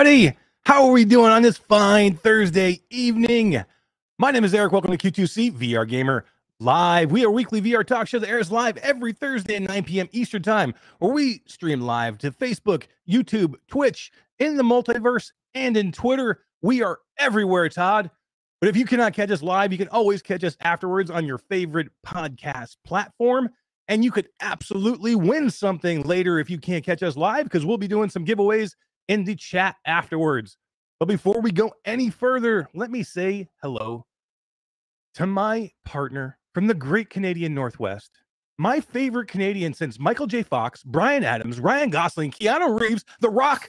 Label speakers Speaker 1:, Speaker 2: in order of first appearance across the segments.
Speaker 1: everybody? How are we doing on this fine Thursday evening? My name is Eric. Welcome to Q2C VR Gamer Live. We are weekly VR talk show that airs live every Thursday at 9 p.m. Eastern Time, where we stream live to Facebook, YouTube, Twitch, in the multiverse, and in Twitter. We are everywhere, Todd. But if you cannot catch us live, you can always catch us afterwards on your favorite podcast platform. And you could absolutely win something later if you can't catch us live because we'll be doing some giveaways in the chat afterwards. But before we go any further, let me say hello to my partner from the great Canadian Northwest, my favorite Canadian since Michael J. Fox, Bryan Adams, Ryan Gosling, Keanu Reeves, The Rock,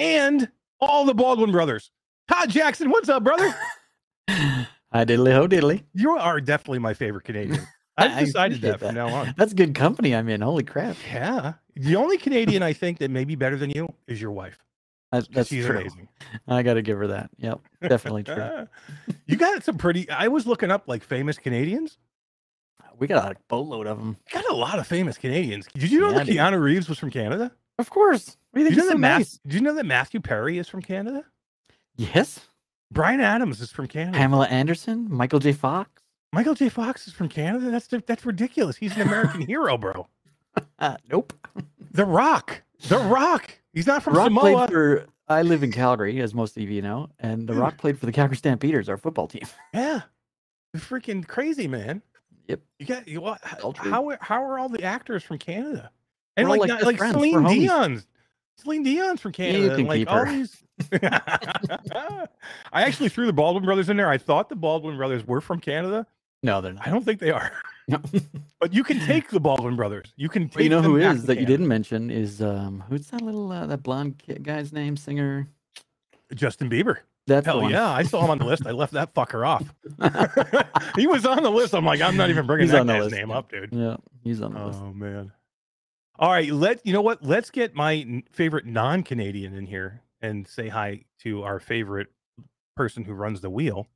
Speaker 1: and all the Baldwin brothers. Todd Jackson, what's up, brother?
Speaker 2: Hi diddly ho diddly.
Speaker 1: You are definitely my favorite Canadian. I've
Speaker 2: I
Speaker 1: decided that,
Speaker 2: appreciate
Speaker 1: from now on.
Speaker 2: That's good company I'm in. Holy crap.
Speaker 1: Yeah. The only Canadian I think that may be better than you is your wife.
Speaker 2: That's, that's
Speaker 1: She's
Speaker 2: true.
Speaker 1: amazing.
Speaker 2: I got to give her that. Yep. Definitely true.
Speaker 1: you got some pretty. I was looking up like famous Canadians.
Speaker 2: We got a boatload of them.
Speaker 1: Got a lot of famous Canadians. Did you know
Speaker 2: Yeah,
Speaker 1: that
Speaker 2: dude.
Speaker 1: Keanu Reeves was from Canada?
Speaker 2: Of course. What do you
Speaker 1: Did you, know that? Did you know that Matthew Perry is from Canada?
Speaker 2: Yes.
Speaker 1: Bryan Adams is from Canada.
Speaker 2: Pamela Anderson, Michael J. Fox.
Speaker 1: Michael J. Fox is from Canada. That's that's ridiculous. He's an American hero, bro.
Speaker 2: Uh, nope.
Speaker 1: The Rock. The Rock. He's not from
Speaker 2: Rock
Speaker 1: Samoa.
Speaker 2: played for. I live in Calgary, as most of you know, and The Rock played for the Calgary Stampeders, our football team.
Speaker 1: Yeah. They're freaking crazy, man.
Speaker 2: Yep.
Speaker 1: You got you what how are- how are all the actors from Canada? And
Speaker 2: We're all
Speaker 1: like
Speaker 2: like
Speaker 1: not- like,
Speaker 2: friends. We're
Speaker 1: Celine. Dion's Celine Dion's from
Speaker 2: Yeah, you
Speaker 1: Canada. and,
Speaker 2: can
Speaker 1: like
Speaker 2: keep
Speaker 1: all these I actually threw the Baldwin brothers in there. I thought the Baldwin brothers were from Canada.
Speaker 2: No, they're not.
Speaker 1: I don't think they are.
Speaker 2: No.
Speaker 1: But you can take the Baldwin brothers. You can take
Speaker 2: But you know
Speaker 1: them
Speaker 2: who
Speaker 1: back
Speaker 2: is that you didn't mention is um who's that little uh, that blonde kid guy's name singer?
Speaker 1: Justin Bieber.
Speaker 2: That's the
Speaker 1: Hell
Speaker 2: one.
Speaker 1: yeah, I saw him on the list. I left that fucker off. he was on the list. I'm like, I'm not even bringing
Speaker 2: He's
Speaker 1: that guy's
Speaker 2: list,
Speaker 1: name up, dude.
Speaker 2: yeah, he's on the list.
Speaker 1: Oh man. All right, let you know what? Let's get my favorite non-Canadian in here and say hi to our favorite person who runs the wheel,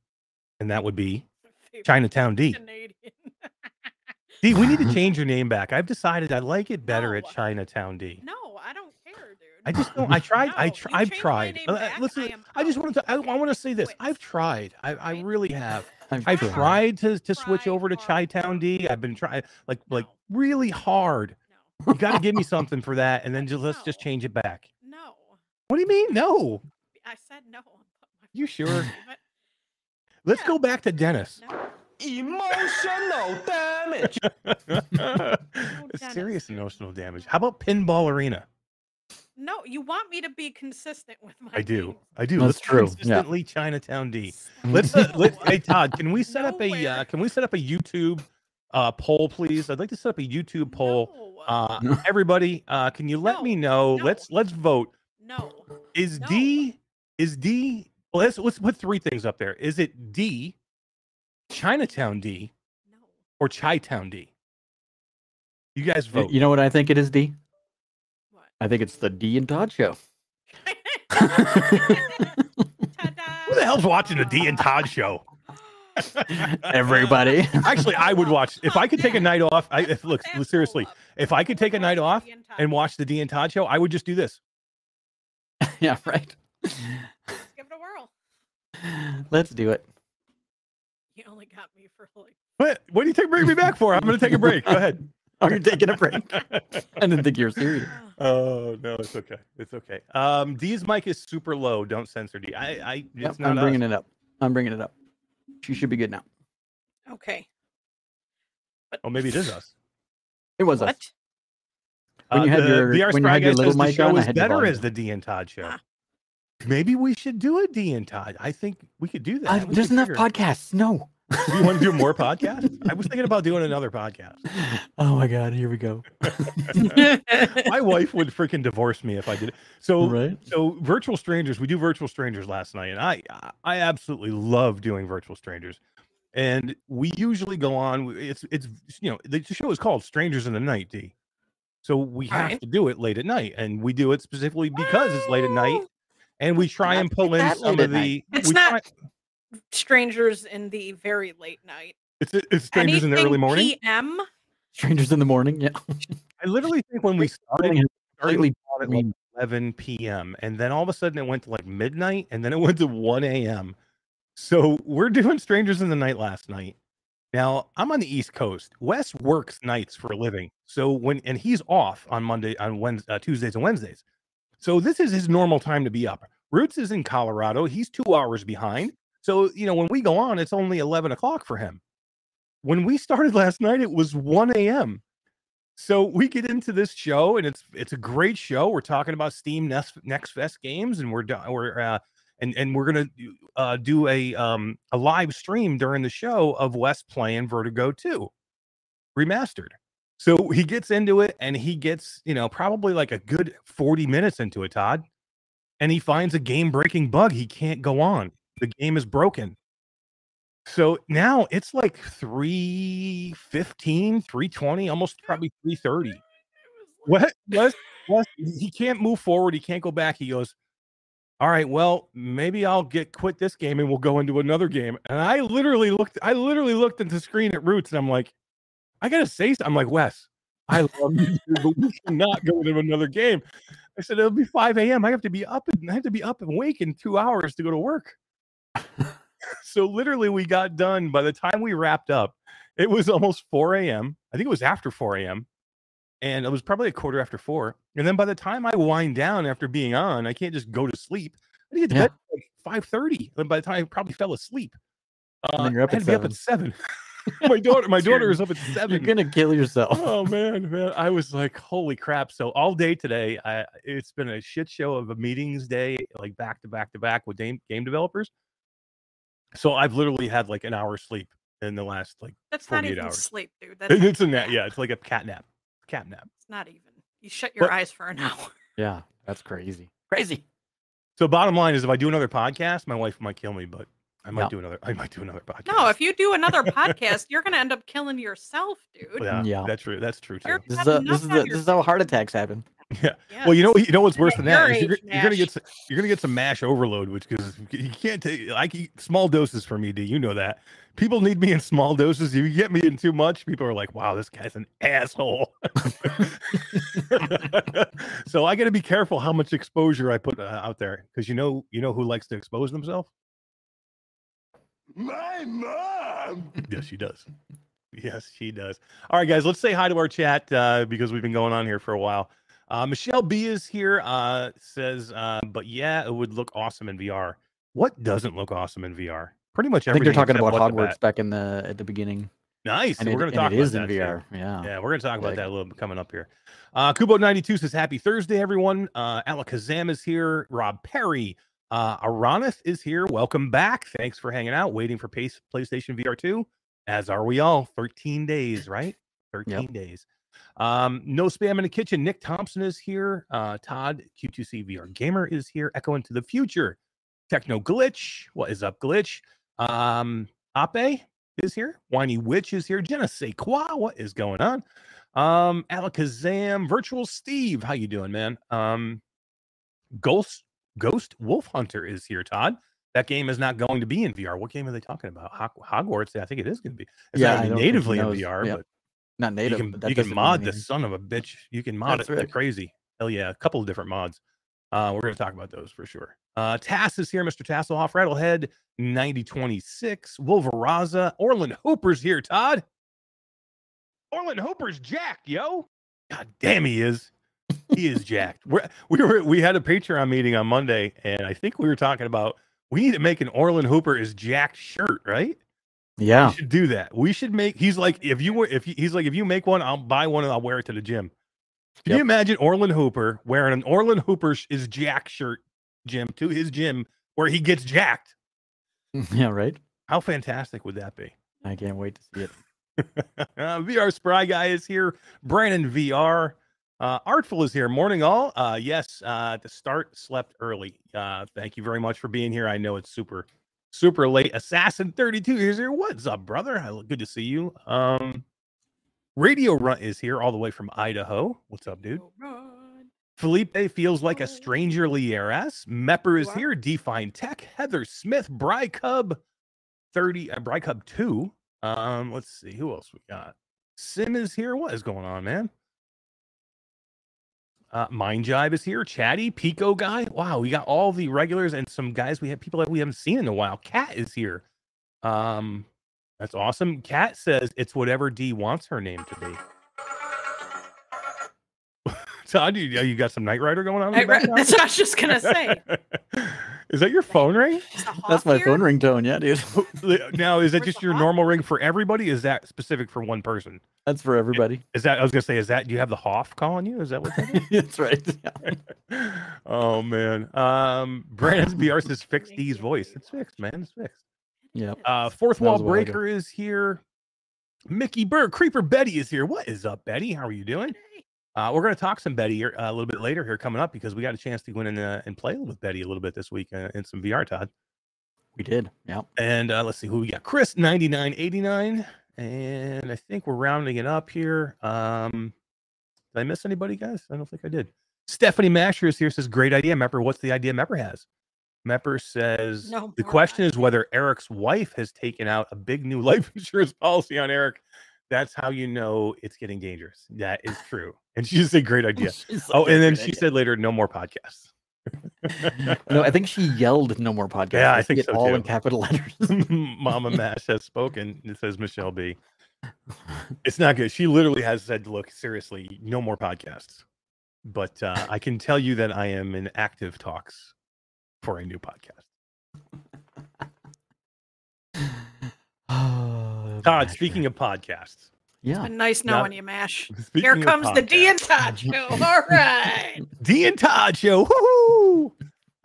Speaker 1: and that would be Chinatown D.
Speaker 3: Canadian.
Speaker 1: D, we need to change your name back. I've decided I like it better at Chinatown D.
Speaker 3: no, I don't care, dude.
Speaker 1: I just don't. I tried. I
Speaker 3: No,
Speaker 1: tr-
Speaker 3: you
Speaker 1: I've tried. Uh,
Speaker 3: back,
Speaker 1: listen,
Speaker 3: I am
Speaker 1: I just
Speaker 3: out.
Speaker 1: wanted to. I, I want to say this.
Speaker 3: Quit.
Speaker 1: I've tried. I, I really have.
Speaker 2: I've
Speaker 1: I've
Speaker 2: tried.
Speaker 1: tried to to switch over to Chi-town D. I've been trying like like
Speaker 3: No.
Speaker 1: really hard.
Speaker 3: No,
Speaker 1: You got to give me something for that, and then just let's just change it back.
Speaker 3: no.
Speaker 1: What do you mean? No.
Speaker 3: I said no.
Speaker 1: You sure?
Speaker 3: But
Speaker 1: Let's
Speaker 3: Yeah.
Speaker 1: go back to Dennis.
Speaker 3: no.
Speaker 4: Emotional damage.
Speaker 1: Serious emotional damage. How about Pinball Arena?
Speaker 3: No, you want me to be consistent with my
Speaker 1: I do.
Speaker 3: names.
Speaker 1: I do.
Speaker 2: That's
Speaker 1: Let's
Speaker 2: true, yeah.
Speaker 1: consistently Chinatown D. Let's uh, let hey Todd, can we set up a uh, can we set up a YouTube uh poll please? I'd like to set up a YouTube poll.
Speaker 3: No.
Speaker 1: Uh
Speaker 2: No.
Speaker 1: everybody, uh can you let me know?
Speaker 3: No,
Speaker 1: Let's let's vote.
Speaker 3: no.
Speaker 1: Is
Speaker 3: No.
Speaker 1: D is D well, let's let's put three things up there. Is it D Chinatown D or Chi Town D? You guys vote.
Speaker 2: You know what I think it is, D?
Speaker 3: What?
Speaker 2: I think it's the D and Todd show.
Speaker 1: Who the hell's watching the D and Todd show?
Speaker 2: Everybody.
Speaker 1: Actually, I would watch if I could take a night off. I if, look seriously, if I could take a night off and watch the D and Todd show, I would just do this.
Speaker 2: yeah, right.
Speaker 3: Let's give it a whirl.
Speaker 2: Let's do it.
Speaker 3: You only got me for like.
Speaker 1: What? What do you take bring me back for? I'm going to take a break. Go ahead.
Speaker 2: Oh, you're taking a break. I didn't think you were serious.
Speaker 1: oh no, it's okay. It's okay. Um, D's mic is super low. Don't censor D. I, I, it's
Speaker 2: Yep,
Speaker 1: not
Speaker 2: I'm
Speaker 1: us.
Speaker 2: bringing it up. I'm bringing it up. She should be good now.
Speaker 3: Okay. But
Speaker 1: Oh, maybe it is us.
Speaker 2: It was us. When you had
Speaker 1: the
Speaker 2: your-
Speaker 1: VR
Speaker 2: when you had your little
Speaker 1: says the
Speaker 2: mic
Speaker 1: show
Speaker 2: on, I
Speaker 1: is
Speaker 2: had
Speaker 1: better
Speaker 2: volume
Speaker 1: as the D and Todd show.
Speaker 3: Ah.
Speaker 1: Maybe we should do a D and Todd. I think we could do that.
Speaker 2: Uh, there's enough
Speaker 1: figure-
Speaker 2: podcasts. No.
Speaker 1: Do you want to do more podcasts? I was thinking about doing another podcast.
Speaker 2: Oh my God. Here we go.
Speaker 1: My wife would freaking divorce me if I did it. So
Speaker 2: right.
Speaker 1: so virtual strangers we do virtual strangers last night and i i absolutely love doing virtual strangers and we usually go on it's it's you know the show is called strangers in the night d so we have
Speaker 3: Alright.
Speaker 1: to do it late at night and we do it specifically because it's late at night
Speaker 3: Well,
Speaker 1: and we try and pull in some of
Speaker 2: at night.
Speaker 1: the
Speaker 3: It's
Speaker 1: we
Speaker 3: not
Speaker 1: try-
Speaker 3: strangers in the very late night.
Speaker 1: it's it's strangers in the early morning
Speaker 3: PM.
Speaker 2: Strangers in the morning. Yeah.
Speaker 1: i literally think when we started
Speaker 2: Morning has
Speaker 1: started at
Speaker 2: I mean,
Speaker 1: 11 p.m. and then all of a sudden it went to like midnight and then it went to 1 a.m. So we're doing Strangers in the Night last night. Now I'm on the East Coast. Wes works nights for a living, so when and he's off on Monday, on Wednesday, uh, Tuesdays and Wednesdays. So this is his normal time to be up. Roots is in Colorado. He's two hours behind. So you know when we go on, it's only 11 o'clock for him. When we started last night, it was 1 a.m. So we get into this show, and it's it's a great show. We're talking about Steam Next Next Fest games, and we're done. we're uh, and and we're gonna uh, do a um a live stream during the show of Wes playing Vertigo 2 remastered. So he gets into it, and he gets you know probably like a good 40 minutes into it, Todd, and he finds a game breaking bug. He can't go on. The game is broken. So now it's like 315, 320, almost probably 330. What? What? what? he can't move forward. He can't go back. He goes, All right, well, maybe I'll get quit this game and we'll go into another game. And I literally looked, I literally looked at the screen at Roots and I'm like, I gotta say, something. I'm like, Wes, I love you, but we cannot go into another game. I said, It'll be 5 a.m. I have to be up and I have to be up and awake in two hours to go to work so literally we got done by the time we wrapped up it was almost 4 a.m i think it was after 4 a.m and it was probably a quarter after four and then by the time i wind down after being on i can't just go to sleep i get to
Speaker 2: Yeah.
Speaker 1: bed at like 5.30 and by the time i probably fell asleep uh,
Speaker 2: And then you're up
Speaker 1: I had to be up at seven my daughter my daughter is up at seven.
Speaker 2: You're gonna kill yourself.
Speaker 1: oh man, man, I was like, holy crap! So all day today, I it's been a shit show of a meetings day, like back to back to back with game game developers. So I've literally had like an hour sleep in the last like
Speaker 3: That's not
Speaker 1: 48
Speaker 3: even
Speaker 1: hours.
Speaker 3: sleep, dude. That's
Speaker 1: it's a nap. Yeah, it's like a cat nap. Cat nap.
Speaker 3: It's not even. You shut your
Speaker 1: But-
Speaker 3: eyes for an hour.
Speaker 2: Yeah, that's crazy. Crazy.
Speaker 1: So bottom line is, if I do another podcast, my wife might kill me, but I might
Speaker 2: Yeah.
Speaker 1: do another. I might do another podcast.
Speaker 3: No, if you do another podcast, you're gonna end up killing yourself, dude.
Speaker 1: yeah,
Speaker 2: Yeah.
Speaker 1: that's true. That's true too.
Speaker 3: You're-
Speaker 2: This is,
Speaker 3: Have
Speaker 2: a, this, is
Speaker 3: on
Speaker 2: the, this is how heart attacks happen.
Speaker 3: Yeah.
Speaker 1: Well, you know, you know what's worse than that
Speaker 3: your
Speaker 1: is you're, you're gonna get some, you're gonna get some mash overload, which because you can't take like eat small doses for me. Do you know that? People need me in small doses. If you get me in too much, people are like, "Wow, this guy's an asshole." so I got to be careful how much exposure I put uh, out there because you know, you know who likes to expose themselves.
Speaker 4: My mom.
Speaker 1: Yes, she does. Yes, she does. All right, guys, let's say hi to our chat uh, because we've been going on here for a while. Uh, Michelle B is here. Uh, says, uh, but yeah, it would look awesome in VR. What doesn't look awesome in VR? Pretty much
Speaker 2: I think they're talking about
Speaker 1: What the
Speaker 2: Hogwarts back in the at the beginning.
Speaker 1: Nice.
Speaker 2: And
Speaker 1: we're going to talk
Speaker 2: it
Speaker 1: about
Speaker 2: is in
Speaker 1: that, too.
Speaker 2: VR. Yeah.
Speaker 1: Yeah, we're going to talk about
Speaker 2: Like-
Speaker 1: that a little bit coming up here. Uh, Kubo92 says, Happy Thursday, everyone. Uh, Alakazam is here. Rob Perry. Uh, Aranith is here. Welcome back. Thanks for hanging out, waiting for Pace, PlayStation VR 2, as are we all. 13 days, right? 13 days. Um, no spam in the kitchen. Nick Thompson is here. Uh, Todd, Q2C VR Gamer is here. Echo into the future. Techno Glitch. What is up, Glitch? Um, Ape is here. Whiny Witch is here. Jenna Sequa, what is going on? Um, Alakazam, Virtual Steve, how you doing, man? Um, Ghost Ghost Wolf Hunter is here. Todd, that game is not going to be in VR. What game are they talking about? Hog- Hogwarts. I think it is going to be. It's
Speaker 2: Yeah,
Speaker 1: not gonna be natively in. VR,
Speaker 2: Yeah,
Speaker 1: but
Speaker 2: Not native.
Speaker 1: you can
Speaker 2: but that
Speaker 1: you can mod the
Speaker 2: anything.
Speaker 1: son of a bitch. You can mod
Speaker 2: That's
Speaker 1: it
Speaker 2: right.
Speaker 1: crazy. Hell yeah, a couple of different mods. Uh, we're going to talk about those for sure. Uh, Tass is here, Mr. Tasselhoff, Rattlehead, 9026, Wolveraza, Orland Hooper's here, Todd. Orland Hooper's Jack, yo. God damn, he is. He is jacked. We're, we were we had a Patreon meeting on Monday, and I think we were talking about we need to make an Orland Hooper is jacked shirt, right?
Speaker 2: Yeah.
Speaker 1: We should do that. We should make. He's like, if you were, if you, he's like, if you make one, I'll buy one and I'll wear it to the gym. Can you imagine Orland Hooper wearing an Orland Hooper is Jack shirt, gym to his gym where he gets jacked?
Speaker 2: Yeah. Right.
Speaker 1: How fantastic would that be?
Speaker 2: I can't wait to see it.
Speaker 1: uh, VR Spry guy is here. Brandon VR. Uh, Artful is here. Morning all. Uh, yes, uh, to start, slept early. Uh, thank you very much for being here. I know it's super, super late. Assassin 32 is here. What's up, brother? Good to see you. Um, Radio Runt is here all the way from Idaho. What's up, dude?
Speaker 3: Run.
Speaker 1: Felipe feels like a stranger Lieras. Mepper is here. Define Tech. Heather Smith. Bry Cub 30. Uh, Bry Cub 2. Um, let's see who else we got. Sim is here. What is going on, man? Uh, Mind Jive is here. Chatty, Pico guy. Wow, we got all the regulars and some guys we have people that we haven't seen in a while. Cat is here. Um, that's awesome. Cat says it's whatever D wants her name to be. Todd, you, you got some Knight Rider going on? in the
Speaker 3: I that's what I was just gonna say.
Speaker 1: is that your phone ring?
Speaker 2: That's my
Speaker 3: here?
Speaker 2: phone ringtone. Yeah, dude.
Speaker 1: Now, is that just your normal ring for everybody? Is that specific for one person?
Speaker 2: That's for everybody.
Speaker 1: Is that I was gonna say? Is that do you have the Hoff calling you? Is that what that is?
Speaker 2: That's right. Yeah.
Speaker 1: oh man. Um Brandon's BR says fix D's voice. It's fixed, man. It's fixed.
Speaker 2: Yeah.
Speaker 1: Uh fourth wall
Speaker 2: was a while ago.
Speaker 1: breaker is here. Mickey Burr, Creeper Betty is here. What is up, Betty? How are you doing? Uh, we're going to talk some Betty here, uh, a little bit later here coming up because we got a chance to go in and, uh, and play with Betty a little bit this week uh, in some VR, Todd.
Speaker 2: We did. Yeah.
Speaker 1: And uh, let's see who we got. Chris ninety nine eighty nine, and I think we're rounding it up here. Um, did I miss anybody, guys? I don't think I did. Stephanie Masher is here. Says great idea, Mepper. What's the idea Mepper has? Mepper says
Speaker 3: No
Speaker 1: the
Speaker 3: more
Speaker 1: question is whether Eric's wife has taken out a big new life insurance policy on Eric. That's how you know it's getting dangerous. That is true. And she just said great idea. Oh, and then she
Speaker 2: idea.
Speaker 1: said later, no more podcasts.
Speaker 2: No, I think she yelled no more podcasts.
Speaker 1: Yeah, I think
Speaker 2: it
Speaker 1: so,
Speaker 2: all
Speaker 1: too.
Speaker 2: in capital letters.
Speaker 1: Mama Mash has spoken. It says Michelle B. It's not good. She literally has said, "Look, seriously, no more podcasts." But uh, I can tell you that I am in active talks for a new podcast.
Speaker 2: Oh,
Speaker 1: Todd, speaking of podcasts,
Speaker 2: yeah,
Speaker 3: Been nice
Speaker 1: Now-
Speaker 3: knowing you, Mash.
Speaker 1: speaking
Speaker 3: Here
Speaker 1: of
Speaker 3: comes the D and Todd show. All right.
Speaker 1: D and Todd show. Woohoo!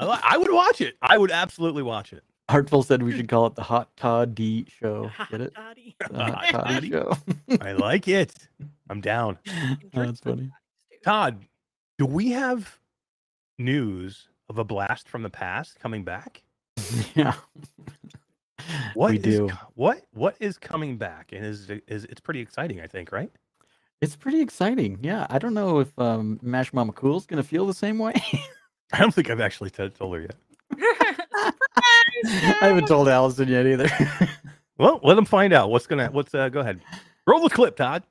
Speaker 1: I, I would watch it. I would absolutely watch it.
Speaker 2: Artful said we should call it the Hot Todd D Show. Get it?
Speaker 3: Toddy.
Speaker 2: The Hot
Speaker 1: Hot
Speaker 2: Toddy Show.
Speaker 1: I like it. I'm down.
Speaker 2: That's funny.
Speaker 1: Todd, do we have news of a blast from the past coming back?
Speaker 2: Yeah.
Speaker 1: What
Speaker 2: we
Speaker 1: is
Speaker 2: do.
Speaker 1: what what is coming back and is is it's pretty exciting, I think, right?
Speaker 2: It's pretty exciting. Yeah. I don't know if um, Mash Mama Cool's going to feel the same way.
Speaker 1: I don't think I've actually t- told her yet.
Speaker 2: I haven't told Allison yet either.
Speaker 1: Well, let them find out. What's gonna what's uh go ahead. Roll the clip, Todd.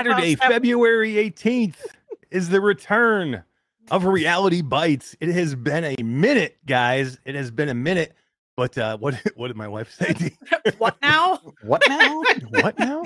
Speaker 1: Saturday, February 18th is the return of Reality Bites. It has been a minute, guys. It has been a minute. But uh, what what did my wife say?
Speaker 3: What now?
Speaker 2: what now?
Speaker 1: what now?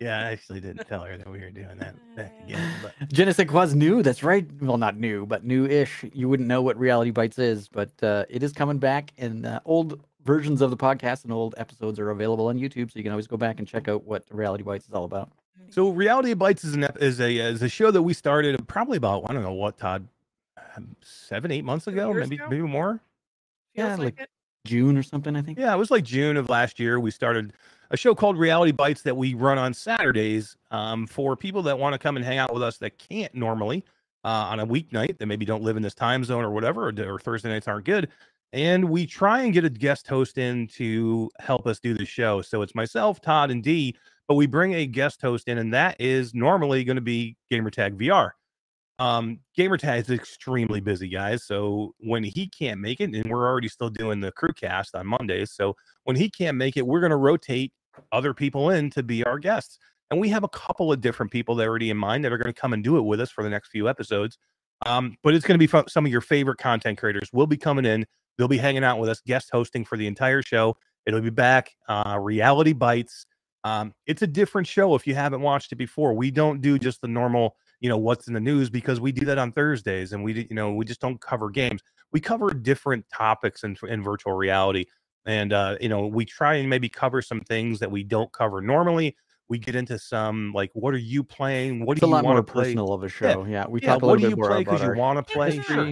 Speaker 1: Yeah, I actually didn't tell her that we were doing that back again. But
Speaker 2: Je ne new. That's right. Well, not new, but new-ish. You wouldn't know what Reality Bites is, but uh, it is coming back, and uh, old versions of the podcast and old episodes are available on YouTube, so you can always go back and check out what Reality Bites is all about.
Speaker 1: So Reality Bites is an is a is a show that we started probably about I don't know what Todd um, seven eight months ago maybe
Speaker 3: ago?
Speaker 1: maybe more
Speaker 2: Yeah,
Speaker 3: Feels
Speaker 2: like- June or something, I think.
Speaker 1: yeah it was like June of last year we started a show called Reality Bites that we run on Saturdays um, for people that want to come and hang out with us that can't normally uh, on a weeknight that maybe don't live in this time zone or whatever or, or Thursday nights aren't good and we try and get a guest host in to help us do the show so it's myself Todd and D but we bring a guest host in and that is normally going to be Gamertag VR um gamertag is extremely busy guys so when he can't make it and we're already still doing the crew cast on mondays so when he can't make it we're going to rotate other people in to be our guests and we have a couple of different people that are already in mind that are going to come and do it with us for the next few episodes. Um but it's going to be some of your favorite content creators will be coming in they'll be hanging out with us guest hosting for the entire show it'll be back uh reality bites um it's a different show if you haven't watched it before we don't do just the normal you know what's in the news because we do that on Thursdays and we you know we just don't cover games. We cover different topics in, in virtual reality, and uh, you know we try and maybe cover some things that we don't cover normally. We get into some like what are you playing? What
Speaker 2: It's
Speaker 1: do
Speaker 2: a
Speaker 1: you
Speaker 2: lot more
Speaker 1: want to play?
Speaker 2: personal of a show. Yeah, we
Speaker 1: Yeah,
Speaker 2: talk a
Speaker 1: what
Speaker 2: little
Speaker 1: do
Speaker 2: bit
Speaker 1: you play
Speaker 2: about
Speaker 1: you want to play?
Speaker 2: history.
Speaker 1: Sure.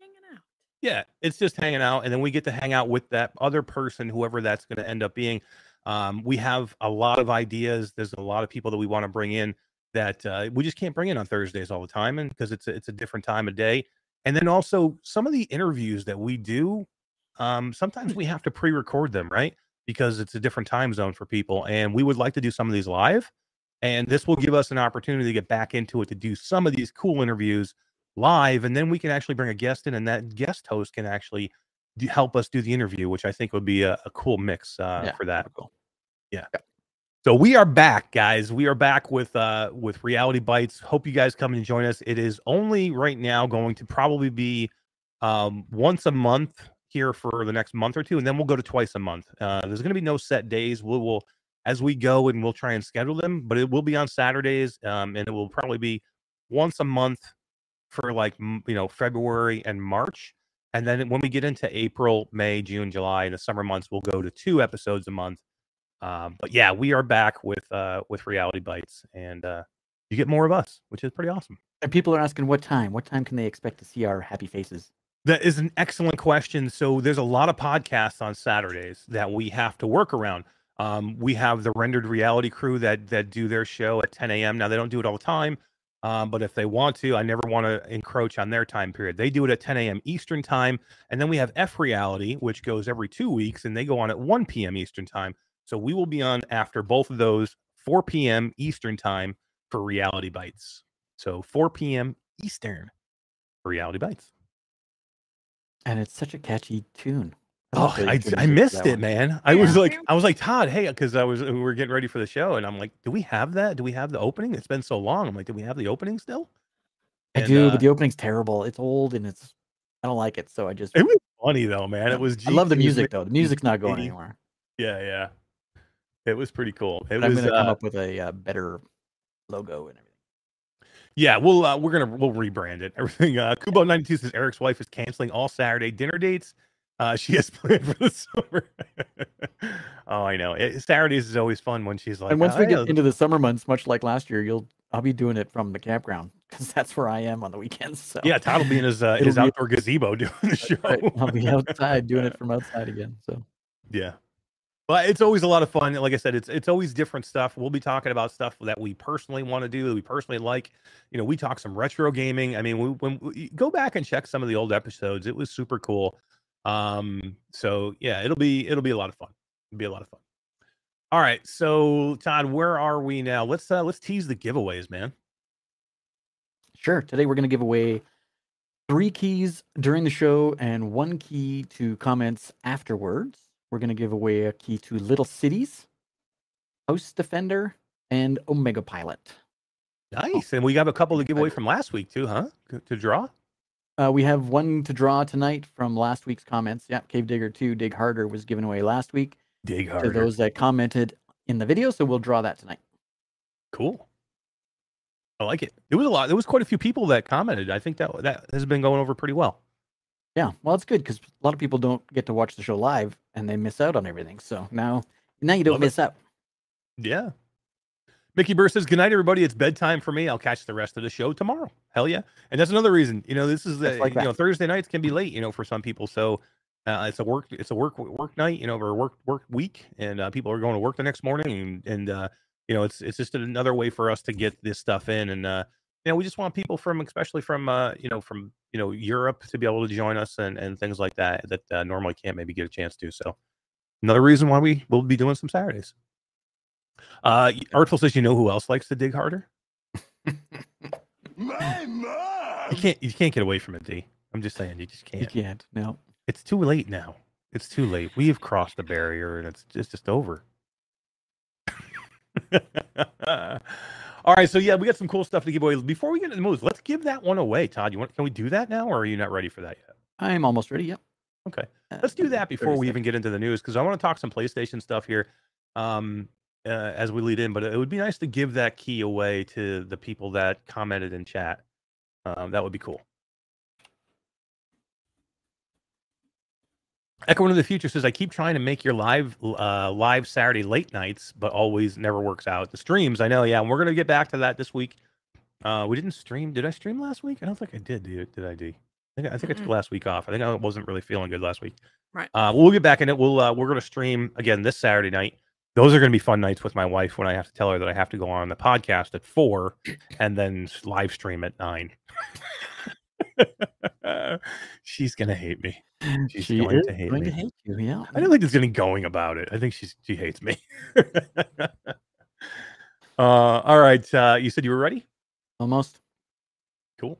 Speaker 3: Hanging out.
Speaker 1: Yeah, it's just hanging out, and then we get to hang out with that other person, whoever that's going to end up being. Um, we have a lot of ideas. There's a lot of people that we want to bring in that uh, we just can't bring in on Thursdays all the time, and because it's a, it's a different time of day. And then also some of the interviews that we do, um, sometimes we have to pre-record them, right? Because it's a different time zone for people, and we would like to do some of these live. And this will give us an opportunity to get back into it to do some of these cool interviews live, and then we can actually bring a guest in, and that guest host can actually help us do the interview, which I think would be a, a cool mix uh,
Speaker 2: Yeah,
Speaker 1: for that.
Speaker 2: Cool.
Speaker 1: So we are back, guys. We are back with uh with Reality Bites. Hope you guys come and join us. It is only right now going to probably be um once a month here for the next month or two, and then we'll go to twice a month. Uh there's gonna be no set days. We will as we go and we'll try and schedule them, but it will be on Saturdays. Um and it will probably be once a month for like you know February and March. And then when we get into April, May, June, July, and the summer months, we'll go to two episodes a month. Um, but yeah, we are back with uh with Reality Bites, and uh you get more of us, which is pretty awesome.
Speaker 2: And people are asking what time? What time can they expect to see our happy faces?
Speaker 1: That is an excellent question. So there's a lot of podcasts on Saturdays that we have to work around. Um, we have the rendered reality crew that that do their show at 10 a.m. Now they don't do it all the time, um, but if they want to, I never want to encroach on their time period. They do it at 10 a.m. Eastern time, and then we have F Reality, which goes every two weeks, and they go on at 1 p.m. Eastern time. So we will be on after both of those 4 p.m. Eastern time for Reality Bites. So 4 p.m. Eastern for Reality Bites.
Speaker 2: And it's such a catchy tune.
Speaker 1: Oh,
Speaker 2: love
Speaker 1: I, I missed it,
Speaker 2: one.
Speaker 1: man. I was like. I was like, Todd, hey, because I was we were getting ready for the show, and I'm like, do we have that? Do we have the opening? It's been so long. I'm like, do we have the opening still?
Speaker 2: I do,
Speaker 1: uh,
Speaker 2: but the opening's terrible. It's old and it's I don't like it, so I just
Speaker 1: It was funny though, man. It was.
Speaker 2: I love the
Speaker 1: G- it was
Speaker 2: music though. The music's not going anywhere.
Speaker 1: Yeah, yeah. It was pretty cool. It
Speaker 2: But I'm gonna come
Speaker 1: uh,
Speaker 2: up with a uh, better logo and everything.
Speaker 1: Yeah, we'll uh, we're gonna we'll rebrand it. Everything. Uh, Kubo ninety two says Eric's wife is canceling all Saturday dinner dates. Uh, she has planned for the summer. oh, I know. It, Saturdays is always fun when she's like.
Speaker 2: and once
Speaker 1: "Oh,
Speaker 2: we
Speaker 1: yeah,
Speaker 2: get into the summer months, much like last year, you'll I'll be doing it from the campground because that's where I am on the weekends. So
Speaker 1: yeah, Todd will be in his uh, his outdoor gazebo doing the show.
Speaker 2: Right, I'll be outside doing it from outside again. So
Speaker 1: Yeah. But it's always a lot of fun. Like I said, it's it's always different stuff. We'll be talking about stuff that we personally want to do, that we personally like. You know, we talk some retro gaming. I mean, we, when we, go back and check some of the old episodes, it was super cool. Um, so yeah, it'll be it'll be a lot of fun. It'll be a lot of fun. All right, so Todd, where are we now? Let's uh let's tease the giveaways, man.
Speaker 2: sure, today we're gonna give away three keys during the show and one key to comments afterwards. We're gonna give away a key to Little Cities, Host Defender, and Omega Pilot.
Speaker 1: Nice, and we got a couple to give away from last week too, huh? To- To draw.
Speaker 2: Uh, we have one to draw tonight from last week's comments. Yeah, Cave Digger 2 Dig Harder was given away last week
Speaker 1: Dig Harder.
Speaker 2: to those that commented in the video, so we'll draw that tonight.
Speaker 1: Cool. I like it. There was a lot. There was quite a few people that commented. I think that that has been going over pretty well.
Speaker 2: Yeah, well, it's good because a lot of people don't get to watch the show live and they miss out on everything. So now, now you don't
Speaker 1: Love it.
Speaker 2: miss out.
Speaker 1: Yeah. Mickey Burr says, "Good night, everybody. It's bedtime for me. I'll catch the rest of the show tomorrow." Hell yeah! And that's another reason. You know, this is the
Speaker 2: like
Speaker 1: you know Thursday nights can be late. You know, for some people. So uh, it's a work it's a work work night. You know, or work work week, and uh, people are going to work the next morning, and and uh, you know, it's it's just another way for us to get this stuff in, and uh, you know, we just want people from, especially from uh, you know, from you know Europe, to be able to join us and and things like that that uh, normally can't maybe get a chance to. So another reason why we will be doing some Saturdays. Uh, Artful says, you know who else likes to dig harder?
Speaker 4: My
Speaker 1: You can't you can't get away from it, D. I'm just saying, you just can't.
Speaker 2: You
Speaker 1: can't.
Speaker 2: No.
Speaker 1: It's too late now. It's too late. We have crossed the barrier, and it's just just over. All right, so yeah, we got some cool stuff to give away. Before we get into the moves, let's give that one away. Todd, you want? Can we do that now, or are you not ready for that yet?
Speaker 2: I'm almost ready. Yep.
Speaker 1: Okay.
Speaker 2: Uh,
Speaker 1: Let's do that before we even get into the news because I want to talk some PlayStation stuff here um, uh, as we lead in. But it would be nice to give that key away to the people that commented in chat. Um, that would be cool. Echo into the future says, "I keep trying to make your live uh, live Saturday late nights, but always never works out. The streams, I know, yeah, and we're gonna get back to that this week. Uh, we didn't stream. Did I stream last week? I don't think I did. Did, did I? D? I think I think I took last week off. I think I wasn't really feeling good last week.
Speaker 3: Right.
Speaker 1: Uh, we'll get back in it. We'll uh, we're gonna stream again this Saturday night. those are going to be fun nights with my wife when I have to tell her that I have to go on the podcast at four and then live stream at nine. she's gonna hate me. She's
Speaker 2: she
Speaker 1: going to hate
Speaker 2: going
Speaker 1: me.
Speaker 2: to hate you. Yeah.
Speaker 1: I don't think there's any going about it. I think she's she hates me. uh, all right. Uh, you said you were ready.
Speaker 2: Almost.
Speaker 1: Cool.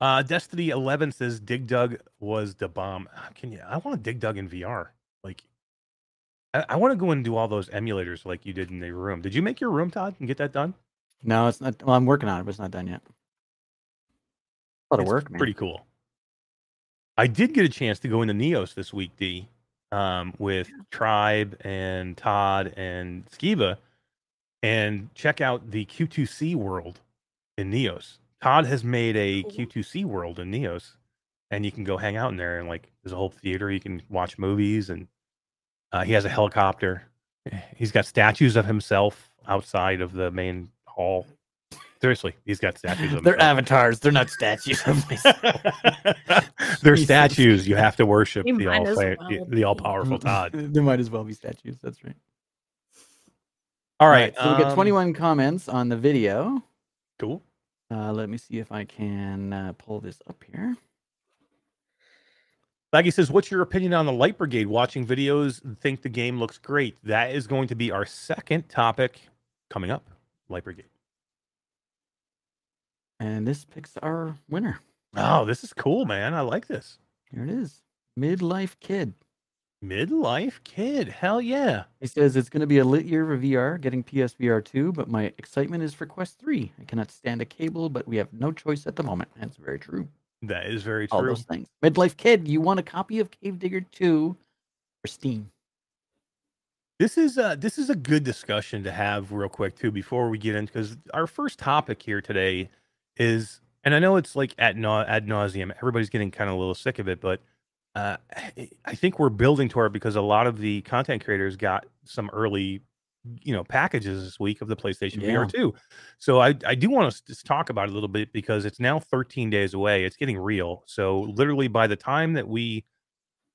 Speaker 1: Uh, Destiny 11 says Dig Dug was the bomb. Ah, Can you? I want to Dig Dug in VR. Like, I, I want to go and do all those emulators like you did in the room. Did you make your room, Todd, and get that done?
Speaker 2: No, it's not. Well, I'm working on it, but it's not done yet. Lot of work, man.
Speaker 1: Pretty cool. I did get a chance to go into Neos this week, D, um, with Tribe and Todd and Skiba, and check out the Q2C world in Neos. Todd has made a
Speaker 3: Cool.
Speaker 1: Q2C world in Neos, and you can go hang out in there and like there's a whole theater. You can watch movies, and uh, he has a helicopter. He's got statues of himself outside of the main hall. Seriously, he's got statues of
Speaker 2: They're
Speaker 1: himself.
Speaker 2: avatars. They're not statues. of myself.
Speaker 1: They're
Speaker 2: Jesus.
Speaker 1: statues. You have to worship
Speaker 3: You
Speaker 1: the
Speaker 3: might
Speaker 1: all
Speaker 3: as
Speaker 1: the,
Speaker 3: well
Speaker 1: the all
Speaker 3: be.
Speaker 1: powerful Todd.
Speaker 2: there might as well be statues. That's right.
Speaker 1: All right.
Speaker 2: So we got
Speaker 1: um,
Speaker 2: 21 comments on the video.
Speaker 1: Cool.
Speaker 2: Uh, let me see if I can uh, pull this up here.
Speaker 1: Laggy says, "What's your opinion on the Light Brigade? Watching videos, and think the game looks great. That is going to be our second topic coming up. Light Brigade.
Speaker 2: And this picks our winner.
Speaker 1: Oh, this is cool, man. I like this.
Speaker 2: Here it is. Midlife Kid.
Speaker 1: Midlife kid. Hell yeah.
Speaker 2: He says it's going to be a lit year for VR, getting PSVR 2, but my excitement is for Quest 3. I cannot stand a cable, but we have no choice at the moment. That's very true.
Speaker 1: That is very true.
Speaker 2: All those things. Midlife Kid, you want a copy of Cave Digger 2 for Steam.
Speaker 1: This is uh this is a good discussion to have real quick too before we get in because our first topic here today is and I know it's like at nau- ad nauseum. Everybody's getting kind of a little sick of it, but uh, I- I think we're building toward it because a lot of the content creators got some early, you know, packages this week of the PlayStation
Speaker 2: Yeah.
Speaker 1: VR 2. So I, I do want to just talk about it a little bit because it's now 13 days away. It's getting real. So literally by the time that we,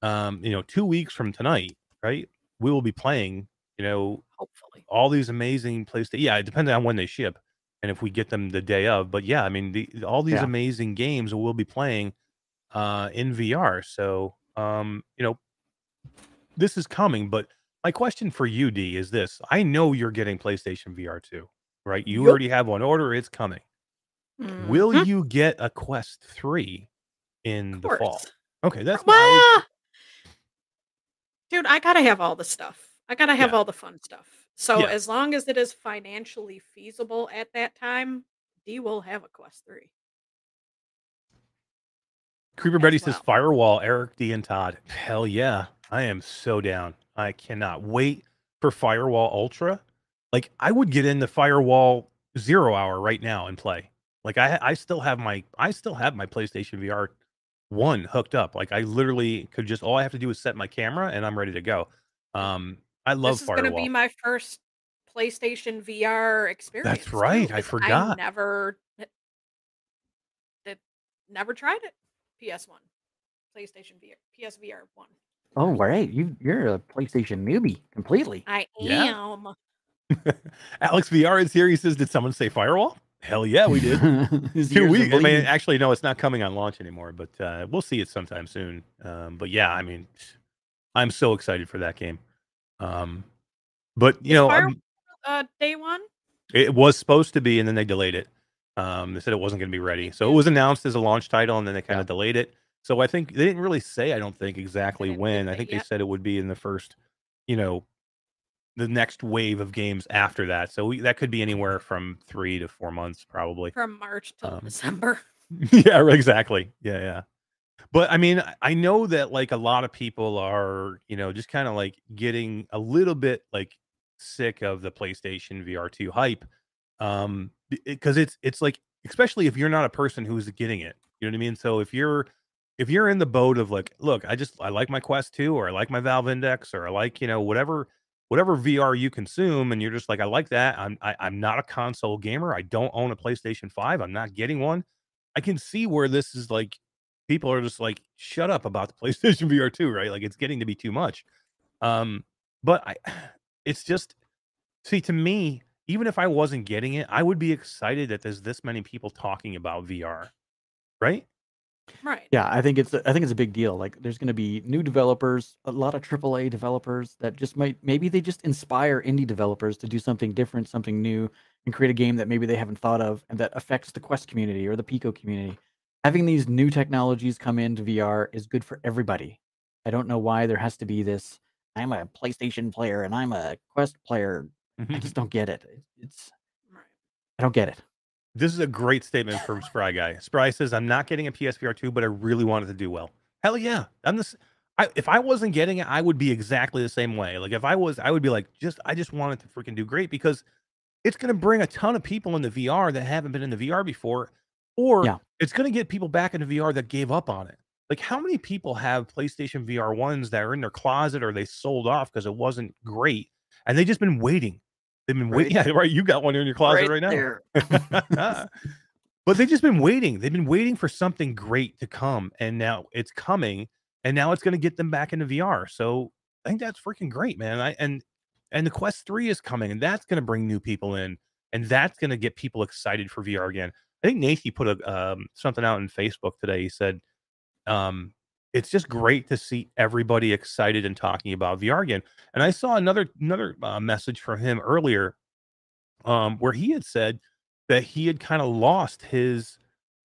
Speaker 1: um, you know, two weeks from tonight, right, we will be playing, you know,
Speaker 3: Hopefully.
Speaker 1: all these amazing PlayStation. Yeah, it depends on when they ship and if we get them the day of. But yeah, I mean, the, all these
Speaker 2: Yeah.
Speaker 1: amazing games we'll be playing uh, in VR. So, um, you know, this is coming. But my question for you, D, is this: I know you're getting PlayStation VR two, right? You
Speaker 3: Yup.
Speaker 1: already have one order; it's coming. Will
Speaker 3: Mhm.
Speaker 1: you get a Quest three in the fall? Okay, that's my. I was-
Speaker 3: Well, dude, I gotta have all the stuff. I gotta have
Speaker 1: Yeah.
Speaker 3: all the fun stuff. So
Speaker 1: Yeah.
Speaker 3: as long as it is financially feasible at that time, D will have a Quest Three.
Speaker 1: Creeper Betty
Speaker 3: as
Speaker 1: says. Firewall, Eric D and Todd. Hell yeah. I am so down. I cannot wait for Firewall Ultra. Like I would get in the Firewall Zero Hour right now and play. Like I I still have my I still have my PlayStation VR one hooked up. Like I literally could just all I have to do is set my camera and I'm ready to go. Um I love
Speaker 3: this is
Speaker 1: Firewall.
Speaker 3: gonna be my first PlayStation VR experience. too,
Speaker 1: right, I forgot.
Speaker 3: I never, that never tried it. PS One, PlayStation VR, PSVR One.
Speaker 2: Oh, right. You, you're a PlayStation newbie completely.
Speaker 3: I
Speaker 1: Yeah.
Speaker 3: am.
Speaker 1: Alex VR is here. He says, Did someone say Firewall? Hell yeah, we did. Two weeks. I mean, actually, no, it's not coming on launch anymore, but uh, we'll see it sometime soon. Um, but yeah, I mean, I'm so excited for that game. Um, but you
Speaker 3: Is
Speaker 1: know,
Speaker 3: Fire- Uh, day one.
Speaker 1: it was supposed to be, and then they delayed it. Um, they said it wasn't going to be ready, so it was announced as a launch title, and then they kind
Speaker 2: Yeah.
Speaker 1: of delayed it. So I think they didn't really say. I don't think exactly when. I think they said it would be in the first, you know, the next wave of games after that. So we, that could be anywhere from three to four months, probably.
Speaker 3: from March till
Speaker 1: Um,
Speaker 3: December.
Speaker 1: yeah, exactly. Yeah, yeah. But I mean, I- I know that like a lot of people are, you know, just kind of like getting a little bit like sick of the PlayStation VR 2 hype. Um because it's it's like especially if you're not a person who's getting it. You know what I mean? So if you're if you're in the boat of like, look, I just I like my Quest 2 or I like my Valve Index or I like, you know, whatever whatever VR you consume and you're just like I like that. I'm I, I'm not a console gamer. I don't own a PlayStation 5. I'm not getting one. I can see where this is like people are just like shut up about the PlayStation VR 2, right? Like it's getting to be too much. Um but I it's just See, to me, even if I wasn't getting it, I would be excited that there's this many people talking about VR, right?
Speaker 3: Right.
Speaker 2: Yeah, I think it's I think it's a big deal. Like there's going to be new developers, a lot of AAA developers that just might maybe they just inspire indie developers to do something different, something new and create a game that maybe they haven't thought of and that affects the Quest community or the Pico community. Having these new technologies come into VR is good for everybody. I don't know why there has to be this I'm a PlayStation player and I'm a Quest player. I mm-hmm. just don't get it. It- It's I don't get it.
Speaker 1: This is a great statement from Spry Guy. Spry says, "I'm not getting a PSVR two, but I really want it to do well." Hell yeah, I'm this. I, if I wasn't getting it, I would be exactly the same way. Like if I was, I would be like, just I just want it to freaking do great because it's going to bring a ton of people into VR that haven't been in the VR before, or
Speaker 2: Yeah.
Speaker 1: it's going to get people back into VR that gave up on it. Like how many people have PlayStation VR ones that are in their closet or they sold off because it wasn't great, and they just been waiting. They've been waiting. Yeah, right. You got one in your closet right, now.
Speaker 2: there.
Speaker 1: but they've just been waiting. They've been waiting for something great to come, and now it's coming, and now it's going to get them back into VR. So I think that's freaking great, man. I and and the Quest Three is coming, and that's going to bring new people in, and that's going to get people excited for VR again. I think Nathan put a um, something out on Facebook today. He said, um, "It's just great to see everybody excited and talking about VR again." And I saw another another uh, message from him earlier, um, where he had said that he had kind of lost his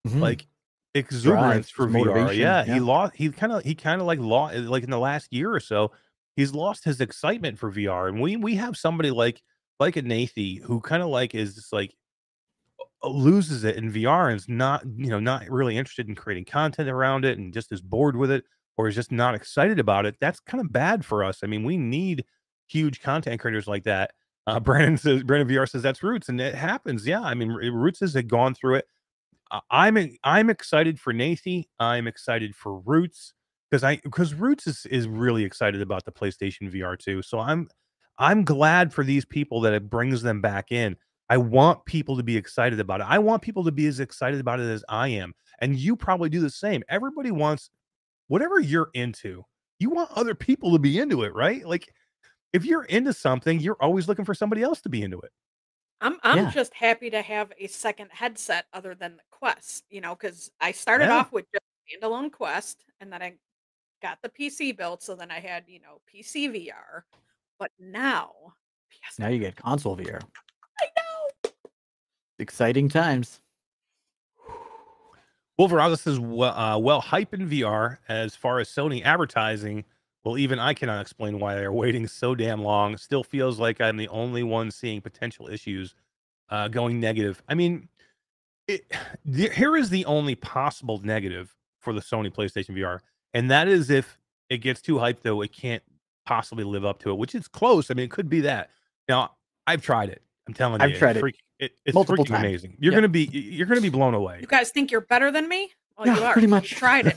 Speaker 2: Mhm.
Speaker 1: like exuberance
Speaker 2: Drive,
Speaker 1: for VR. Yeah,
Speaker 2: yeah.
Speaker 1: he lost. He kind of he kind of like lost like in the last year or so. He's lost his excitement for VR, and we we have somebody like like a Nathie who kind of like is just like loses it in VR and is not you know not really interested in creating content around it and just is bored with it or is just not excited about it. That's kind of bad for us. I mean, we need huge content creators like that. Uh, Brandon says Brandon VR says that's Roots, and it happens. Yeah, I mean Roots has gone through it. I'm I'm excited for Nathie. I'm excited for Roots because I because Roots is is really excited about the PlayStation VR too. So I'm I'm glad for these people that it brings them back in. I want people to be excited about it. I want people to be as excited about it as I am, and you probably do the same. Everybody wants whatever you're into. You want other people to be into it, right? Like if you're into something, you're always looking for somebody else to be into it.
Speaker 3: I'm I'm
Speaker 2: Yeah.
Speaker 3: just happy to have a second headset other than the Quest, you know, because I started
Speaker 1: Yeah.
Speaker 3: off with just standalone Quest, and then I got the PC built, so then I had you know PC VR, but now PS.
Speaker 2: Now you get console VR. Exciting times.
Speaker 1: Wolveraza says, well, uh, well, hype in VR as far as Sony advertising. Well, even I cannot explain why they're waiting so damn long. Still feels like I'm the only one seeing potential issues uh, going negative. I mean, it, the, here is the only possible negative for the Sony PlayStation VR, and that is if it gets too hyped, though, it can't possibly live up to it, which is close. I mean, it could be that. Now, I've tried it. I'm telling you,
Speaker 2: I've
Speaker 1: it's
Speaker 2: tried it
Speaker 1: freak- it it's
Speaker 2: multiple
Speaker 1: freaking
Speaker 2: times.
Speaker 1: amazing. You're
Speaker 2: Yeah.
Speaker 1: gonna be you're gonna be blown away.
Speaker 3: You guys think you're better than me? Well,
Speaker 2: Yeah,
Speaker 3: you are.
Speaker 2: pretty
Speaker 3: You
Speaker 2: much.
Speaker 3: tried it.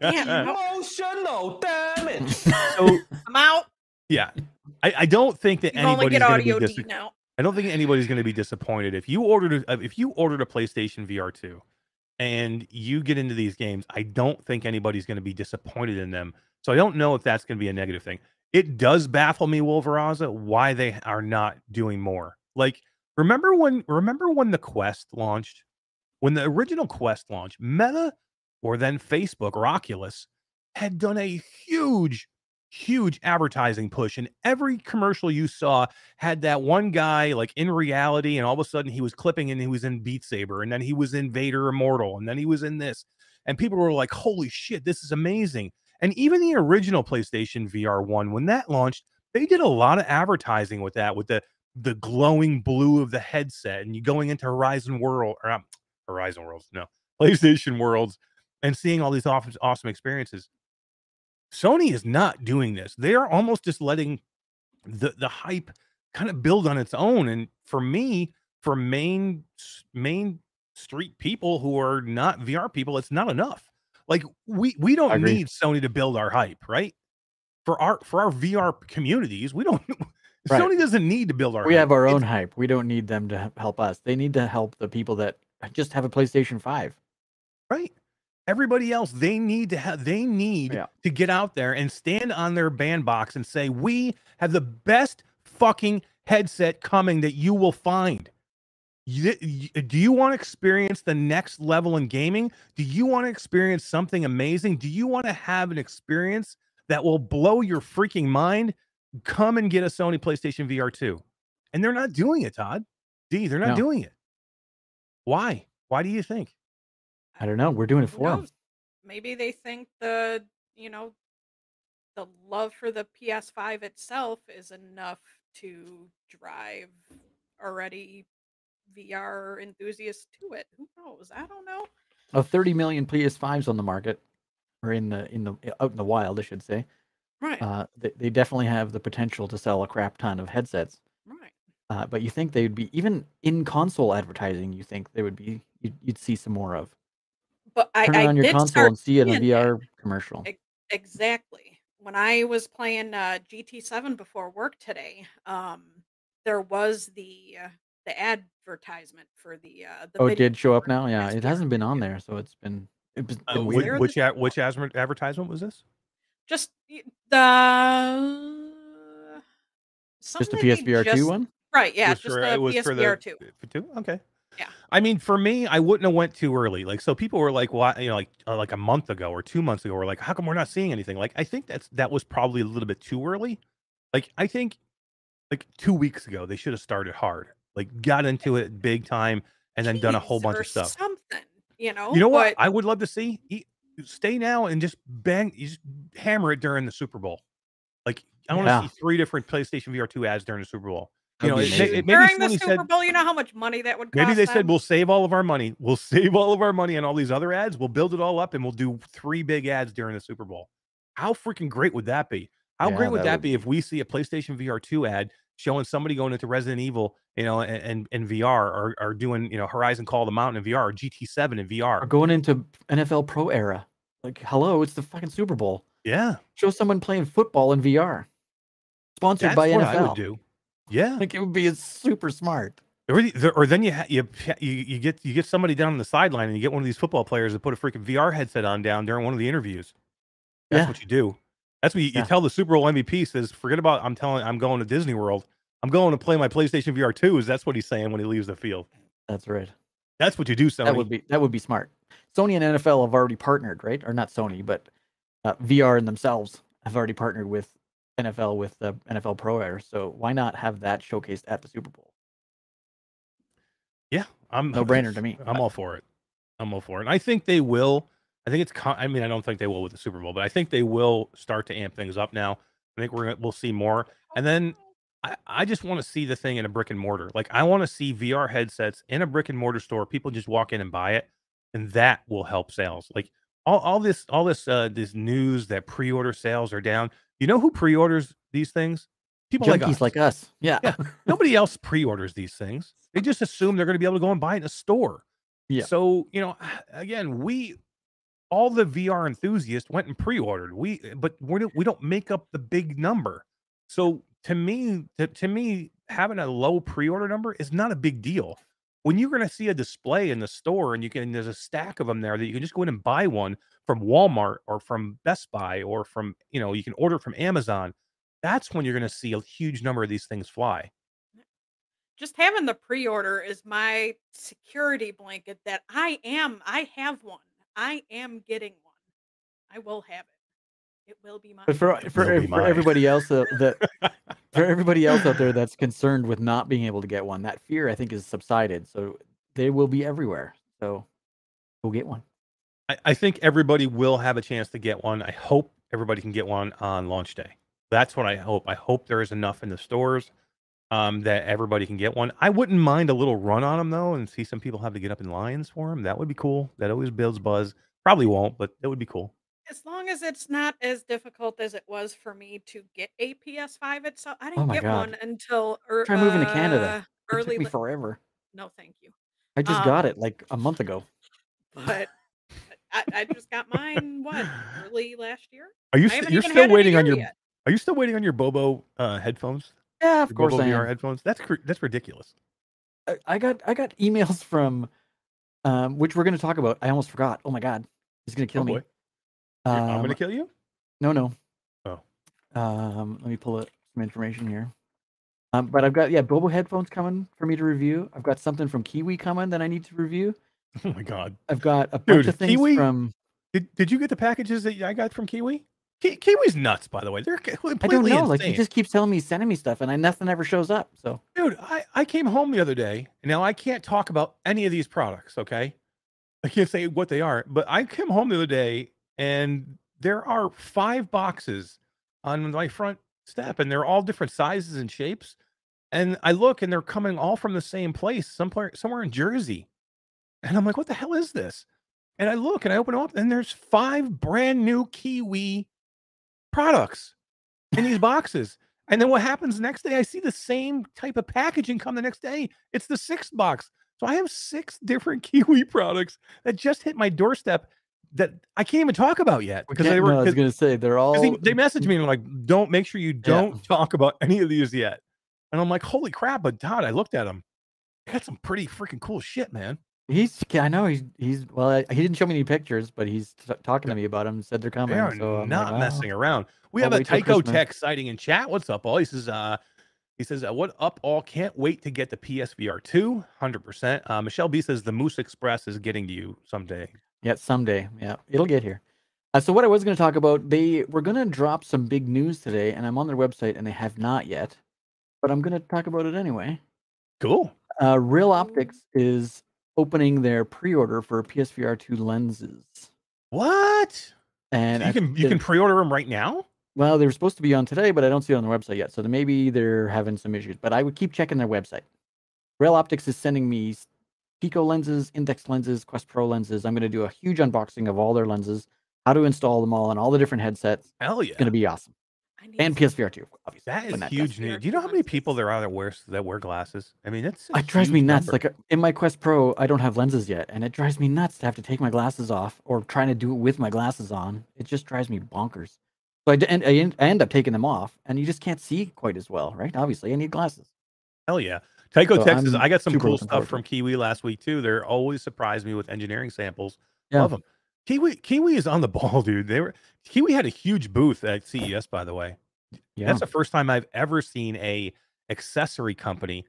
Speaker 3: Damn.
Speaker 4: Emotional damage.
Speaker 1: so
Speaker 3: I'm out.
Speaker 1: yeah, I, I don't think that
Speaker 3: You
Speaker 1: anybody's
Speaker 3: get
Speaker 1: going to be
Speaker 3: audio
Speaker 1: dis-
Speaker 3: D now.
Speaker 1: I don't think anybody's going to be disappointed if you ordered a, if you ordered a PlayStation VR two, and you get into these games. I don't think anybody's going to be disappointed in them. So I don't know if that's going to be a negative thing. It does baffle me, Wolveraza, why they are not doing more. Like remember when remember when the Quest launched, when the original Quest launched, Meta or then Facebook or Oculus had done a huge huge advertising push and every commercial you saw had that one guy like in reality and all of a sudden he was clipping and he was in Beat Saber and then he was in Vader Immortal and then he was in this and people were like holy shit this is amazing and even the original PlayStation VR 1 when that launched they did a lot of advertising with that with the the glowing blue of the headset and you going into Horizon World or um, Horizon Worlds no PlayStation Worlds and seeing all these awesome, awesome experiences Sony is not doing this. They are almost just letting the the hype kind of build on its own. And for me, for main main street people who are not VR people, it's not enough. Like we we don't need Sony to build our hype, right? For our for our VR communities, we don't.
Speaker 2: Right.
Speaker 1: Sony doesn't need to build our.
Speaker 2: We
Speaker 1: hype.
Speaker 2: have our
Speaker 1: It's-
Speaker 2: own hype. We don't need them to help us. They need to help the people that just have a PlayStation 5.
Speaker 1: right everybody else they need to have they need
Speaker 2: Yeah.
Speaker 1: to get out there and stand on their bandbox and say we have the best fucking headset coming that you will find. You, you- do you want to experience the next level in gaming? Do you want to experience something amazing? Do you want to have an experience that will blow your freaking mind? Come and get a Sony PlayStation VR 2. And they're not doing it, Todd. D, they're not
Speaker 2: No.
Speaker 1: doing it. Why? Why do you think?
Speaker 2: I don't know. We're doing it for them.
Speaker 3: Maybe they think the you know the love for the PS5 itself is enough to drive already VR enthusiasts to it. Who knows? I don't know.
Speaker 2: Of 30 million PS5s on the market, or in the in the out in the wild, I should say.
Speaker 3: Right.
Speaker 2: Uh, they, they definitely have the potential to sell a crap ton of headsets.
Speaker 3: right.
Speaker 2: Uh, but you think they would be even in console advertising? You think they would be? You'd, you'd see some more of.
Speaker 3: But I,
Speaker 2: Turn it
Speaker 3: I
Speaker 2: on your console and see it in a
Speaker 3: seeing that.
Speaker 2: VR commercial.
Speaker 3: Exactly. When I was playing uh, GT7 before work today, um, there was the uh, the advertisement for the uh, the
Speaker 2: Oh, it did show up now. Yeah, it hasn't been on there, so it's been it's been
Speaker 1: Uh,
Speaker 2: weird.
Speaker 1: which which, ad- which advertisement was this?
Speaker 3: Just y- the
Speaker 2: Just the
Speaker 3: something they
Speaker 2: PSVR two
Speaker 3: just-
Speaker 2: one.
Speaker 3: right? Yeah,
Speaker 1: was
Speaker 3: just
Speaker 1: for-
Speaker 3: the
Speaker 1: it was for the-
Speaker 3: PSVR two.
Speaker 1: For two? Okay.
Speaker 3: Yeah.
Speaker 1: I mean, for me, I wouldn't have went too early. Like, so people were like, "Why?" You know, like uh, like a month ago or two months ago, were like, "How come we're not seeing anything?" Like, I think that's that was probably a little bit too early. Like, I think like two weeks ago they should have started hard, like got into it big time, and then done a whole bunch of stuff.
Speaker 3: Something, you know.
Speaker 1: You know what?
Speaker 3: but-
Speaker 1: I would love to see. E- Stay now and just bang, you just hammer it during the Super Bowl. Like, I want to
Speaker 2: Yeah.
Speaker 1: see three different PlayStation VR two ads during the Super Bowl. You know,
Speaker 2: That'd
Speaker 1: it,
Speaker 2: be
Speaker 1: may-
Speaker 2: amazing.
Speaker 1: it, maybe
Speaker 3: During the Super
Speaker 1: said,
Speaker 3: Bowl, you know how much money that would cost.
Speaker 1: Maybe they said we'll save all of our money. We'll save all of our money on all these other ads. We'll build it all up and we'll do three big ads during the Super Bowl. How freaking great would that be? How
Speaker 2: Yeah,
Speaker 1: great would
Speaker 2: that
Speaker 1: that,
Speaker 2: would
Speaker 1: be if we see a PlayStation VR 2 ad showing somebody going into Resident Evil, you know, and, and, VR or, or doing, you know, Horizon Call of the Mountain in VR or GT7 in VR?
Speaker 2: Or going into NFL Pro era. Like, hello, it's the fucking Super Bowl.
Speaker 1: Yeah.
Speaker 2: Show someone playing football in VR. Sponsored
Speaker 1: That's
Speaker 2: by
Speaker 1: what
Speaker 2: NFL.
Speaker 1: I would do. Yeah.
Speaker 2: Like it would be super smart.
Speaker 1: Or, or then you, ha- you you you get you get somebody down on the sideline and you get one of these football players to put a freaking VR headset on down during one of the interviews. That's
Speaker 2: Yeah.
Speaker 1: what you do. That's what you, you tell the Super Bowl MVP says, forget about I'm telling I'm going to Disney World. I'm going to play my PlayStation VR 2. Is that's what he's saying when he leaves the field.
Speaker 2: That's right.
Speaker 1: That's what you do, Sony.
Speaker 2: That would be that would be smart. Sony and NFL have already partnered, right? Or not Sony, but uh, VR and themselves have already partnered with NFL with the NFL Pro Era. So why not have that showcased at the Super Bowl?
Speaker 1: yeah, I'm
Speaker 2: No brainer to me.
Speaker 1: I'm all for it. I'm all for it. And I think they will. I think it's. Con- I mean, I don't think they will with the Super Bowl, but I think they will start to amp things up now. I think we're gonna, we'll see more. And then I, I just want to see the thing in a brick and mortar. Like I want to see VR headsets in a brick and mortar store. People just walk in and buy it, and that will help sales. Like all, all this all this uh this news that pre-order sales are down. You know who pre-orders these things? People like
Speaker 2: Junkies
Speaker 1: us.
Speaker 2: like us. Yeah.
Speaker 1: Yeah. Nobody else pre-orders these things. They just assume they're going to be able to go and buy it in a store.
Speaker 2: Yeah.
Speaker 1: So you know, again, we all the VR enthusiasts went and pre-ordered. We eh, but we don't we don't make up the big number. So to me, to, to me, having a low pre-order number is not a big deal. When you're going to see a display in the store and you can there's a stack of them there that you can just go in and buy one from Walmart or from Best Buy or from you know you can order from Amazon. That's when you're going to see a huge number of these things fly.
Speaker 3: just having the pre-order is my security blanket that I am I have one. I am getting one. I will have it. It will be mine.
Speaker 2: But for for, for
Speaker 1: mine.
Speaker 2: everybody else uh, that for everybody else out there that's concerned with not being able to get one, that fear I think is subsided. So they will be everywhere. So we'll get one.
Speaker 1: I, I think everybody will have a chance to get one. I hope everybody can get one on launch day. That's what I hope. I hope there is enough in the stores um, that everybody can get one. I wouldn't mind a little run on them though, and see some people have to get up in lines for them. That would be cool. That always builds buzz. Probably won't, but that would be cool.
Speaker 3: as long as it's not as difficult as it was for me to get a PS5 itself. I didn't
Speaker 2: my
Speaker 3: get
Speaker 2: God.
Speaker 3: one until er,
Speaker 2: Try moving to
Speaker 3: uh,
Speaker 2: Canada. It
Speaker 3: Early
Speaker 2: took me
Speaker 3: li-
Speaker 2: forever.
Speaker 3: no, thank you.
Speaker 2: I just got
Speaker 3: Um,
Speaker 2: it like a month ago.
Speaker 3: But I, I just got mine what early last year.
Speaker 1: Are you? St- you're still
Speaker 3: had it a
Speaker 1: waiting on your?
Speaker 3: yet.
Speaker 1: Are you still waiting on your Bobo uh, headphones?
Speaker 2: Yeah, of course
Speaker 1: Bobo
Speaker 2: I
Speaker 1: VR
Speaker 2: am.
Speaker 1: headphones. That's cr- that's ridiculous.
Speaker 2: I- I got I got emails from um which we're gonna talk about. I almost forgot. Oh my god. He's gonna kill
Speaker 1: oh
Speaker 2: me.
Speaker 1: boy, You're- I'm
Speaker 2: Um,
Speaker 1: gonna kill you.
Speaker 2: No, no.
Speaker 1: Oh.
Speaker 2: Um, let me pull up some information here. Um, but I've got yeah, Bobo headphones coming for me to review. I've got something from Kiwi coming that I need to review.
Speaker 1: Oh my god.
Speaker 2: I've got a bunch
Speaker 1: Dude,
Speaker 2: of things
Speaker 1: Kiwi?
Speaker 2: from.
Speaker 1: Did, did you get the packages that I got from Kiwi? Ki- Kiwi's nuts, by the way. They're completely
Speaker 2: I don't know.
Speaker 1: insane.
Speaker 2: Like he just keeps telling me, he's sending me stuff, and I nothing ever shows up. So
Speaker 1: Dude, I, I came home the other day. and Now I can't talk about any of these products, okay? I can't say what they are, but I came home the other day and there are five boxes on my front step and they're all different sizes and shapes. And I look and they're coming all from the same place, somewhere somewhere in Jersey. And I'm like, what the hell is this? And I look and I open them up and there's five brand new Kiwi products in these boxes. And then what happens the next day? I see the same type of packaging come the next day. It's the sixth box. So I have six different Kiwi products that just hit my doorstep that I can't even talk about yet because they were
Speaker 2: no, I was
Speaker 1: 'cause-
Speaker 2: gonna say they're all.
Speaker 1: they, they messaged me and like, don't make sure you don't talk about any of these yet. And I'm like, holy crap! But Todd, I looked at them. They got some pretty freaking cool shit, man.
Speaker 2: He's I know he's he's well. I, he didn't show me any pictures, but he's talking to me about them. Said they're coming.
Speaker 1: They are
Speaker 2: so I'm
Speaker 1: not
Speaker 2: like,
Speaker 1: messing
Speaker 2: "Oh."
Speaker 1: around. We
Speaker 2: I'll
Speaker 1: have a Tycho Tech sighting in chat. What's up, all? He says, uh, he says, uh, what up, all? Can't wait to get the PSVR 2. 100%. Uh, Michelle B says, the Moose Express is getting to you someday.
Speaker 2: Yeah, someday. Yeah, it'll get here. Uh, so what I was going to talk about, they were going to drop some big news today, and I'm on their website, and they have not yet. But I'm going to talk about it anyway.
Speaker 1: Cool.
Speaker 2: Uh, Reloptix is opening their pre-order for PSVR 2 lenses,
Speaker 1: What?
Speaker 2: and
Speaker 1: you
Speaker 2: I-
Speaker 1: can you can pre-order them right now?
Speaker 2: Well, they were supposed to be on today, but I don't see it on the website yet. So maybe they're having some issues. But I would keep checking their website. Reloptix is sending me Pico lenses, Index lenses, Quest Pro lenses. I'm going to do a huge unboxing of all their lenses, how to install them all on all the different headsets.
Speaker 1: Hell yeah.
Speaker 2: It's going to be awesome.
Speaker 3: I need
Speaker 2: And
Speaker 3: some-
Speaker 2: PSVR 2, obviously.
Speaker 1: that
Speaker 2: when
Speaker 1: is huge
Speaker 3: PSVR
Speaker 1: news. Do you know how many people there are that wear that wear glasses? I mean, it's a
Speaker 2: It drives me
Speaker 1: huge
Speaker 2: nuts.
Speaker 1: number.
Speaker 2: Like uh, in my Quest Pro, I don't have lenses yet, and it drives me nuts to have to take my glasses off or trying to do it with my glasses on. It just drives me bonkers. So I, d- and I end- up taking them off, and you just can't see quite as well, right? Obviously, I need glasses.
Speaker 1: Hell yeah. Tycho
Speaker 2: So
Speaker 1: Texas,
Speaker 2: I'm
Speaker 1: I got some cool stuff from. Kiwi last week too. They're always surprise me with engineering samples.
Speaker 2: Yeah.
Speaker 1: Love them. Kiwi Kiwi is on the ball, dude. They were Kiwi had a huge booth at CES, by the way.
Speaker 2: Yeah.
Speaker 1: That's the first time I've ever seen a accessory company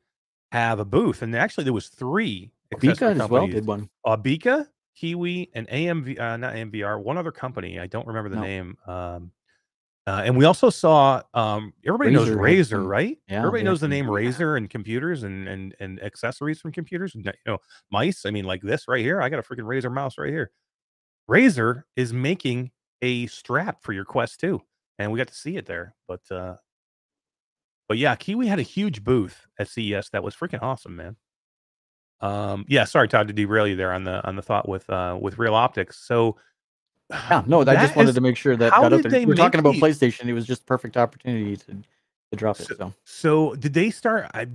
Speaker 1: have a booth, and actually there was three Abika
Speaker 2: as well did one.
Speaker 1: uh, Bika, Kiwi, and AMV, uh, not AMVR, one other company. I don't remember the
Speaker 2: No.
Speaker 1: name. Um, uh, and we also saw um, everybody knows
Speaker 2: Razer had
Speaker 1: right?
Speaker 2: yeah,
Speaker 1: everybody
Speaker 2: had
Speaker 1: knows the name
Speaker 3: Yeah.
Speaker 1: Razer and computers and and and accessories from computers. And, you know, mice. I mean, like this right here. I got a freaking Razer mouse right here. Razer is making a strap for your Quest 2, and we got to see it there. But uh, but yeah, Kiwi had a huge booth at CES that was freaking awesome, man. Um, yeah, sorry, Todd, to derail you there on the on the thought with uh with Reloptix. So
Speaker 2: Yeah, no, I just wanted
Speaker 1: is-
Speaker 2: to make sure that got
Speaker 1: did
Speaker 2: there. We're talking about
Speaker 1: these?
Speaker 2: PlayStation. It was just perfect opportunity to, to drop it.
Speaker 1: So-
Speaker 2: So
Speaker 1: So did they start? I,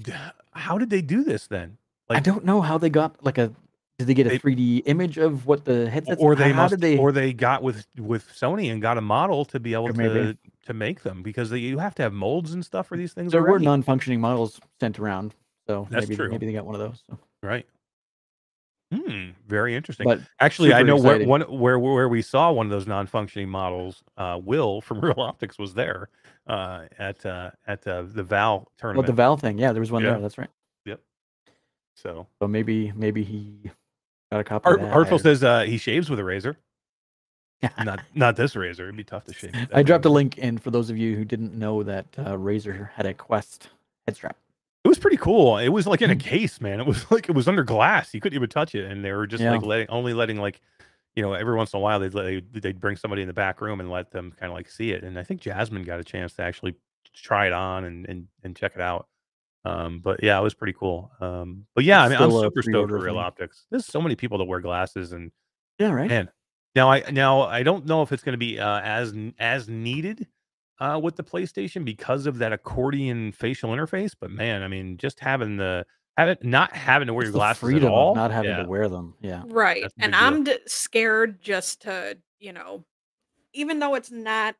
Speaker 1: how did they do this then? Like, I
Speaker 2: don't know how they got like a. Did they get a
Speaker 1: They-
Speaker 2: 3D image of what the headsets?
Speaker 1: Or they
Speaker 2: how
Speaker 1: must,
Speaker 2: did they?
Speaker 1: or they got with with Sony and got a model to be able
Speaker 2: Or
Speaker 1: to
Speaker 2: maybe.
Speaker 1: to make them because they, you have to have molds and stuff for these things.
Speaker 2: there were non-functioning models sent around, so
Speaker 1: That's
Speaker 2: maybe
Speaker 1: true.
Speaker 2: maybe they got one of those. So.
Speaker 1: right. Hmm. Very interesting.
Speaker 2: But
Speaker 1: Actually, I
Speaker 2: super
Speaker 1: know where one where where we saw one of those non-functioning models. Uh, Will from Reloptix was there uh, at uh, at uh, the Val
Speaker 2: well, the Val thing, yeah, there was one
Speaker 1: Yeah.
Speaker 2: there. That's right. Yep.
Speaker 1: so
Speaker 2: So maybe maybe he got a copy.
Speaker 1: Art, Artful says uh, he shaves with a razor. not not this razor. It'd be tough to shave.
Speaker 2: I dropped a link in for those of you who didn't know that uh, Razer had a Quest head strap.
Speaker 1: It was pretty cool. It was like in a
Speaker 2: Mm.
Speaker 1: case, man. It was like it was under glass. You couldn't even touch it, and they were just
Speaker 2: Yeah.
Speaker 1: like letting only letting like you know every once in a while they'd let, they'd bring somebody in the back room and let them kind of like see it. And I think Jasmine got a chance to actually try it on and and, and check it out. Um, but yeah, it was pretty cool. Um, but yeah, I mean, I'm super stoked for Real
Speaker 2: thing.
Speaker 1: Optics. There's so many people that wear glasses, and
Speaker 2: Yeah, right.
Speaker 1: man, now I now I don't know if it's going to be uh, as as needed uh, with the PlayStation because of that accordion facial interface. But man, I mean, just having the having not having to wear
Speaker 2: It's
Speaker 1: your glasses
Speaker 2: freedom
Speaker 1: at all,
Speaker 2: of not having
Speaker 1: yeah,
Speaker 2: to wear them. Yeah.
Speaker 3: Right. And
Speaker 1: deal.
Speaker 3: I'm d- scared just to, you know, even though it's not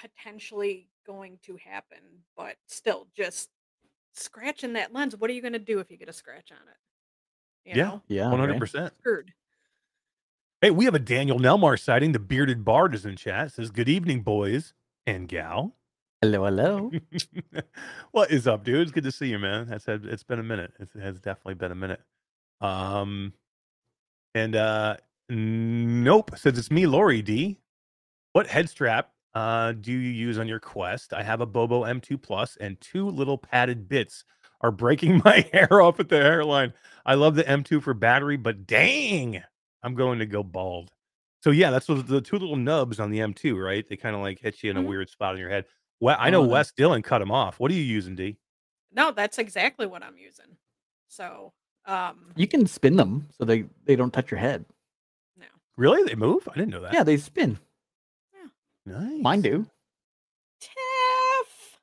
Speaker 3: potentially going to happen, but still just scratching that lens. What are you going to do if you get a scratch on it? You
Speaker 1: Yeah.
Speaker 3: know,
Speaker 2: Yeah.
Speaker 1: one hundred percent.
Speaker 3: screwed.
Speaker 1: Hey, we have a Daniel Nelmar sighting. The bearded bard is in chat. Says, "Good evening, boys and gal."
Speaker 2: Hello, hello.
Speaker 1: what is up, dude? It's good to see you, man. That's had it's been a minute. It's, it has definitely been a minute. Um, and uh, nope says it's me, Lori D. What head strap uh do you use on your quest? I have a Bobo M2 Plus and two little padded bits are breaking my hair off at the hairline. I love the M2 for battery, but dang, I'm going to go bald. So yeah, that's what the two little nubs on the M2, right? They kind of like hit you in a
Speaker 3: Mhm.
Speaker 1: weird spot on your head. Well, I know
Speaker 2: Oh,
Speaker 1: Wes Dillon cut them off. What are you using, D?
Speaker 3: No, that's exactly what I'm using. So, um,
Speaker 2: You can spin them so they they don't touch your head.
Speaker 3: no.
Speaker 1: Really? They move? I didn't know that.
Speaker 2: Yeah, they spin.
Speaker 1: Nice.
Speaker 2: Mine do.
Speaker 3: Tiff.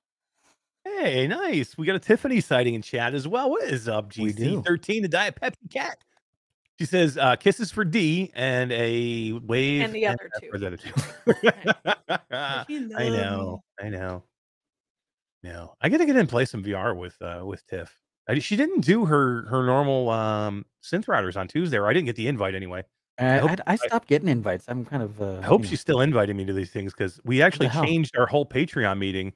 Speaker 1: Hey, nice. We got a Tiffany sighting in chat as well. What is up,
Speaker 2: We do.
Speaker 1: GC13, the Diet Pepsi cat? She says, uh, kisses for D and a wave.
Speaker 3: And the other
Speaker 1: F
Speaker 3: two.
Speaker 1: the other two. I know. I know. No, I gotta get in and play some VR with uh with Tiff. I, she didn't do her her normal um synth riders on Tuesday, or I didn't get the invite anyway.
Speaker 2: I,
Speaker 1: hope-
Speaker 2: I, I stopped getting invites. I'm kind of. Uh,
Speaker 1: I hope
Speaker 2: you know,
Speaker 1: she's still inviting me to these things because we actually changed our whole Patreon meeting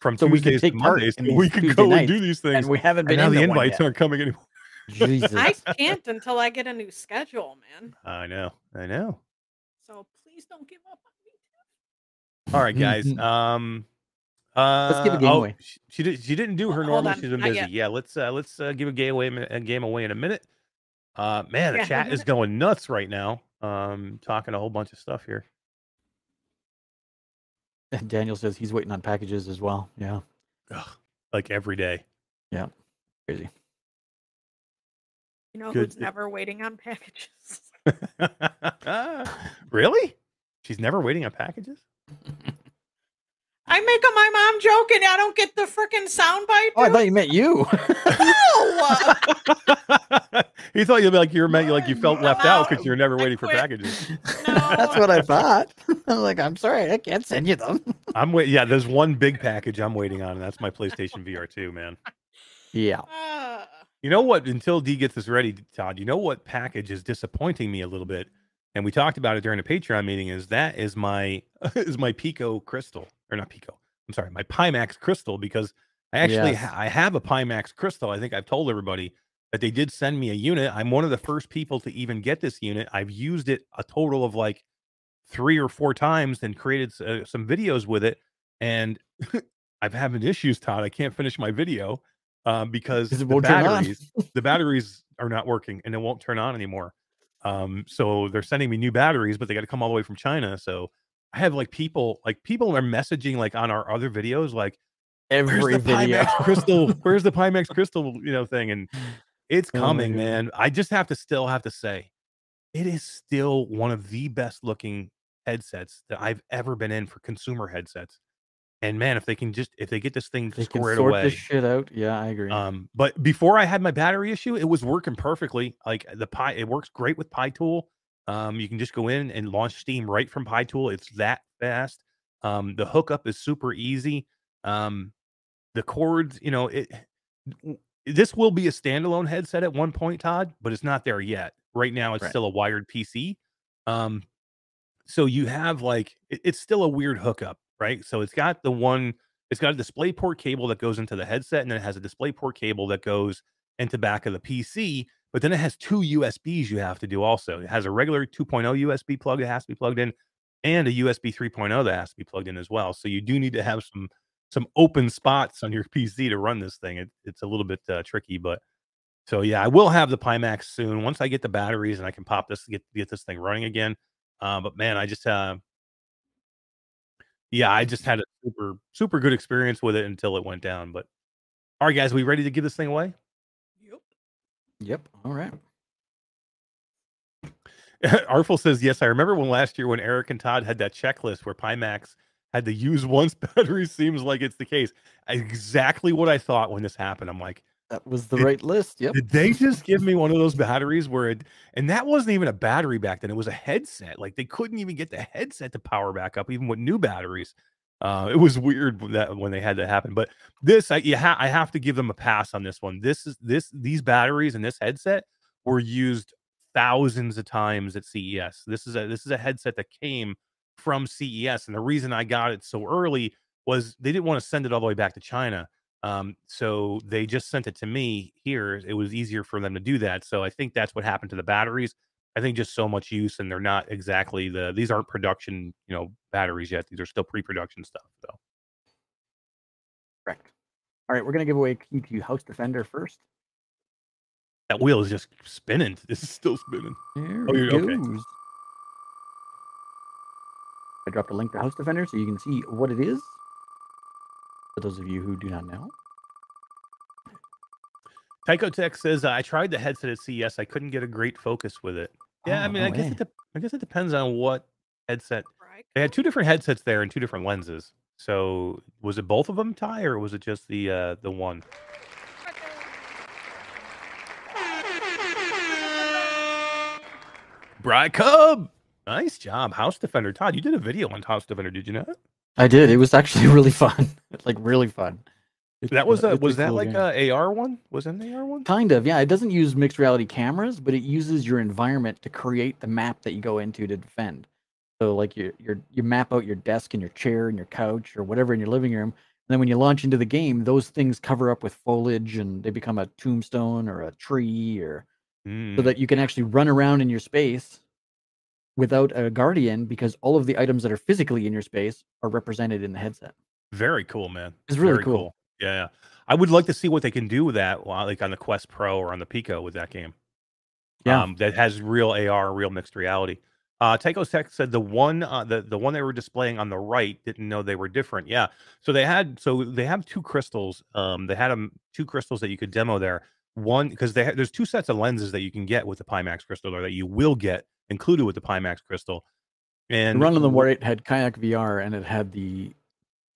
Speaker 1: from
Speaker 2: So we
Speaker 1: Tuesdays to Mondays,
Speaker 2: in
Speaker 1: so we can
Speaker 2: Tuesday
Speaker 1: go and do these things.
Speaker 2: and we haven't
Speaker 1: And
Speaker 2: been
Speaker 1: now
Speaker 2: in
Speaker 1: the invites aren't coming anymore.
Speaker 2: Jesus.
Speaker 3: I can't until I get a new schedule, man.
Speaker 1: I know, I know.
Speaker 3: So please don't give up on me.
Speaker 1: All right, guys. Um, uh,
Speaker 2: Let's give a game
Speaker 1: oh,
Speaker 2: away.
Speaker 1: She, she did. She didn't do her
Speaker 3: Hold
Speaker 1: normal.
Speaker 3: on,
Speaker 1: She's been
Speaker 3: not
Speaker 1: busy.
Speaker 3: yet.
Speaker 1: Yeah, let's uh, let's uh, give a game away. A game away in a minute. Uh, man, the
Speaker 3: Yeah,
Speaker 1: chat is going nuts right now. Um, talking a whole bunch of stuff here.
Speaker 2: And Daniel says he's waiting on packages as well. Yeah,
Speaker 1: Ugh, like every day. Yeah.
Speaker 2: Crazy.
Speaker 3: You know
Speaker 1: Good.
Speaker 3: who's never waiting on packages?
Speaker 1: really? She's never waiting on packages.
Speaker 3: I make a my mom joke and I don't get the freaking soundbite.
Speaker 2: Oh, I thought you meant you.
Speaker 3: No!
Speaker 1: he thought you'd be like you're meant like you felt left out because you're never
Speaker 3: I
Speaker 1: waiting for
Speaker 3: quit.
Speaker 1: packages.
Speaker 2: That's what I thought. I'm like, I'm sorry, I can't send you them.
Speaker 1: I'm wait. Yeah, there's one big package I'm waiting on, and that's my PlayStation VR 2, man.
Speaker 2: Yeah.
Speaker 3: Ah.
Speaker 1: You know what? Until D gets this ready, Todd. You know what package is disappointing me a little bit, and we talked about it during the Patreon meeting. Is that is my is my Pico crystal or not Pico? I'm sorry, my Pimax crystal because I actually
Speaker 2: Yes.
Speaker 1: ha- I have a Pimax crystal. I think I've told everybody that they did send me a unit. I'm one of the first people to even get this unit. I've used it a total of like three or four times and created uh, some videos with it, and I've having issues, Todd. I can't finish my video um, because the
Speaker 2: won't turn on.
Speaker 1: batteries the batteries are not working and it won't turn on anymore. Um, so they're sending me new batteries, but they got to come all the way from China. So I have like people like people are messaging like on our other videos like
Speaker 2: Every video.
Speaker 1: Pimax crystal? Where's the Pimax crystal? You know thing, and it's
Speaker 2: Oh
Speaker 1: coming,
Speaker 2: God.
Speaker 1: man. I just have to still have to say, it is still one of the best looking headsets that I've ever been in for consumer headsets. And man, if they can just if they get this thing
Speaker 2: They
Speaker 1: squared
Speaker 2: sort
Speaker 1: away,
Speaker 2: this shit out. Yeah, I agree.
Speaker 1: um, but before I had my battery issue, it was working perfectly. Like the Pi, it works great with Pi Tool. Um, you can just go in and launch Steam right from Pi Tool. It's that fast. Um, the hookup is super easy. Um, the cords, you know, it. This will be a standalone headset at one point, Todd, but it's not there yet. Right now, it's
Speaker 2: Right.
Speaker 1: still a wired PC. Um, so you have like it- it's still a weird hookup, right? So it's got the one, it's got a display port cable that goes into the headset, and then it has a display port cable that goes into back of the PC. But then it has two USBs you have to do also. It has a regular 2.0 USB plug that has to be plugged in, and a USB 3.0 that has to be plugged in as well. So you do need to have some some open spots on your PC to run this thing. It, it's a little bit uh, tricky, but so yeah, I will have the Pimax soon once I get the batteries and I can pop this get get this thing running again. Uh, but man, I just uh, yeah, I just had a super super good experience with it until it went down. But all right, guys, we ready to give this thing away?
Speaker 3: Yep.
Speaker 2: All right.
Speaker 1: Artful says, Yes, I remember when last year when Eric and Todd had that checklist where Pimax had to use once battery. Seems like it's the case. Exactly what I thought when this happened. I'm like,
Speaker 2: That was the
Speaker 1: Did-
Speaker 2: right list. Yep.
Speaker 1: Did they just give me one of those batteries where it, and that wasn't even a battery back then, it was a headset. Like they couldn't even get the headset to power back up, even with new batteries. Uh, it was weird that when they had that happen. But this, I, ha- I have to give them a pass on this one. This is this these batteries and this headset were used thousands of times at CES. This is a this is a headset that came from CES, and the reason I got it so early was they didn't want to send it all the way back to China. Um, so they just sent it to me here. It was easier for them to do that. So I think that's what happened to the batteries. I think just so much use, and they're not exactly the these aren't production, you know, batteries yet. These are still pre-production stuff. So
Speaker 2: Correct. All right, we're gonna give away a key to House Defender first.
Speaker 1: that wheel is just spinning. This is still spinning.
Speaker 2: There
Speaker 1: Oh, you're- okay.
Speaker 2: goes. I dropped a link to House Defender so you can see what it is. For those of you who do not know.
Speaker 1: Tycho Tech says I tried the headset at CES. I couldn't get a great focus with it. Yeah, I
Speaker 2: Oh,
Speaker 1: mean,
Speaker 2: no
Speaker 1: I guess
Speaker 2: way.
Speaker 1: it dep I guess it depends on what headset.
Speaker 3: Right.
Speaker 1: They had two different headsets there and two different lenses. So was it both of them, Ty, or was it just the uh the one? Bry Cub. Nice job, House Defender. Todd, you did a video on House Defender, did you not?
Speaker 2: I did. It was actually really fun. like really fun. It's,
Speaker 1: That was a was that
Speaker 2: cool
Speaker 1: like
Speaker 2: game.
Speaker 1: a AR one? Was an AR one?
Speaker 2: Kind of, yeah. It doesn't use mixed reality cameras, but it uses your environment to create the map that you go into to defend. So, like, you you you map out your desk and your chair and your couch or whatever in your living room. And then when you launch into the game, those things cover up with foliage and they become a tombstone or a tree, or so
Speaker 1: Mm,
Speaker 2: that you can actually run around in your space without a guardian because all of the items that are physically in your space are represented in the headset.
Speaker 1: very cool, man.
Speaker 2: It's really
Speaker 1: Very
Speaker 2: cool.
Speaker 1: Yeah. I would like to see what they can do with that, like on the Quest Pro or on the Pico with that game.
Speaker 2: Yeah.
Speaker 1: um, that has real AR, real mixed reality. Uh, Tycho Tech said the one, uh, the the one they were displaying on the right didn't know they were different. Yeah, so they had, so they have two crystals. Um, they had them two crystals that you could demo there. One because they ha- there's two sets of lenses that you can get with the Pimax crystal, or that you will get included with the Pimax crystal. And
Speaker 2: The run on the white had kayak VR and it had the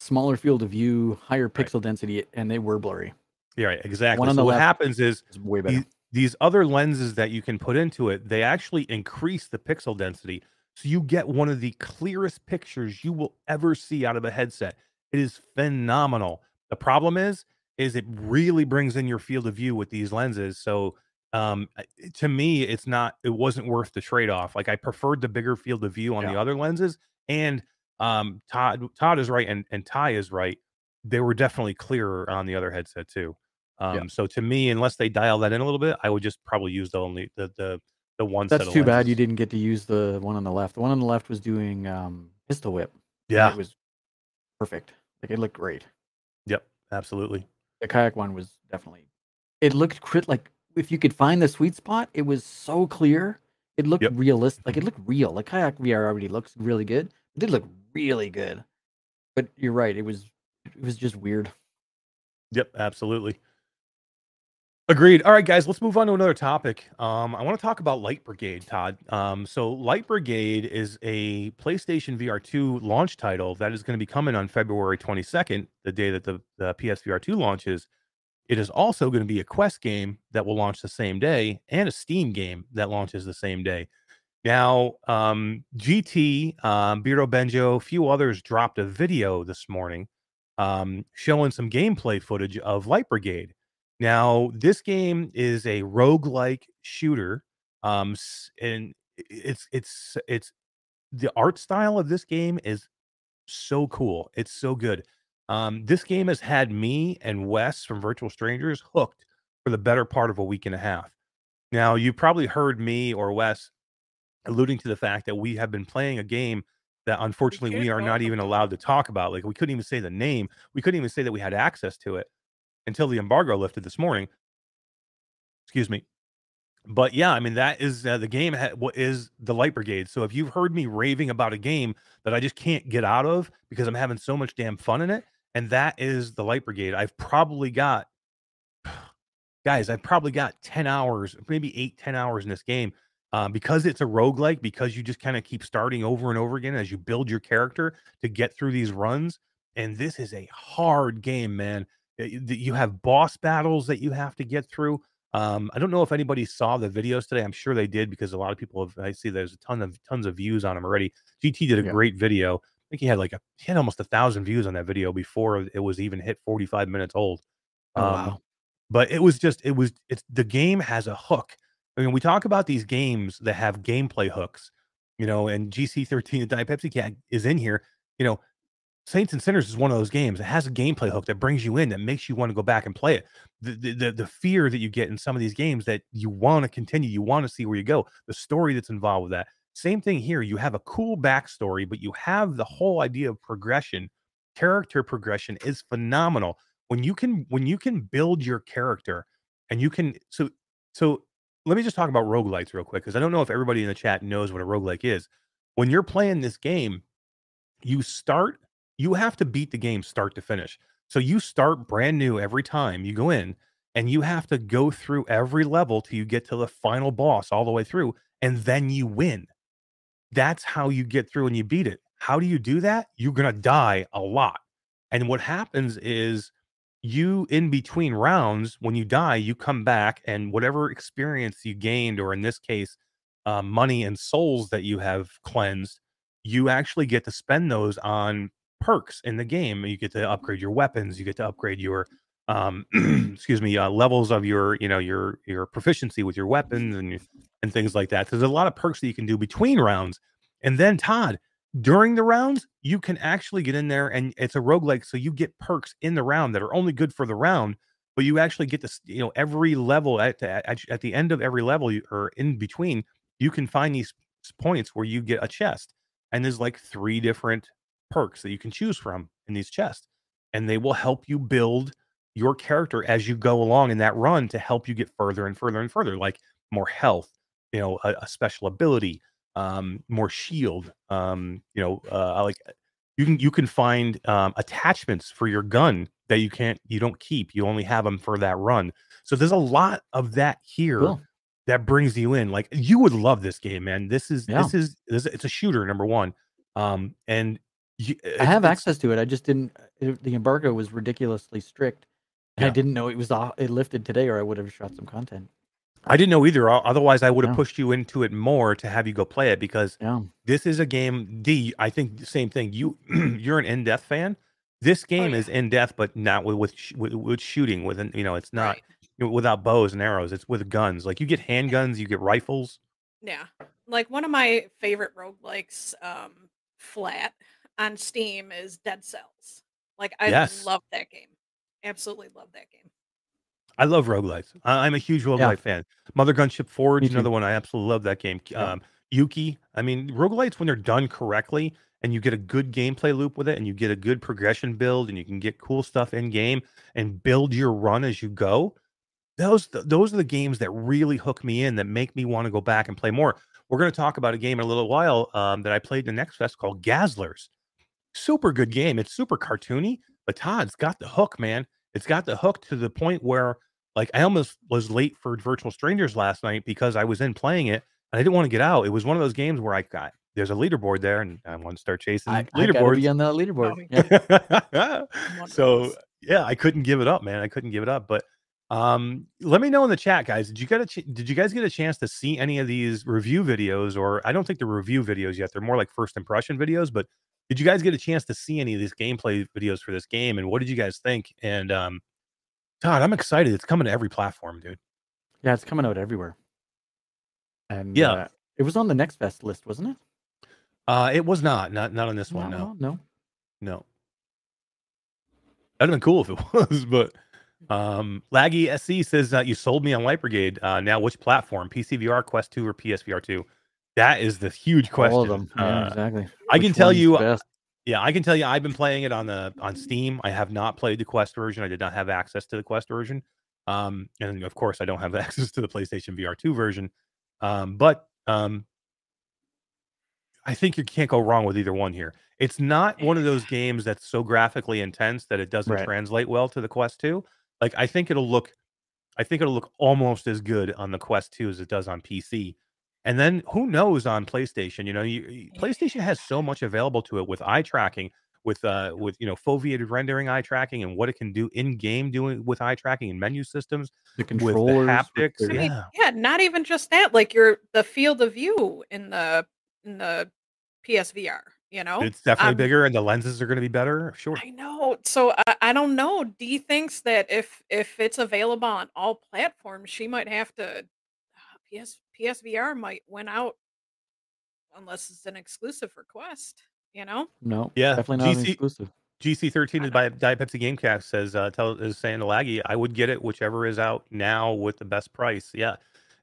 Speaker 2: smaller field of view, higher
Speaker 1: Right.
Speaker 2: pixel density, and they were blurry.
Speaker 1: yeah, right, exactly. So what happens is
Speaker 2: It's way better.
Speaker 1: these, these other lenses that you can put into it, they actually increase the pixel density. So you get one of the clearest pictures you will ever see out of a headset. It is phenomenal. The problem is, is it really brings in your field of view with these lenses. So um to me, it's not, it wasn't worth the trade-off. Like I preferred the bigger field of view on the other lenses. And um Todd Todd is right and, and Ty is right. They were definitely clearer on the other headset too. Um,
Speaker 2: Yeah.
Speaker 1: so to me, unless they dial that in a little bit, I would just probably use the only the the the one.
Speaker 2: That's too bad you didn't get to use the one on the left. The one on the left was doing um, pistol whip.
Speaker 1: Yeah.
Speaker 2: It was perfect. Like it looked great.
Speaker 1: Yep. Absolutely.
Speaker 2: The kayak one was definitely. It looked crit like if you could find the sweet spot, it was so clear. It looked
Speaker 1: Yep.
Speaker 2: realistic. Like it looked real. Like kayak VR already looks really good. It did look really good. But you're right. It was it was just weird.
Speaker 1: Yep. Absolutely. Agreed. All right, guys, let's move on to another topic. Um, I want to talk about Light Brigade, Todd. Um, so Light Brigade is a PlayStation VR 2 launch title that is going to be coming on February 22nd, the day that the, the PSVR 2 launches. It is also going to be a Quest game that will launch the same day and a Steam game that launches the same day. Now, um, GT, um, Benjo, a few others dropped a video this morning um, showing some gameplay footage of Light Brigade. Now, this game is a roguelike shooter. Um, and it's it's it's the art style of this game is so cool. It's so good. Um, this game has had me and Wes from Virtual Strangers hooked for the better part of a week and a half. Now, you probably heard me or Wes alluding to the fact that we have been playing a game that unfortunately we are not even allowed to talk about. Like we couldn't even say the name. We couldn't even say that we had access to it until the embargo lifted this morning. Excuse me. But yeah, I mean that is uh, the game. Ha- what is the Light Brigade? So if you've heard me raving about a game that I just can't get out of because I'm having so much damn fun in it, and that is the Light Brigade. I've probably got, guys, I've probably got ten hours, maybe eight, ten hours in this game um, because it's a roguelike, because you just kind of keep starting over and over again as you build your character to get through these runs. And this is a hard game, man. Uh, You have boss battles that you have to get through. Um, I don't know if anybody saw the videos today. I'm sure they did because a lot of people have. I see there's a ton of tons of views on them already. GT did a
Speaker 2: Yeah.
Speaker 1: great video. I think he had like a he had almost a thousand views on that video before it was even hit 45 minutes old.
Speaker 2: Oh,
Speaker 1: Um,
Speaker 2: wow.
Speaker 1: but it was just it was it's the game has a hook. I mean, we talk about these games that have gameplay hooks, you know, and GC13 the Diet Pepsi Cat is in here. You know, Saints and Sinners is one of those games. It has a gameplay hook that brings you in, that makes you want to go back and play it. The the the fear that you get in some of these games that you want to continue, you want to see where you go, the story that's involved with that. Same thing here. You have a cool backstory, but you have the whole idea of progression. Character progression is phenomenal when you can when you can build your character and you can so so let me just talk about roguelites real quick because I don't know if everybody in the chat knows what a roguelike is. When you're playing this game, you start you have to beat the game start to finish. So you start brand new every time you go in and you have to go through every level till you get to the final boss all the way through and then you win. That's how you get through and you beat it. How do you do that? You're going to die a lot. And what happens is you in between rounds when you die you come back and whatever experience you gained or in this case uh, money and souls that you have cleansed you actually get to spend those on perks in the game. You get to upgrade your weapons. You get to upgrade your um excuse me uh, levels of your you know your your proficiency with your weapons and and things like that. There's a lot of perks that you can do between rounds. And then Todd, during the rounds, you can actually get in there and it's a roguelike so you get perks in the round that are only good for the round, but you actually get this you know every level at the, at, at the end of every level you, or in between, you can find these points where you get a chest. And there's like three different perks that you can choose from in these chests and they will help you build your character as you go along in that run to help you get further and further and further like more health you know a, a special ability um more shield um you know uh like you can you can find um attachments for your gun that you can't you don't keep you only have them for that run so there's a lot of that here
Speaker 2: Cool.
Speaker 1: that brings you in like you would love this game man this is
Speaker 2: Yeah.
Speaker 1: this is this, it's a shooter number one um and you,
Speaker 2: I have access to it. I just didn't. It, the embargo was ridiculously strict, and I didn't know it was off, it lifted today, or I would have shot some content.
Speaker 1: I didn't know either. Otherwise, I would have
Speaker 2: Yeah.
Speaker 1: pushed you into it more to have you go play it because
Speaker 2: Yeah,
Speaker 1: this is a game. D, I think the same thing. You, you're an in death fan. This game is
Speaker 3: yeah.
Speaker 1: in death, but not with with, sh- with with shooting. With an- you know, it's not
Speaker 3: Right.
Speaker 1: without bows and arrows. It's with guns. Like you get handguns, you get rifles.
Speaker 3: Yeah. Like one of my favorite roguelikes, um, flat on Steam is Dead Cells. Like I
Speaker 1: Yes.
Speaker 3: love that game. Absolutely love that game.
Speaker 1: I love roguelites. I- I'm a huge roguelite fan. Mother Gunship Forge, another one. I absolutely love that game.
Speaker 2: Yeah.
Speaker 1: Um, Yuki. I mean, roguelites when they're done correctly and you get a good gameplay loop with it and you get a good progression build and you can get cool stuff in game and build your run as you go. Those th- those are the games that really hook me in that make me want to go back and play more. We're going to talk about a game in a little while um, that I played in the next fest called Gazlers. Super good game. It's super cartoony, but Todd's got the hook, man. It's got the hook to the point where like I almost was late for Virtual Strangers last night because I was in playing it and I didn't want to get out. It was one of those games where I got there's a leaderboard there and I want to start chasing
Speaker 2: I, I be on the leaderboard.
Speaker 3: Oh,
Speaker 2: Yeah.
Speaker 1: so yeah, I couldn't give it up, man. I couldn't give it up. But um, let me know in the chat, guys. Did you get a ch- did you guys get a chance to see any of these review videos? Or I don't think they're review videos yet. They're more like first impression videos. But did you guys get a chance to see any of these gameplay videos for this game? And what did you guys think? And um, Todd, I'm excited. It's coming to every platform, dude.
Speaker 2: yeah, it's coming out everywhere. And
Speaker 1: Yeah.
Speaker 2: uh, it was on the next fest list, wasn't it?
Speaker 1: Uh, it was not not not on this one. No,
Speaker 2: no.
Speaker 1: no. That'd have been cool if it was, but um Laggy SC says uh, you sold me on Light Brigade. Uh now which platform? PCVR, Quest 2, or PSVR 2? That is the huge question.
Speaker 2: All of them. Yeah,
Speaker 1: Uh,
Speaker 2: exactly.
Speaker 1: I can tell you-
Speaker 2: best?
Speaker 1: Yeah, I can tell you I've been playing it on the on Steam. I have not played the Quest version. I did not have access to the Quest version. Um, and of course I don't have access to the PlayStation VR 2 version. Um, but um I think you can't go wrong with either one here. It's not one of those games that's so graphically intense that it doesn't
Speaker 2: Right.
Speaker 1: translate well to the Quest 2. Like I think it'll look I think it'll look almost as good on the Quest 2 as it does on PC. And then who knows on PlayStation? You know, you, you- PlayStation has so much available to it with eye tracking, with uh, with you know foveated rendering eye tracking, and what it can do in game doing with eye tracking and menu systems.
Speaker 2: The
Speaker 1: with the
Speaker 2: controllers.
Speaker 1: haptics,
Speaker 2: their-
Speaker 3: I mean,
Speaker 1: Yeah.
Speaker 3: yeah, not even just that. Like your the field of view in the in the PSVR. You know,
Speaker 1: It's definitely
Speaker 3: I'm-
Speaker 1: bigger, and the lenses are going to be better. Sure.
Speaker 3: I know. So I, I don't know. D thinks that if if it's available on all platforms, she might have to. PS PSVR might win out unless it's an exclusive request, You know,
Speaker 2: No,
Speaker 1: Yeah,
Speaker 2: definitely not an
Speaker 1: GC
Speaker 2: exclusive.
Speaker 1: GC13 is by Diet Pepsi Gamecast says uh tell is saying to Laggy, I would get it whichever is out now with the best price. Yeah.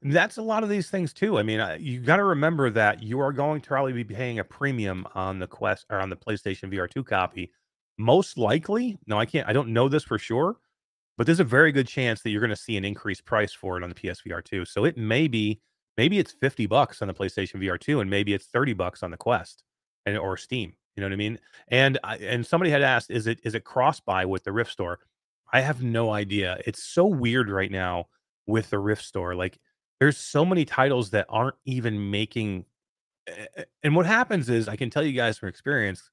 Speaker 1: And that's a lot of these things too. I mean, uh, you got to remember that you are going to probably be paying a premium on the Quest or on the PlayStation VR2 copy. Most likely, no, I can't. I don't know this for sure, but there's a very good chance that you're going to see an increased price for it on the PSVR 2. So it may be, maybe it's 50 bucks on the PlayStation VR 2 and maybe it's 30 bucks on the Quest and or Steam. You know what I mean? And and somebody had asked, is it is it cross buy with the Rift Store? I have no idea. It's so weird right now with the Rift Store. Like there's so many titles that aren't even making eh, eh, and what happens is I can tell you guys from experience,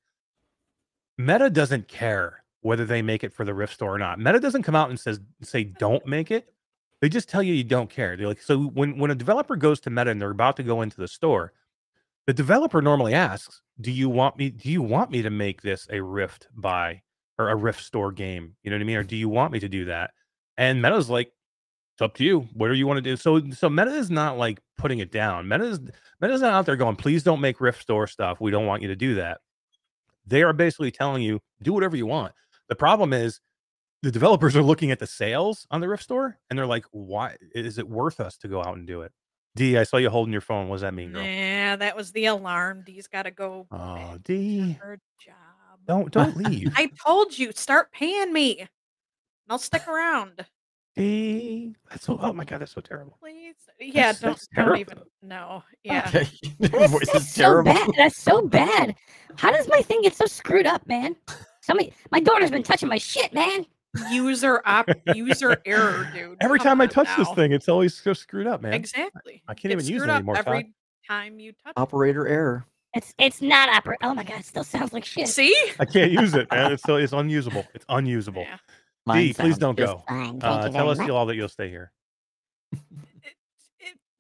Speaker 1: Meta doesn't care whether they make it for the Rift Store or not. Meta doesn't come out and says say don't make it. They just tell you you don't care. They're like so when when a developer goes to Meta and they're about to go into the store, the developer normally asks, "Do you want me? Do you want me to make this a Rift buy or a Rift Store game? You know what I mean? Or do you want me to do that?" And Meta's like, "It's up to you. Whatever you want to do." So so Meta is not like putting it down. Meta is Meta's not out there going, "Please don't make Rift Store stuff. We don't want you to do that." They are basically telling you, "Do whatever you want." The problem is the developers are looking at the sales on the Rift Store and they're like, "Why is it worth us to go out and do it?" D, I saw you holding your phone. What does that mean, girl?
Speaker 3: Yeah, that was the alarm. D's got to go.
Speaker 1: Oh, D,
Speaker 3: her job.
Speaker 1: don't don't leave.
Speaker 3: I told you, start paying me. and I'll stick around,
Speaker 1: D, that's so. Oh my god, that's so terrible.
Speaker 3: please. Yeah,
Speaker 1: That's-
Speaker 3: don't
Speaker 1: that's
Speaker 3: don't even.
Speaker 1: terrible.
Speaker 3: No. Yeah.
Speaker 2: Okay. Your
Speaker 5: That's,
Speaker 2: voice
Speaker 5: that's
Speaker 2: is
Speaker 5: so
Speaker 2: terrible.
Speaker 5: bad. That's so bad. How does my thing get so screwed up, man? Somebody, my daughter's been touching my shit, man.
Speaker 3: User op user error, dude.
Speaker 1: Every
Speaker 3: Come
Speaker 1: time I
Speaker 3: on
Speaker 1: touch this thing, it's always so screwed up, man.
Speaker 3: Exactly.
Speaker 1: I can't
Speaker 3: It's
Speaker 1: even use it anymore, Todd.
Speaker 3: Every time you touch. it.
Speaker 2: Operator error.
Speaker 5: It's it's not opera. Oh my god, it still sounds like shit.
Speaker 3: See?
Speaker 1: I can't use it, man. It's so it's unusable. It's unusable.
Speaker 3: Yeah.
Speaker 2: Mine
Speaker 1: D, please don't go.
Speaker 5: Fine, thank
Speaker 1: Uh,
Speaker 5: you
Speaker 1: tell us
Speaker 5: much.
Speaker 1: all that you'll stay here.
Speaker 3: It,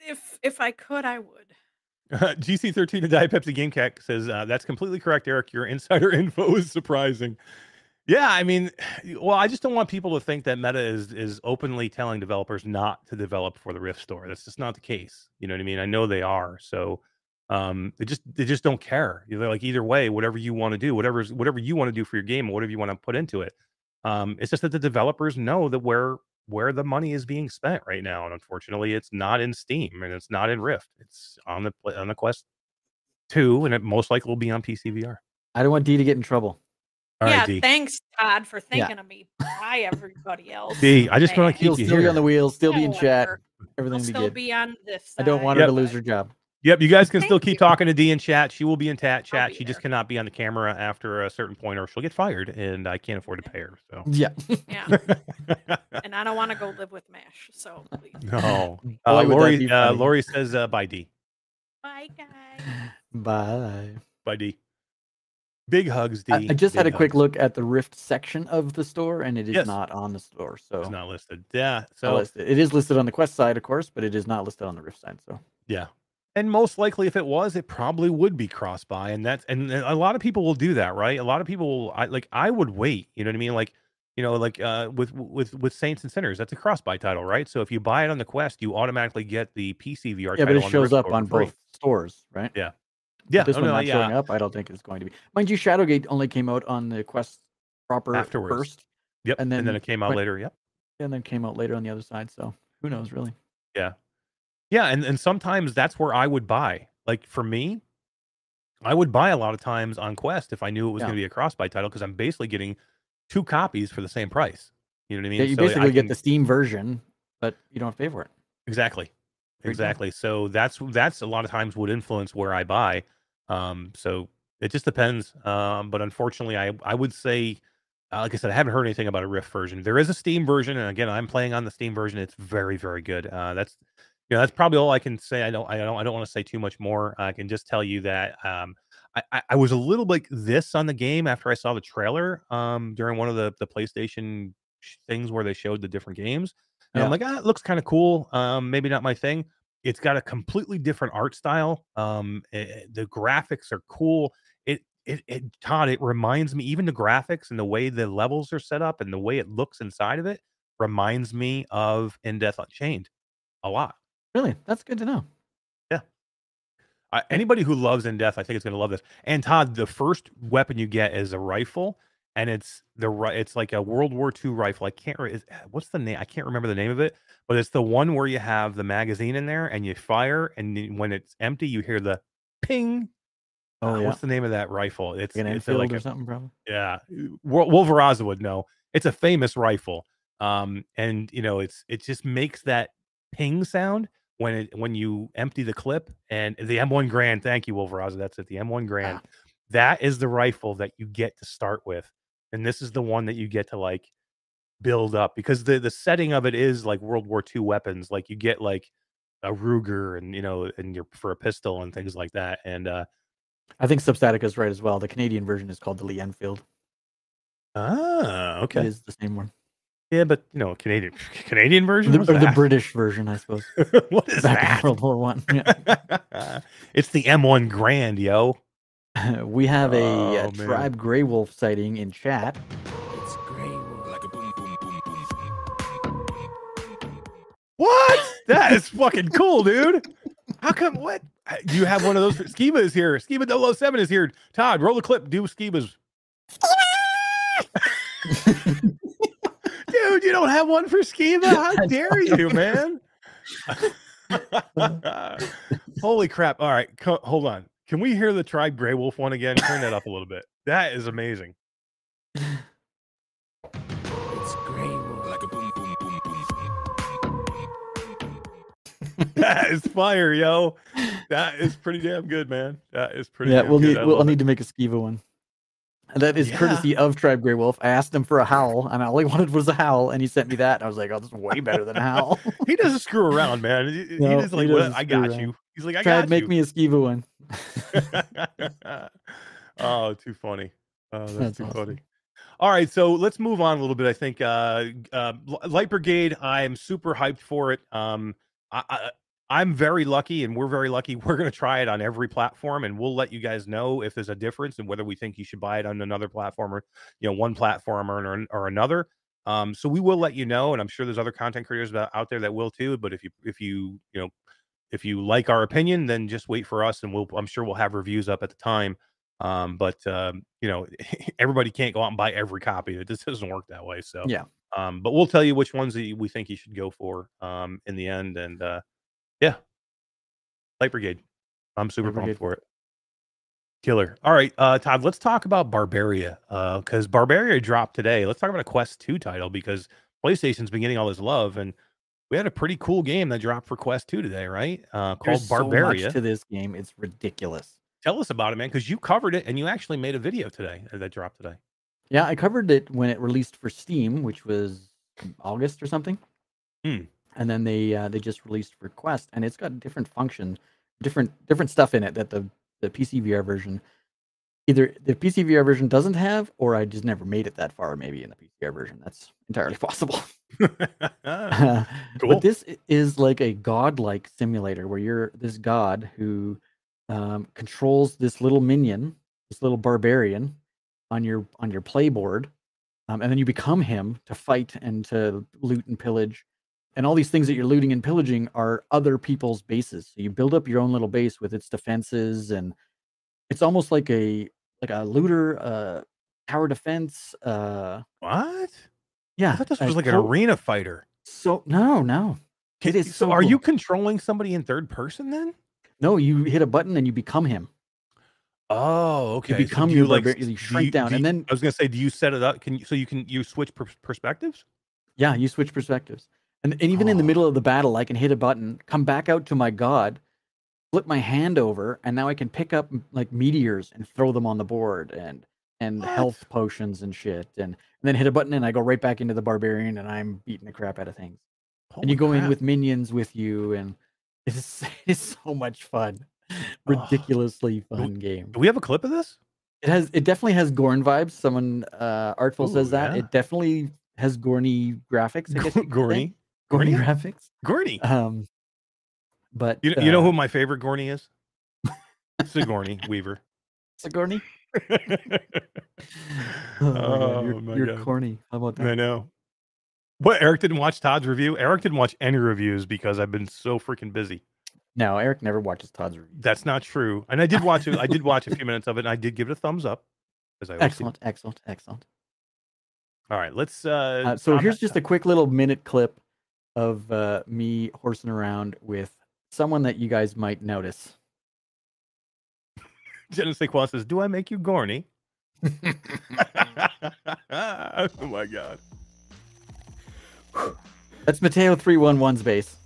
Speaker 3: if if I could, I would.
Speaker 1: GC13 to Diet Pepsi Game Cat says uh, that's completely correct, Eric. Your insider info is surprising. Yeah, I mean, well, I just don't want people to think that Meta is is openly telling developers not to develop for the Rift Store. That's just not the case. You know what I mean? I know they are. So um they just they just don't care. They're like either way, whatever you want to do, whatever whatever you want to do for your game, whatever you want to put into it. Um, it's just that the developers know that where where the money is being spent right now, and unfortunately, it's not in Steam and it's not in Rift. It's on the on the Quest Two, and it most likely will be on PC VR.
Speaker 2: I don't want D to get in trouble.
Speaker 1: All right,
Speaker 3: yeah,
Speaker 1: D.
Speaker 3: thanks, Todd, for
Speaker 2: Yeah.
Speaker 3: thinking of me. Bye, everybody else.
Speaker 1: D, I just want to
Speaker 3: Man.
Speaker 2: He'll
Speaker 1: keep you
Speaker 2: still be on the
Speaker 1: here.
Speaker 2: wheel, still be
Speaker 3: Yeah,
Speaker 2: in chat. Everything
Speaker 3: I'll
Speaker 2: be
Speaker 3: still
Speaker 2: good.
Speaker 3: be on this.
Speaker 2: I don't
Speaker 3: side,
Speaker 2: want her to lose her job.
Speaker 1: Yep, you guys can still keep
Speaker 3: you.
Speaker 1: talking to D in chat. She will be in ta- chat.
Speaker 3: be
Speaker 1: She just cannot be on the camera after a certain point, or she'll get fired, and I can't afford to pay her. So
Speaker 2: Yeah.
Speaker 3: Yeah, and I don't want to go live with Mash. So please.
Speaker 1: no.
Speaker 2: Boy,
Speaker 1: Uh,
Speaker 2: would
Speaker 1: Lori, uh. Lori says uh, bye D.
Speaker 3: Bye, guys.
Speaker 2: Bye.
Speaker 1: Bye D. Big hugs D.
Speaker 2: I, I just had a
Speaker 1: Big
Speaker 2: quick look at the Rift section of the store, and it is
Speaker 1: Yes.
Speaker 2: not on the store. So
Speaker 1: It's not listed. Yeah.
Speaker 2: not
Speaker 1: So
Speaker 2: listed. it is listed on the Quest side, of course, but it is not listed on the Rift side. So
Speaker 1: Yeah. And most likely, if it was, it probably would be cross buy, and that's and a lot of people will do that, right? A lot of people, will, I like, I would wait. You know what I mean? Like, you know, like uh, with with with Saints and Sinners, that's a cross buy title, right? So if you buy it on the Quest, you automatically get the PC VR.
Speaker 2: yeah, but it shows up on both stores, right?
Speaker 1: Yeah.
Speaker 2: But
Speaker 1: Yeah,
Speaker 2: this
Speaker 1: oh,
Speaker 2: one
Speaker 1: no,
Speaker 2: not
Speaker 1: yeah,
Speaker 2: showing up. I don't think it's going to be. Mind you, Shadowgate only came out on the Quest proper
Speaker 1: Afterwards.
Speaker 2: first,
Speaker 1: Yep,
Speaker 2: and then,
Speaker 1: and then, it came out
Speaker 2: when-
Speaker 1: later. Yep.
Speaker 2: and then came out later on the other side. So who knows, really?
Speaker 1: Yeah, and and sometimes that's where I would buy. Like for me, I would buy a lot of times on Quest if I knew it was
Speaker 2: Yeah.
Speaker 1: going to be a cross buy title because I'm basically getting two copies for the same price. You know what I mean?
Speaker 2: yeah, you
Speaker 1: So
Speaker 2: basically get the Steam version, but you don't have to pay for it.
Speaker 1: Exactly. Exactly. So that's that's a lot of times would influence where I buy. Um, so it just depends. Um, but unfortunately, I I would say, uh, like I said, I haven't heard anything about a Rift version. There is a Steam version, and again, I'm playing on the Steam version. It's very very good. Uh, that's you know that's probably all I can say. I don't I don't I don't want to say too much more. I can just tell you that um, I, I was a little like this on the game after I saw the trailer um during one of the the PlayStation things where they showed the different games. And I'm like, ah, it looks kind of cool. Um, maybe not my thing. It's got a completely different art style. Um, eh, eh, the graphics are cool. It, it, it, Todd, it reminds me, even the graphics and the way the levels are set up and the way it looks inside of it reminds me of In Death Unchained a lot.
Speaker 2: Really, that's good to know. Yeah.
Speaker 1: I, anybody who loves In Death, I think is going to love this. And Todd, the first weapon you get is a rifle, and it's the it's like a World War II rifle. I can't re- is- what's the name? I can't remember the name of it, but it's the one where you have the magazine in there and you fire, and when it's empty, you hear the ping.
Speaker 2: Oh
Speaker 1: Uh,
Speaker 2: yeah,
Speaker 1: what's the name of that rifle? It's,
Speaker 2: an
Speaker 1: it's a- like
Speaker 2: or
Speaker 1: a,
Speaker 2: something, probably.
Speaker 1: yeah, Wol- Wolveraza would know. It's a famous rifle, um, and you know it's it just makes that ping sound when it when you empty the clip. And the M1 Garand, thank you, Wolveraza. That's it. The M1 Garand.
Speaker 2: Ah.
Speaker 1: That is the rifle that you get to start with, and this is the one that you get to like build up because the the setting of it is like World War II weapons. Like you get like a Ruger and you know and you're for a pistol and things like that. And uh
Speaker 2: I think Substatica is right as well. The Canadian version is called the Lee Enfield.
Speaker 1: ah okay
Speaker 2: is the same one.
Speaker 1: Yeah, but you know Canadian Canadian version.
Speaker 2: The,
Speaker 1: What's
Speaker 2: or the? British version, I suppose.
Speaker 1: what is
Speaker 2: Back in
Speaker 1: that?
Speaker 2: World War One. Yeah.
Speaker 1: it's the M1 Garand, yo.
Speaker 2: we have a,
Speaker 1: Oh,
Speaker 2: uh
Speaker 1: man.
Speaker 2: tribe Grey Wolf sighting in chat.
Speaker 5: It's Grey Wolf.
Speaker 1: What? That is fucking cool, dude. How come? What? Do you have one of those? For, Skiba is here. Skiba 007 is here. Todd, roll the clip. Do Skiba's. Dude, you don't have one for Skiba? How dare you, man? Holy crap. All right, co- hold on. Can we hear the Tribe Grey Wolf one again? Turn that up a little bit. That is amazing.
Speaker 5: It's Grey Wolf. Like a boom, boom, boom, boom.
Speaker 1: that is fire, yo. That is pretty damn good, man. That is pretty
Speaker 2: yeah,
Speaker 1: damn
Speaker 2: we'll
Speaker 1: good.
Speaker 2: need we'll I'll need to make a Skiva one. And that is
Speaker 1: Yeah.
Speaker 2: courtesy of Tribe Grey Wolf. I asked him for a howl, and all he wanted was a howl, and he sent me that. And I was like, "Oh, this is way better than a howl."
Speaker 1: he doesn't screw around, man. He, he
Speaker 2: No, he
Speaker 1: like, "What?
Speaker 2: doesn't
Speaker 1: I got
Speaker 2: around.
Speaker 1: you. He's like, I
Speaker 2: Tried
Speaker 1: got
Speaker 2: make
Speaker 1: you.
Speaker 2: me a Skiva one.
Speaker 1: oh, too funny. Oh, that's,
Speaker 2: That's
Speaker 1: too
Speaker 2: awesome.
Speaker 1: funny. All right, so let's move on a little bit. I think uh, uh, Light Brigade. I am super hyped for it. Um, I, I, I'm very lucky, and we're very lucky. We're going to try it on every platform, and we'll let you guys know if there's a difference and whether we think you should buy it on another platform or you know one platform or, or, or another. Um, so we will let you know, and I'm sure there's other content creators out there that will too. But if you if you you know if you like our opinion, then just wait for us, and we'll I'm sure we'll have reviews up at the time. Um, but um, you know, everybody can't go out and buy every copy. It just doesn't work that way. So
Speaker 2: Yeah.
Speaker 1: Um, but we'll tell you which ones that we think you should go for um in the end. And uh yeah. Light Brigade. I'm super
Speaker 2: Light
Speaker 1: pumped
Speaker 2: Brigade.
Speaker 1: for it. Killer. All right, uh Todd, let's talk about Barbaria. Uh because Barbaria dropped today. Let's talk about a Quest 2 title because PlayStation's been getting all this love and we had a pretty cool game that dropped for Quest 2 today, right? Uh called
Speaker 2: There's so
Speaker 1: Barbaria.
Speaker 2: much to this game. It's ridiculous.
Speaker 1: Tell us about it, man, because you covered it and you actually made a video today uh, that dropped today.
Speaker 2: Yeah, I covered it when it released for Steam, which was August or something.
Speaker 1: Hmm.
Speaker 2: And then they uh, they just released for Quest, and it's got different function, different different stuff in it that the the PC VR version either the PC VR version doesn't have, or I just never made it that far. Maybe in the PC VR version, that's entirely possible.
Speaker 1: Cool.
Speaker 2: But this is like a godlike simulator where you're this god who um, controls this little minion, this little barbarian, on your on your playboard, um, and then you become him to fight and to loot and pillage, and all these things that you're looting and pillaging are other people's bases. So you build up your own little base with its defenses, and it's almost like a like a looter, uh, tower defense. Uh,
Speaker 1: what?
Speaker 2: yeah,
Speaker 1: I thought this was like an arena fighter.
Speaker 2: So no, no. It is
Speaker 1: so
Speaker 2: so
Speaker 1: are you controlling somebody in third person then?
Speaker 2: No, you hit a button and you become him.
Speaker 1: Oh, okay. So
Speaker 2: become
Speaker 1: do
Speaker 2: your
Speaker 1: like
Speaker 2: you shrink down,
Speaker 1: do
Speaker 2: and then-
Speaker 1: I was gonna say, do you set it up? Can you so you can you switch per- perspectives?
Speaker 2: Yeah, you switch perspectives. And, and even in the
Speaker 1: Oh.
Speaker 2: middle of the battle, I can hit a button, come back out to my god, flip my hand over, and now I can pick up like meteors and throw them on the board and and
Speaker 1: What?
Speaker 2: health potions and shit. And, and then hit a button and I go right back into the barbarian and I'm beating the crap out of things. and you
Speaker 1: Holy
Speaker 2: go in with minions with you and it's it's so much fun.
Speaker 1: Oh.
Speaker 2: Ridiculously fun game.
Speaker 1: Do we have a clip of this?
Speaker 2: It has it definitely has Gorn vibes. Someone uh artful
Speaker 1: Ooh,
Speaker 2: says that.
Speaker 1: yeah.
Speaker 2: It definitely has Gorny graphics. I guess.
Speaker 1: Gorny,
Speaker 2: Gorny graphics.
Speaker 1: Gorny.
Speaker 2: Um but
Speaker 1: You, you know
Speaker 2: uh,
Speaker 1: who my favorite Gorny is? Sigourney Weaver.
Speaker 2: Sigourney?
Speaker 1: oh,
Speaker 2: Oh, you're,
Speaker 1: my
Speaker 2: you're corny. How about that?
Speaker 1: I know. What Eric didn't watch Todd's review? Eric didn't watch any reviews because I've been so freaking busy.
Speaker 2: No, Eric never watches Todd's review.
Speaker 1: That's not true. And I did watch it. I did watch a few minutes of it, and I did give it a thumbs up. As I.
Speaker 2: Excellent, excellent, excellent.
Speaker 1: All right, let's. Uh,
Speaker 2: Uh, so here's just a quick little minute clip of uh, me horsing around with someone that you guys might notice.
Speaker 1: Jenna Saquon says, "Do I make you gorny?" oh my god!
Speaker 2: That's Mateo 311's base.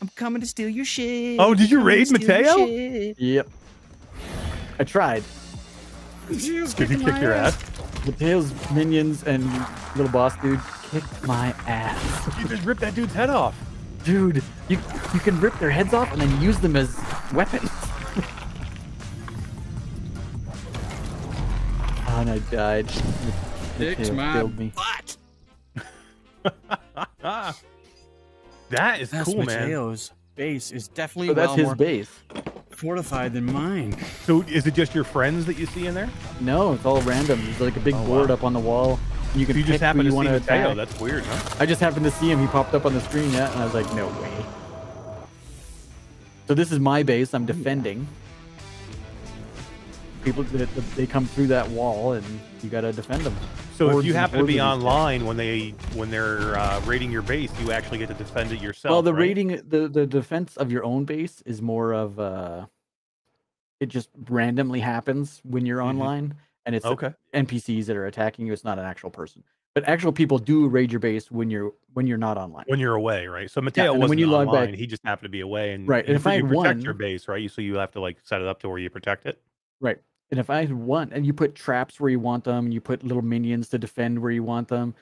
Speaker 6: I'm coming to steal your shit.
Speaker 1: Oh, did you raid
Speaker 6: to steal your
Speaker 1: Mateo?
Speaker 2: Yep. I tried.
Speaker 6: Mateo's
Speaker 1: Did he kick
Speaker 6: my
Speaker 1: your ass?
Speaker 2: Mateo's minions and little boss dude kicked my ass.
Speaker 1: You just ripped that dude's head off.
Speaker 2: Dude, you you can rip their heads off and then use them as weapons. oh, and I died.
Speaker 6: Kicked
Speaker 2: Mateo
Speaker 6: my
Speaker 2: killed me.
Speaker 6: butt.
Speaker 1: that is
Speaker 6: That's
Speaker 1: cool, man.
Speaker 6: Mateo's base is definitely
Speaker 2: So that's
Speaker 6: well
Speaker 2: his
Speaker 6: more
Speaker 2: base.
Speaker 6: fortified than mine.
Speaker 1: So is it just your friends that you see in there?
Speaker 2: No, it's all random. There's like a big
Speaker 1: Oh,
Speaker 2: board
Speaker 1: wow.
Speaker 2: up on the wall. You can
Speaker 1: You just happen to see
Speaker 2: want to
Speaker 1: Mateo.
Speaker 2: attack.
Speaker 1: That's weird, huh?
Speaker 2: I just happened to see him. He popped up on the screen, yeah, and I was like, no way. So this is my base. I'm defending. People, they, they come through that wall, and you gotta defend them.
Speaker 1: So if you happen to be
Speaker 2: hordes of these
Speaker 1: online when they when they're uh, raiding your base, you actually get to defend it yourself.
Speaker 2: well, the
Speaker 1: right?
Speaker 2: raiding, the the defense of your own base is more of uh, it just randomly happens when you're
Speaker 1: Mhm.
Speaker 2: online, and it's
Speaker 1: Okay.
Speaker 2: NPCs that are attacking you. It's not an actual person, but actual people do raid your base when you're when you're not online.
Speaker 1: When you're away, right? So Mateo
Speaker 2: and then
Speaker 1: wasn't
Speaker 2: when you log back-
Speaker 1: online. He just happened to be away, and
Speaker 2: Right, and
Speaker 1: you
Speaker 2: if I
Speaker 1: you
Speaker 2: had
Speaker 1: protect your base, right? You so you have to like set it up to where you protect it.
Speaker 2: Right. And if I had one, and you put traps where you want them, and you put little minions to defend where you want them,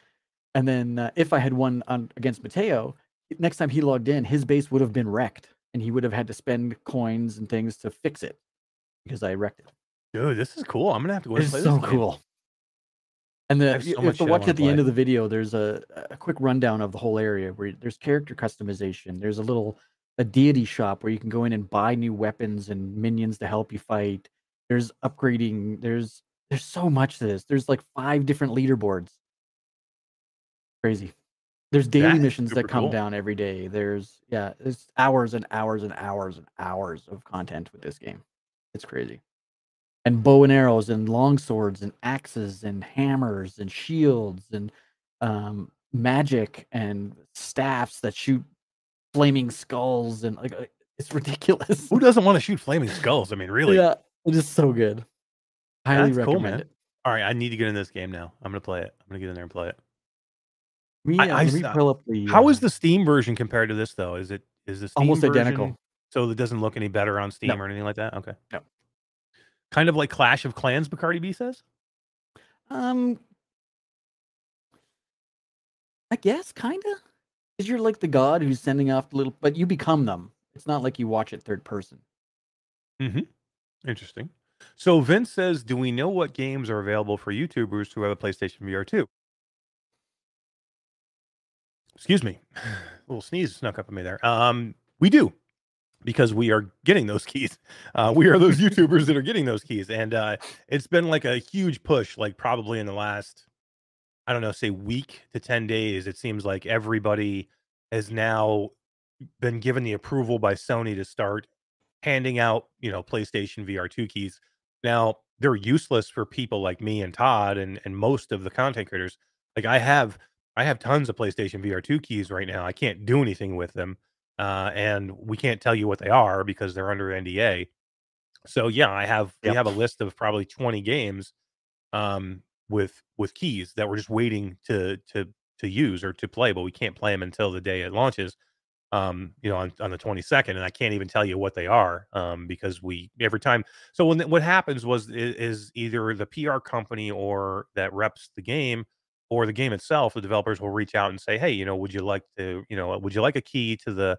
Speaker 2: and then uh, if I had one on against Mateo, next time he logged in, his base would have been wrecked, and he would have had to spend coins and things to fix it because I wrecked it.
Speaker 1: Dude, this is cool. I'm gonna have to go and
Speaker 2: It's
Speaker 1: play
Speaker 2: so
Speaker 1: game.
Speaker 2: cool. And the
Speaker 1: so
Speaker 2: you watch at the end of the video. There's a, a quick rundown of the whole area where there's character customization. There's a little a deity shop where you can go in and buy new weapons and minions to help you fight. There's upgrading. There's there's so much to this. There's like five different leaderboards. Crazy. There's daily missions that come
Speaker 1: cool.
Speaker 2: down every day. There's yeah, there's hours and hours and hours and hours of content with this game. It's crazy. And bow and arrows and long swords and axes and hammers and shields and um, magic and staffs that shoot flaming skulls and like it's ridiculous.
Speaker 1: Who doesn't want to shoot flaming skulls? I mean, really?
Speaker 2: Yeah, it is so good. Highly
Speaker 1: That's cool,
Speaker 2: recommend
Speaker 1: man.
Speaker 2: it.
Speaker 1: All right, I need to get in this game now. I'm gonna play it. I'm gonna get in there and play it.
Speaker 2: Me,
Speaker 1: I- I
Speaker 2: let me
Speaker 1: saw-
Speaker 2: pull up the.
Speaker 1: How is
Speaker 2: uh,
Speaker 1: the Steam version compared to this though? Is it is this
Speaker 2: Almost
Speaker 1: version-
Speaker 2: identical.
Speaker 1: So it doesn't look any better on Steam
Speaker 2: No.
Speaker 1: or anything like that? Okay.
Speaker 2: No.
Speaker 1: Kind of like Clash of Clans, Bacardi B says?
Speaker 2: Um, I guess kind of. Because you're like the god who's sending off the little, but you become them. It's not like you watch it third person. Mm-hmm.
Speaker 1: Interesting. So Vince says, "Do we know what games are available for YouTubers who have a PlayStation VR 2?" Excuse me, a little sneeze snuck up on me there. Um, we do because we are getting those keys. Uh, we are those YouTubers that are getting those keys, and uh, it's been like a huge push. Like probably in the last, I don't know, say week to ten days. It seems like everybody has now been given the approval by Sony to start handing out, you know, PlayStation VR2 keys. Now, they're useless for people like me and Todd and and most of the content creators. Like I have I have tons of PlayStation VR2 keys right now. I can't do anything with them. Uh, and we can't tell you what they are because they're under NDA. So yeah, I have we have a list of probably 20 games um with with keys that we're just waiting to to to use or to play, but we can't play them until the day it launches um you know on, on the 22nd and i can't even tell you what they are um because we every time so when what happens was i- is, either the pr company or that reps the game or the game itself the developers will reach out and say hey you know would you like to you know would you like a key to the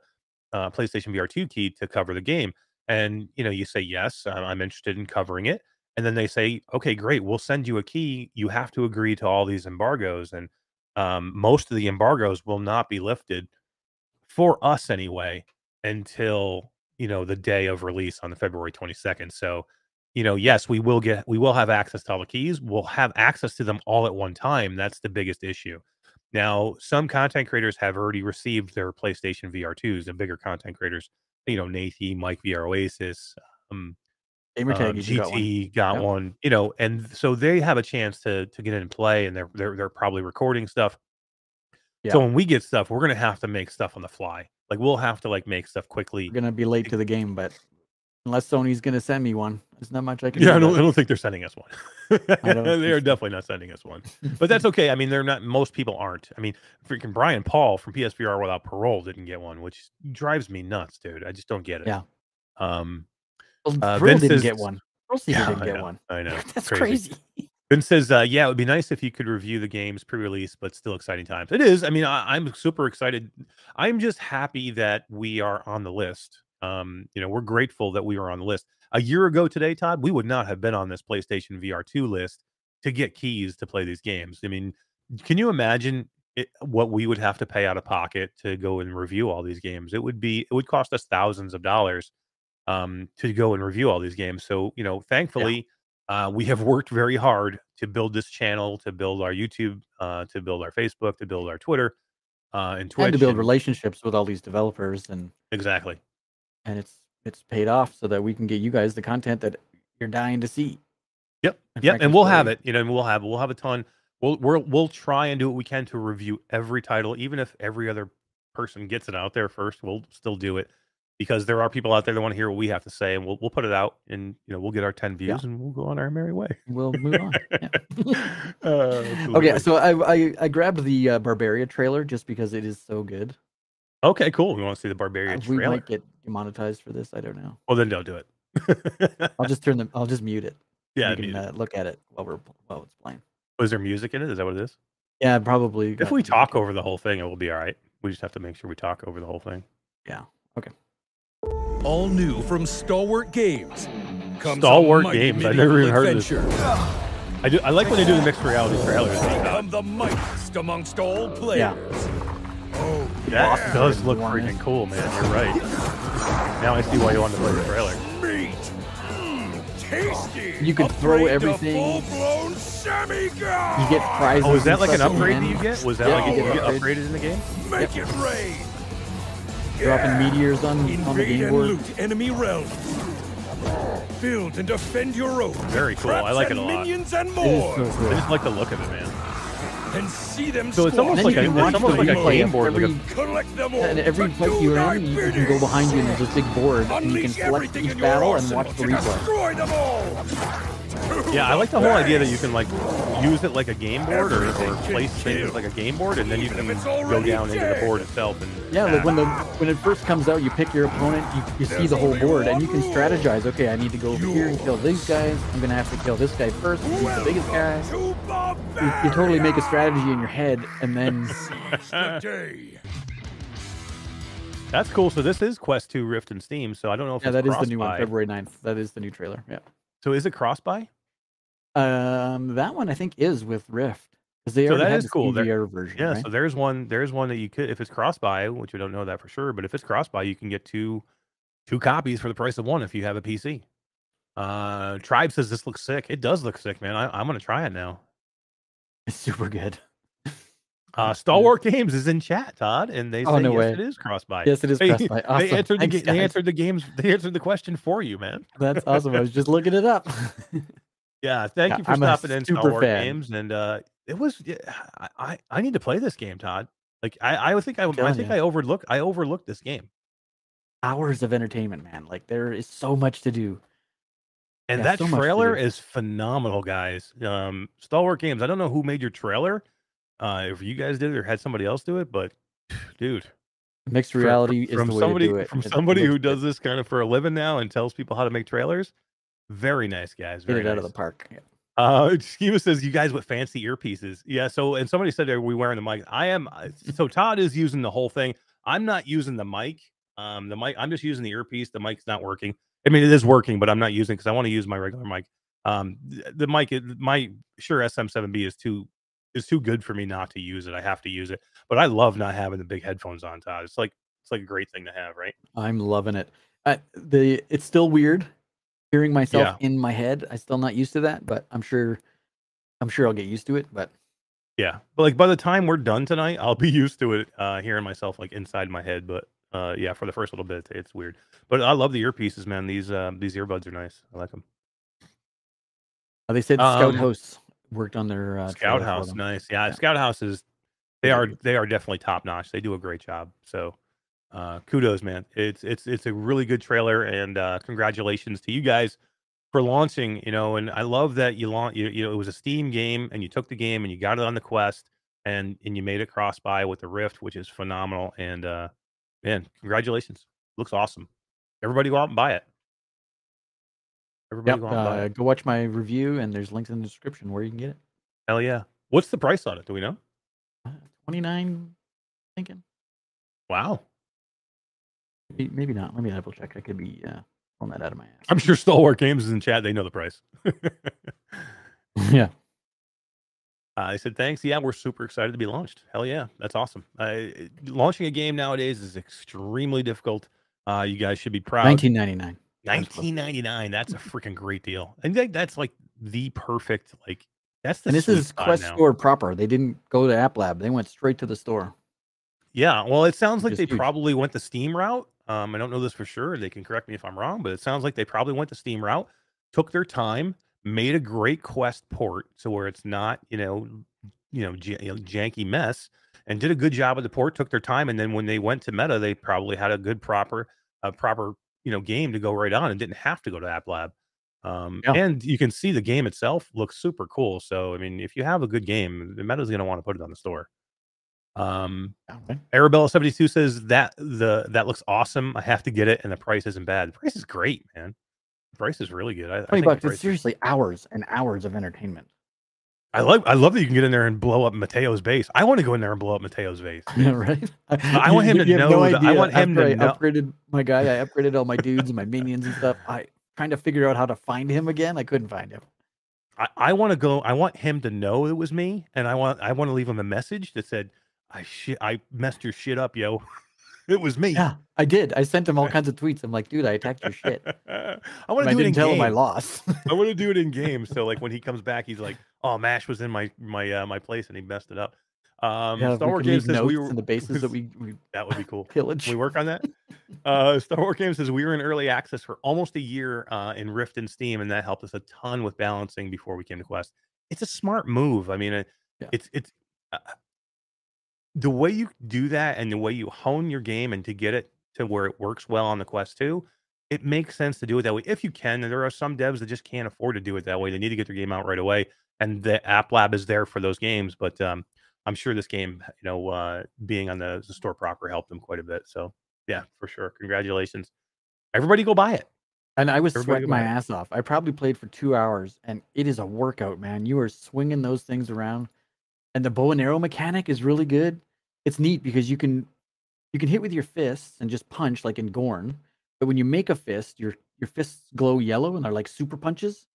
Speaker 1: uh, playstation vr2 key to cover the game? And you know you say yes I'm- i'm interested in covering it. And then they say okay great we'll send you a key. You have to agree to all these embargoes. And um, most of the embargoes will not be lifted for us anyway until you know the day of release on the February 22nd. So, you know, yes, we will get we will have access to all the keys. We'll have access to them all at one time. That's the biggest issue. Now, some content creators have already received their PlayStation VR2s, the bigger content creators, you know, Nathie, Mike VR Oasis, um,
Speaker 2: Gamer
Speaker 1: um,
Speaker 2: you got one.
Speaker 1: GT got one, you know, and so they have a chance to to get in and play, and they're they're they're probably recording stuff.
Speaker 2: Yeah.
Speaker 1: So when we get stuff, we're gonna have to make stuff on the fly. Like we'll have to like make stuff quickly.
Speaker 2: We're gonna be late to the game, but unless Sony's gonna send me one, there's not much I can
Speaker 1: Yeah, I
Speaker 2: do.
Speaker 1: don't, I don't think they're sending us one.
Speaker 2: I
Speaker 1: they are definitely not sending us one. But that's okay. I mean, they're not. Most people aren't. I mean, freaking Brian Paul from PSVR without parole didn't get one, which drives me nuts, dude. I just don't get it.
Speaker 2: Yeah.
Speaker 1: Um.
Speaker 2: Well,
Speaker 1: Uh, Vince
Speaker 2: didn't
Speaker 1: is-
Speaker 2: get one. Thrill
Speaker 1: yeah,
Speaker 2: didn't
Speaker 1: I
Speaker 2: get
Speaker 1: know,
Speaker 2: one.
Speaker 1: I know.
Speaker 2: That's
Speaker 1: crazy.
Speaker 2: crazy.
Speaker 1: Ben says, uh, "Yeah, it would be nice if you could review the games pre-release, but still exciting times. It is. I mean, I, I'm super excited. I'm just happy that we are on the list. Um, you know, we're grateful that we are on the list. A year ago today, Todd, we would not have been on this PlayStation VR two list to get keys to play these games. I mean, can you imagine it, what we would have to pay out of pocket to go and review all these games? It would be. It would cost us thousands of dollars um, to go and review all these games. So, you know, thankfully." Uh, we have worked very hard to build this channel, to build our YouTube, uh, to build our Facebook, to build our Twitter, uh, and Twitch.
Speaker 2: and to build
Speaker 1: and-
Speaker 2: relationships with all these developers and
Speaker 1: Exactly.
Speaker 2: And it's it's paid off so that we can get you guys the content that you're dying to see.
Speaker 1: Yep.
Speaker 2: And
Speaker 1: Yep. And we'll have it. You know, and we'll have we'll have a ton. We'll we'll we'll try and do what we can to review every title, even if every other person gets it out there first. We'll still do it because there are people out there that want to hear what we have to say, and we'll we'll put it out, and you know, we'll get our ten views, and we'll go on our merry way.
Speaker 2: We'll move on. Yeah.
Speaker 1: Uh,
Speaker 2: Okay, so I I, I grabbed the uh, Barbaria trailer just because it is so good.
Speaker 1: Okay, cool. We want to see the
Speaker 2: Uh,
Speaker 1: Barbarian
Speaker 2: we
Speaker 1: trailer.
Speaker 2: might get demonetized for this. I don't know.
Speaker 1: Well, then don't do it.
Speaker 2: I'll just turn them. I'll just mute it.
Speaker 1: yeah.
Speaker 2: you can uh, look at it while we're while it's playing.
Speaker 1: Was there music in it? Is that what it is?
Speaker 2: Yeah, probably.
Speaker 1: If we talk over the whole thing, it will be all right. We just have to make sure we talk over the whole thing. Yeah. Okay.
Speaker 7: All new from Stalwart Games. Comes a
Speaker 1: Stalwart Games, I've never even
Speaker 7: medieval
Speaker 1: heard of this. I do. I like when they do the mixed reality trailers.
Speaker 7: Become the mightiest amongst all players. Oh,
Speaker 1: That
Speaker 7: yeah.
Speaker 1: does look
Speaker 2: Warren.
Speaker 1: freaking cool, man. You're right. Now I see why you wanted to play the trailer.
Speaker 7: Meat. Mm, tasty.
Speaker 2: You could throw
Speaker 7: Upgrade to
Speaker 2: everything. You get prizes.
Speaker 1: Oh, is that like an upgrade that you get? Was that
Speaker 2: Yeah,
Speaker 1: like
Speaker 2: you
Speaker 1: you
Speaker 2: get
Speaker 1: get upgraded in the game?
Speaker 7: Make it rain.
Speaker 2: dropping
Speaker 7: Yeah.
Speaker 2: meteors on on the
Speaker 7: Invade
Speaker 2: game
Speaker 7: and
Speaker 2: board.
Speaker 7: loot enemy realms. Build and defend your own.
Speaker 1: Very cool. I like it a lot.
Speaker 7: Minions and
Speaker 2: It is
Speaker 7: more.
Speaker 2: so
Speaker 1: I just like the look of it, man.
Speaker 7: And see them
Speaker 1: So it's
Speaker 7: squash
Speaker 1: almost like a, it's almost like a
Speaker 2: replay
Speaker 1: game
Speaker 2: of
Speaker 1: board. Like a,
Speaker 2: every-
Speaker 7: Collect them all.
Speaker 2: And every
Speaker 7: to
Speaker 2: fight you're
Speaker 7: thy
Speaker 2: in, you, you can go behind you and there's this big board, and you can
Speaker 7: Unleash
Speaker 2: select
Speaker 7: everything
Speaker 2: each
Speaker 7: in your
Speaker 2: battle and
Speaker 7: arsenal
Speaker 2: watch the
Speaker 7: to
Speaker 2: replay.
Speaker 7: Destroy them all.
Speaker 1: yeah, I like the whole idea that you can like use it like a game board or, or place things like a game board, and then you can go down into the board itself. And
Speaker 2: Yeah, like when the when it first comes out, you pick your opponent, you, you see the whole board, and you can strategize. Okay, I need to go over here and kill these guys. I'm gonna have to kill this guy first. He's the biggest guy. You, you totally make a strategy in your head, and then
Speaker 7: Seize the day.
Speaker 1: That's cool. So this is Quest 2 Rift and Steam. So I don't know if
Speaker 2: yeah,
Speaker 1: it's
Speaker 2: that is the new one,
Speaker 1: cross-buy.
Speaker 2: February 9th. That is the new trailer. Yeah.
Speaker 1: So is it cross buy?
Speaker 2: Um, that one I think is with Rift because they
Speaker 1: So that is
Speaker 2: the
Speaker 1: cool. There-
Speaker 2: version.
Speaker 1: Yeah.
Speaker 2: right?
Speaker 1: So there's one. There's one that you could, if it's cross buy, which we don't know that for sure, but if it's cross buy, you can get two, two copies for the price of one if you have a PC. Uh, Tribe says this looks sick. It does look sick, man. I, I'm gonna try it now.
Speaker 2: it's super good.
Speaker 1: Uh, Stalwart Games is in chat, Todd, and they say
Speaker 2: Oh, no
Speaker 1: yes,
Speaker 2: way.
Speaker 1: it is cross buy.
Speaker 2: Yes, it is
Speaker 1: They.
Speaker 2: Awesome.
Speaker 1: they answered the they answered the games they answered the question for you, man.
Speaker 2: That's awesome. I was just looking it up.
Speaker 1: Yeah, thank
Speaker 2: Yeah,
Speaker 1: you for
Speaker 2: I'm
Speaker 1: stopping in, Stalwart
Speaker 2: fan.
Speaker 1: Games, and uh, it was. Yeah, I, I I need to play this game, Todd. Like I I think I I think
Speaker 2: ya.
Speaker 1: I overlooked I overlooked this game,
Speaker 2: Hours of entertainment, man. Like there is so much to do.
Speaker 1: and
Speaker 2: Yeah,
Speaker 1: that
Speaker 2: so
Speaker 1: trailer is phenomenal, guys. Um, Stalwart Games. I don't know who made your trailer, uh, if you guys did it or had somebody else do it, but dude,
Speaker 2: Mixed reality
Speaker 1: from,
Speaker 2: is the way
Speaker 1: somebody
Speaker 2: to do it.
Speaker 1: from
Speaker 2: It-
Speaker 1: somebody who does this kind of for a living now and tells people how to make trailers. Very nice, guys.
Speaker 2: Get
Speaker 1: Very
Speaker 2: it out of the park. Yeah.
Speaker 1: Uh, Schema says you guys with fancy earpieces. Yeah. So, and somebody said, are we wearing the mic? I am. So Todd is using the whole thing. I'm not using the mic. Um, the mic. I'm just using the earpiece. The mic's not working. I mean, it is working, but I'm not using because I want to use my regular mic. Um, th- the mic, my Shure SM7B is too is too good for me not to use it. I have to use it. But I love not having the big headphones on, Todd. It's like it's like a great thing to have, right?
Speaker 2: I'm loving it. Uh, the it's still weird hearing myself
Speaker 1: Yeah.
Speaker 2: in my head. I'm still not used to that, but I'm sure I'm sure I'll get used to it. But
Speaker 1: Yeah. But like by the time we're done tonight, I'll be used to it, uh, hearing myself like inside my head. But uh, yeah, for the first little bit, it's weird. But I love the earpieces, man. These uh, these earbuds are nice. I like them.
Speaker 2: Uh, they said Scout
Speaker 1: Um,
Speaker 2: House worked on their uh,
Speaker 1: Scout House, nice. Yeah,
Speaker 2: Yeah.
Speaker 1: Scout House is they are they are definitely top notch. They do a great job. So uh kudos, man. It's it's it's a really good trailer and uh congratulations to you guys for launching, you know, and I love that you launch you, you know it was a Steam game and you took the game and you got it on the Quest and and you made it cross buy with the Rift, which is phenomenal and uh man, congratulations. Looks awesome. Everybody go out and buy it. Everybody
Speaker 2: Yep,
Speaker 1: go out and buy
Speaker 2: uh,
Speaker 1: it.
Speaker 2: go watch my review, and there's links in the description where you can get it.
Speaker 1: Hell yeah. What's the price on it? Do we know?
Speaker 2: Uh, Twenty nine, thinking.
Speaker 1: Wow.
Speaker 2: Maybe, maybe not. Let me double check. I could be uh, pulling that out of my ass.
Speaker 1: I'm sure Stalwart Games is in chat. They know the price.
Speaker 2: yeah.
Speaker 1: Uh, I said thanks. Yeah, we're super excited to be launched. Hell yeah, that's awesome. Uh, launching a game nowadays is extremely difficult. Uh, you guys should be proud.
Speaker 2: Nineteen ninety nine.
Speaker 1: 1999. That's a freaking great deal. and think that's like the perfect like. That's the
Speaker 2: And this is Quest
Speaker 1: now.
Speaker 2: Store proper. They didn't go to App Lab. They went straight to the store.
Speaker 1: Yeah, well, it sounds like
Speaker 2: is
Speaker 1: they
Speaker 2: huge.
Speaker 1: probably went the Steam route. Um, I don't know this for sure. They can correct me if I'm wrong, but it sounds like they probably went the Steam route, took their time, made a great Quest port, so where it's not, you know, you know, j- janky mess, and did a good job of the port. Took their time, and then when they went to Meta, they probably had a good proper, a proper, you know, game to go right on, and didn't have to go to App Lab. Um,
Speaker 2: Yeah.
Speaker 1: and you can see the game itself looks super cool. So I mean, if you have a good game, the Meta's going to want to put it on the store. Um,
Speaker 2: Okay.
Speaker 1: Arabella seventy two says that the that looks awesome. I have to get it, and the price isn't bad. The price is great, man. The price is really good. I, I
Speaker 2: Twenty
Speaker 1: think
Speaker 2: bucks. It's
Speaker 1: is-
Speaker 2: seriously hours and hours of entertainment.
Speaker 1: I love I love that you can get in there and blow up Mateo's base. I want to go in there and blow up Mateo's base.
Speaker 2: Yeah, right.
Speaker 1: I want him to know that- I want him
Speaker 2: after
Speaker 1: to
Speaker 2: I
Speaker 1: know-
Speaker 2: upgraded my guy. I upgraded all my dudes and my minions and stuff. I trying to figure out how to find him again. I couldn't find him.
Speaker 1: I, I want to go. I want him to know it was me, and I want I want to leave him a message that said, "I shit, I messed your shit up, yo. it was me."
Speaker 2: Yeah, I did. I sent him all kinds of tweets. I'm like, dude, I attacked your shit.
Speaker 1: I want to do it in
Speaker 2: tell him I
Speaker 1: game.
Speaker 2: lost.
Speaker 1: I want to do it in game. So like when he comes back, he's like, "Oh, Mash was in my my uh, my place and he messed it up." Um,
Speaker 2: yeah, Stalwart
Speaker 1: Games says we were
Speaker 2: in the bases that we, we
Speaker 1: that would be cool.
Speaker 2: pillage.
Speaker 1: We work on that? Uh, Stalwart Games says we were in early access for almost a year uh, in Rift and Steam, and that helped us a ton with balancing before we came to Quest. It's a smart move. I mean, uh,
Speaker 2: Yeah.
Speaker 1: it's it's uh, the way you do that and the way you hone your game and to get it to where it works well on the Quest 2, it makes sense to do it that way if you can. And there are some devs that just can't afford to do it that way. They need to get their game out right away, and the App Lab is there for those games. But um, I'm sure this game, you know, uh, being on the, the store proper helped them quite a bit. So yeah, for sure. Congratulations. Everybody go buy it.
Speaker 2: And I was
Speaker 1: Everybody
Speaker 2: sweating my ass off. I probably played for two hours, and it is a workout, man. You are swinging those things around, and the bow and arrow mechanic is really good. It's neat because you can you can hit with your fists and just punch like in Gorn, but when you make a fist, your your fists glow yellow and they're like super punches.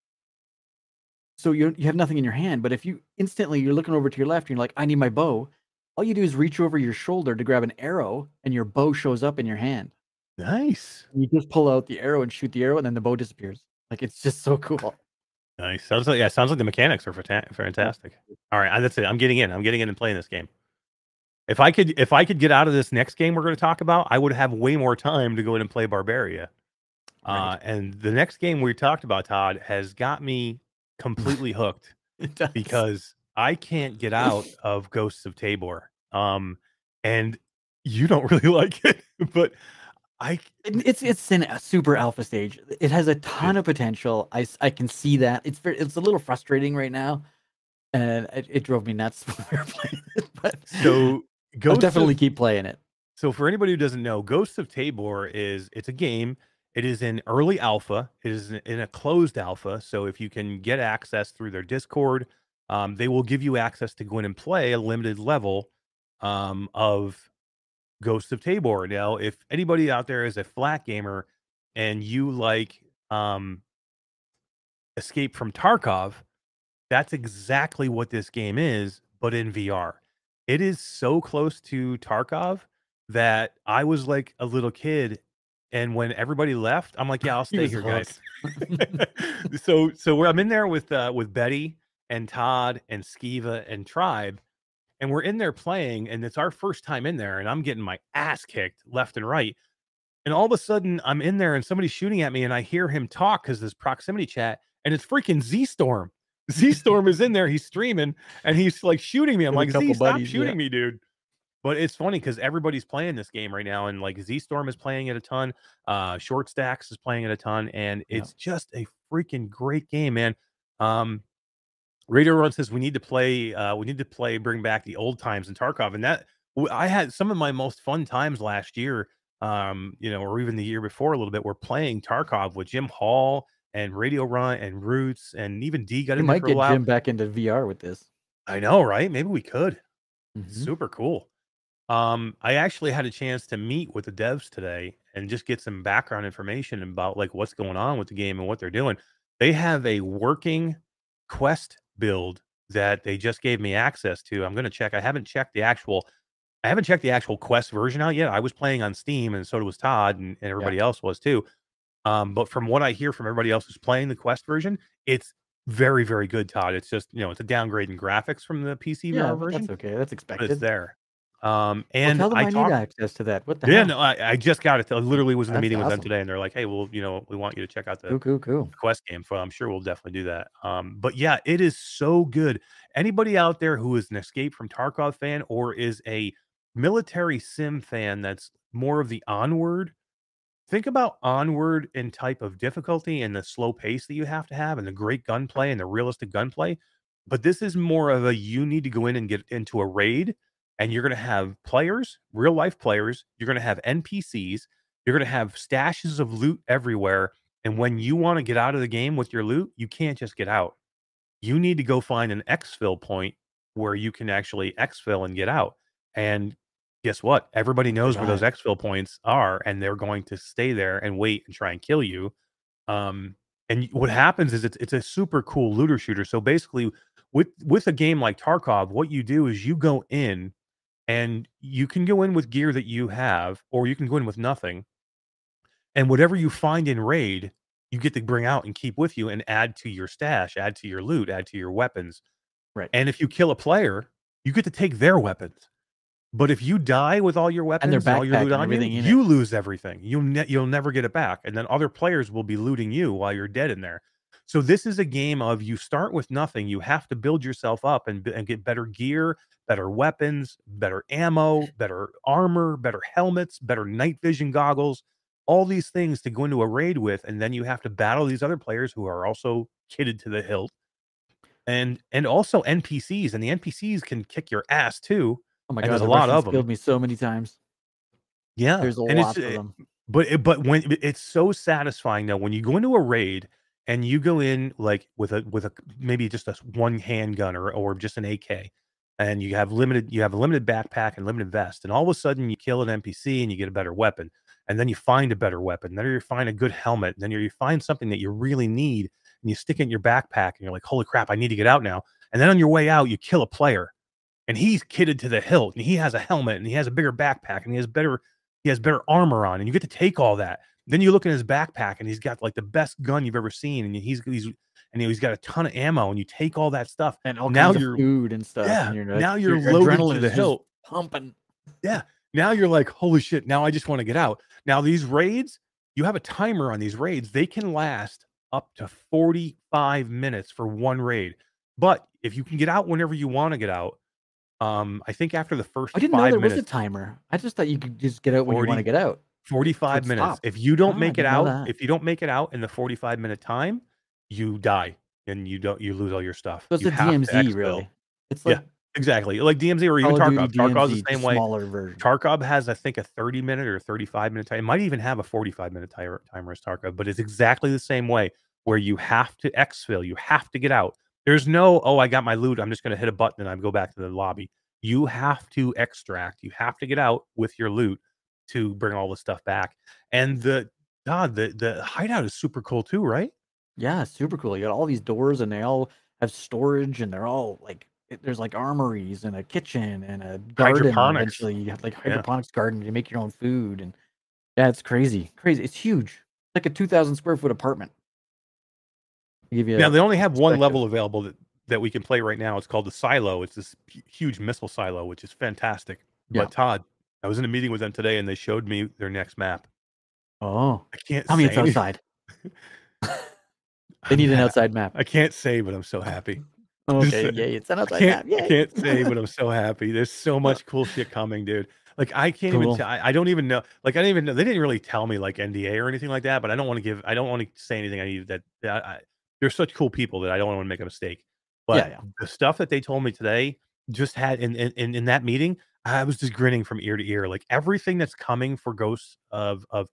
Speaker 2: So you you have nothing in your hand, but if you instantly you're looking over to your left and you're like, I need my bow. All you do is reach over your shoulder to grab an arrow, and your bow shows up in your hand.
Speaker 1: Nice.
Speaker 2: You just pull out the arrow and shoot the arrow, and then the bow disappears. Like it's just so cool.
Speaker 1: Nice. Sounds like yeah, sounds like the mechanics are fanta- fantastic. All right, that's it. I'm getting in. I'm getting in and playing this game. If I could if I could get out of this next game we're going to talk about, I would have way more time to go in and play Barbaria. Uh, and the next game we talked about, Todd, has got me completely hooked. Because I can't get out of Ghosts of Tabor. Um, and you don't really like it, but I
Speaker 2: it's it's in a super alpha stage. It has a ton of potential. I, I can see that. It's very, it's a little frustrating right now, and it, it drove me nuts when we were playing it. But
Speaker 1: so
Speaker 2: I'll definitely
Speaker 1: of,
Speaker 2: keep playing it.
Speaker 1: so for anybody who doesn't know, Ghosts of Tabor is it's a game. It is in early alpha. It is in a closed alpha. So if you can get access through their Discord, um, they will give you access to go in and play a limited level um, of Ghosts of Tabor. Now, if anybody out there is a flat gamer and you like um, Escape from Tarkov, that's exactly what this game is, but in VR. It is so close to Tarkov that I was like a little kid, and when everybody left, I'm like, "Yeah, I'll stay here, guys." so, so I'm in there with uh, with Betty and Todd and Skiva and Tribe, and we're in there playing, and it's our first time in there, and I'm getting my ass kicked left and right. And all of a sudden, I'm in there, and somebody's shooting at me, and I hear him talk because this proximity chat, and it's freaking Z Storm. Z Storm is in there, he's streaming, and he's like shooting me. I'm like, Z, stop
Speaker 2: buddies, yeah.
Speaker 1: shooting me, dude. But it's funny because everybody's playing this game right now, and like Z Storm is playing it a ton. Uh, Short Stacks is playing it a ton, and
Speaker 2: Yeah.
Speaker 1: it's just a freaking great game, man. Um, Radio Run says we need to play. Uh, we need to play. Bring back the old times in Tarkov, and that I had some of my most fun times last year. Um, you know, or even the year before a little bit. We're playing Tarkov with Jim Hall and Radio Run and Roots, and even D got in
Speaker 2: might get. Jim back into VR with this.
Speaker 1: I know, right? Maybe we could.
Speaker 2: Mhm.
Speaker 1: Super cool. Um, I actually had a chance to meet with the devs today and just get some background information about like what's going on with the game and what they're doing. They have a working quest build that they just gave me access to. I'm going to check. I haven't checked the actual I haven't checked the actual quest version out yet. I was playing on Steam and so was Todd and, and everybody else was too. Um, but from what I hear from everybody else who's playing the quest version, it's very, very good, Todd. It's just, you know, it's a downgrade in graphics from the PC
Speaker 2: Yeah,
Speaker 1: version,
Speaker 2: that's okay. That's expected.
Speaker 1: it's there. Um,
Speaker 2: Well,
Speaker 1: and
Speaker 2: tell them I,
Speaker 1: I talked,
Speaker 2: need access to that. What the
Speaker 1: yeah,
Speaker 2: hell?
Speaker 1: no, I, I just got it. I literally was in a
Speaker 2: That's
Speaker 1: meeting with them today, and they're like, "Hey, well, you know, we want you to check out the
Speaker 2: Cool, cool, cool.
Speaker 1: Quest game." So I'm sure we'll definitely do that. Um, but yeah, it is so good. Anybody out there who is an Escape from Tarkov fan or is a military sim fan that's more of the onward, think about onward in type of difficulty and the slow pace that you have to have and the great gunplay and the realistic gunplay. But this is more of a you need to go in and get into a raid and you're going to have players, real life players, you're going to have NPCs, you're going to have stashes of loot everywhere. And when you want to get out of the game with your loot, you can't just get out. You need to go find an exfil point where you can actually exfil and get out. And guess what? Everybody knows where those exfil points are, and they're going to stay there and wait and try and kill you. Um, and what happens is it's it's a super cool looter shooter. So basically, with with a game like Tarkov, what you do is you go in and you can go in with gear that you have, or you can go in with nothing. And whatever you find in raid, you get to bring out and keep with you and add to your stash, add to your loot, add to your weapons.
Speaker 2: Right.
Speaker 1: And if you kill a player, you get to take their weapons. But if you die with all your weapons and all your loot on you,
Speaker 2: everything in it.
Speaker 1: you lose everything. You ne- you'll never get it back, and then other players will be looting you while you're dead in there. So this is a game of you start with nothing. You have to build yourself up and, and get better gear, better weapons, better ammo, better armor, better helmets, better night vision goggles, all these things to go into a raid with, and then you have to battle these other players who are also kitted to the hilt, and and also NPCs, and the NPCs can kick your ass too.
Speaker 2: Oh my god,
Speaker 1: there's
Speaker 2: the
Speaker 1: a lot
Speaker 2: Russians
Speaker 1: of 'em.
Speaker 2: killed me so many times.
Speaker 1: Yeah,
Speaker 2: There's a
Speaker 1: and
Speaker 2: lot of
Speaker 1: uh,
Speaker 2: them.
Speaker 1: But it, but when it's so satisfying though when you go into a raid and you go in like with a with a maybe just a one handgun or or just an AK and you have limited you have a limited backpack and limited vest and all of a sudden you kill an NPC and you get a better weapon and then you find a better weapon then you find a good helmet then you find something that you really need and you stick it in your backpack and you're like holy crap I need to get out now and then on your way out you kill a player and he's kitted to the hilt and he has a helmet and he has a bigger backpack and he has better he has better armor on and you get to take all that then you look in his backpack and he's got like the best gun you've ever seen and he's he's and he's got a ton of ammo and you take all that stuff
Speaker 2: And all
Speaker 1: now
Speaker 2: kinds
Speaker 1: you're-
Speaker 2: of food and stuff.
Speaker 1: yeah,
Speaker 2: and you're like,
Speaker 1: now you're
Speaker 2: your
Speaker 1: loaded to the hilt.
Speaker 2: pumping.
Speaker 1: Yeah, now you're like holy shit now i just want to get out now these raids you have a timer on these raids they can last up to 45 minutes for one raid but if you can get out whenever you want to get out um i think after the first
Speaker 2: I didn't know there
Speaker 1: minutes
Speaker 2: was a timer. I just thought you could just get out when you want to get out.
Speaker 1: 45 minutes
Speaker 2: stop.
Speaker 1: if you don't
Speaker 2: I
Speaker 1: make it out
Speaker 2: that.
Speaker 1: if you don't make it out in the 45 minute time you die and you don't you lose all your stuff
Speaker 2: So it's
Speaker 1: You
Speaker 2: a DMZ, really. It's
Speaker 1: Yeah, exactly like dmz or even tarkov
Speaker 2: Duty
Speaker 1: tarkov's
Speaker 2: DMZ,
Speaker 1: the same way
Speaker 2: version.
Speaker 1: Tarkov has, I think, a 30 minute or 35 minute time. It might even have a 45 minute timer, timer as Tarkov, but it's exactly the same way where you have to exfil. You have to get out. There's no, oh, I got my loot. I'm just going to hit a button and I go back to the lobby. You have to extract. You have to get out with your loot to bring all the stuff back. And the, God, the, the hideout is super cool too, right?
Speaker 2: Yeah, super cool. You got all these doors and they all have storage and they're all like there's like armories and a kitchen and a garden. Eventually, you have like
Speaker 1: Yeah.
Speaker 2: hydroponics garden. You make your own food and yeah, it's crazy, crazy. It's huge. It's like a two thousand square foot apartment. Give you
Speaker 1: Now they only have one level available that that we can play right now. It's called the Silo. It's this huge missile silo, which is fantastic.
Speaker 2: Yeah.
Speaker 1: But Todd, I was in a meeting with them today, and they showed me their next map.
Speaker 2: Oh,
Speaker 1: I can't.
Speaker 2: tell me it's outside. they need an outside map.
Speaker 1: I can't say, but I'm so happy.
Speaker 2: Okay, yeah, it's an
Speaker 1: I
Speaker 2: outside
Speaker 1: can't,
Speaker 2: map.
Speaker 1: I
Speaker 2: Yeah.
Speaker 1: can't say, but I'm so happy. There's so much cool shit coming, dude. Like I can't even.
Speaker 2: Cool.
Speaker 1: T- I I don't even know. Like I don't even know. They didn't really tell me like NDA or anything like that. But I don't want to give. I don't want to say anything. I need that. that I, they're such cool people that I don't want to make a mistake. But
Speaker 2: yeah.
Speaker 1: the stuff that they told me today just had in in, in that meeting, I was just grinning from ear to ear. Like everything that's coming for Ghosts of of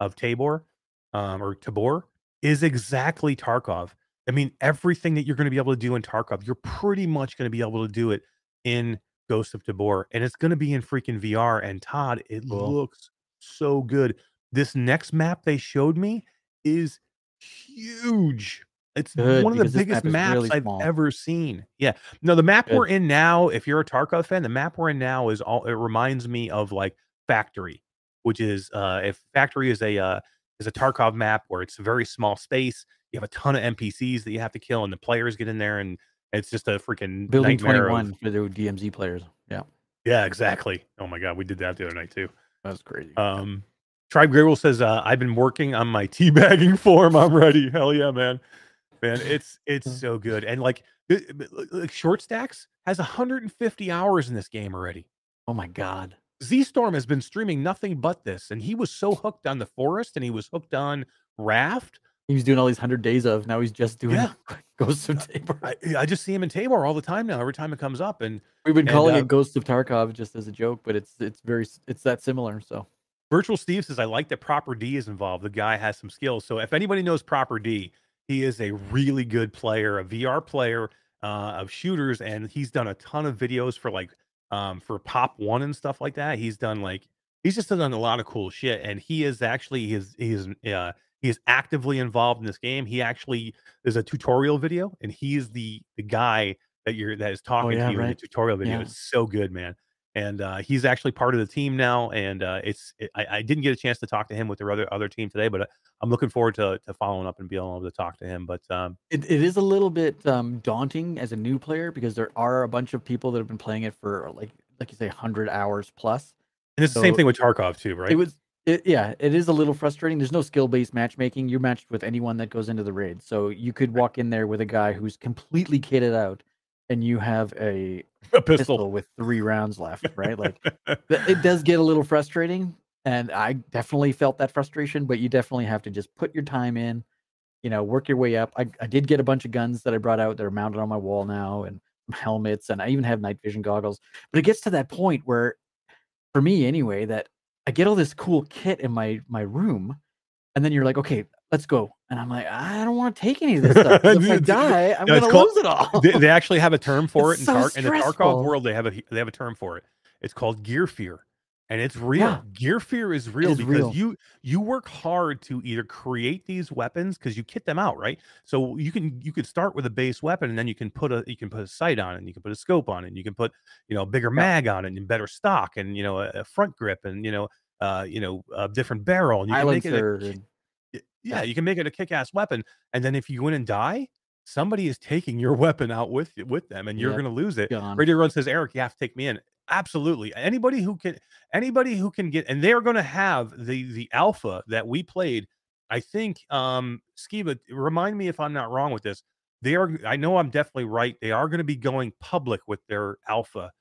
Speaker 1: of Tabor, um, or Tabor is exactly Tarkov. I mean, everything that you're going to be able to do in Tarkov, you're pretty much going to be able to do it in Ghost of Tabor, and it's going to be in freaking VR. And Todd, it
Speaker 2: Cool.
Speaker 1: looks so good. This next map they showed me is huge. It's
Speaker 2: Good,
Speaker 1: one of the biggest
Speaker 2: map
Speaker 1: maps
Speaker 2: really
Speaker 1: I've
Speaker 2: small.
Speaker 1: ever seen. Yeah. No, the map
Speaker 2: Good.
Speaker 1: we're in now, if you're a Tarkov fan, the map we're in now is all it reminds me of like Factory, which is uh if Factory is a uh is a Tarkov map where it's a very small space. You have a ton of NPCs that you have to kill, and the players get in there, and it's just a freaking
Speaker 2: Building
Speaker 1: nightmare of-
Speaker 2: 21 for the DMZ players. Yeah,
Speaker 1: yeah, exactly. Oh my god, we did that the other night too.
Speaker 2: that's crazy.
Speaker 1: Um, Tribe Grey Wolf says, uh, "I've been working on my teabagging form. I'm ready. Hell yeah, man, man, it's it's so good. And like, like Short Stacks has 150 hours in this game already.
Speaker 2: oh my god.
Speaker 1: Z Storm has been streaming nothing but this, and he was so hooked on the forest, and he was hooked on Raft.
Speaker 2: He was doing all these hundred days of. Now he's just doing
Speaker 1: Yeah.
Speaker 2: Ghosts of Tabor.
Speaker 1: I, I just see him in Tabor all the time now. Every time it comes up, and
Speaker 2: We've been
Speaker 1: and,
Speaker 2: calling
Speaker 1: uh,
Speaker 2: it Ghosts of Tarkov just as a joke, but it's it's very it's that similar. So
Speaker 1: Virtual Steve says, I like that Proper D is involved. The guy has some skills. So if anybody knows Proper D, he is a really good player, a VR player uh, of shooters, and he's done a ton of videos for like um, for Pop One and stuff like that. He's done like he's just done a lot of cool shit, and he is actually he is he is uh, he is actively involved in this game. He actually there's a tutorial video, and he's the the guy that you're that is talking
Speaker 2: yeah,
Speaker 1: to you in the tutorial video.
Speaker 2: Yeah.
Speaker 1: It's so good, man and uh, he's actually part of the team now. And uh, it's it, I, I didn't get a chance to talk to him with the other other team today, but uh, I'm looking forward to to following up and being able to talk to him. But um,
Speaker 2: it, it is a little bit um, daunting as a new player because there are a bunch of people that have been playing it for like like you say hundred hours plus.
Speaker 1: and it's the same thing with Tarkov too, right?
Speaker 2: It was it, yeah, it is a little frustrating. There's no skill based matchmaking. You're matched with anyone that goes into the raid. So you could walk in there with a guy who's completely kitted out and you have a
Speaker 1: a
Speaker 2: pistol,
Speaker 1: pistol.
Speaker 2: with three rounds left, right? Like it does get a little frustrating. And I definitely felt that frustration, but you definitely have to just put your time in, you know, work your way up. I, I did get a bunch of guns that I brought out that are mounted on my wall now and helmets, and I even have night vision goggles. But it gets to that point where, for me anyway, that I get all this cool kit in my my room, and then you're like, okay, let's go. And I'm like, I don't want to take any of this stuff. If I die, I'm
Speaker 1: no,
Speaker 2: gonna
Speaker 1: called-
Speaker 2: lose it all.
Speaker 1: they, they actually have a term for it in,
Speaker 2: so
Speaker 1: Tar- in the Tarkov world. They have a they have a term for it. It's called gear fear, and it's real.
Speaker 2: Yeah.
Speaker 1: Gear fear is real
Speaker 2: is
Speaker 1: because
Speaker 2: real.
Speaker 1: you you work hard to either create these weapons because you kit them out, right? So you can you could start with a base weapon, and then you can put a you can put a sight on it, and you can put a scope on it, and you can put you know a bigger mag on it, and better stock, and you know a, a front grip, and you know uh you know a different barrel, and you can make it a
Speaker 2: Silencer
Speaker 1: ki-
Speaker 2: and-
Speaker 1: y- yeah, you can make it a kick-ass weapon and then if you go in and die somebody is taking your weapon out with with them and you're
Speaker 2: Yep,
Speaker 1: going to lose it.
Speaker 2: Gone.
Speaker 1: radio run says eric you have to take me in. Absolutely. Anybody who can anybody who can get and they're going to have the the alpha that we played. I think um skiva remind me if i'm not wrong with this. They are i know i'm definitely right. They are going to be going public with their alpha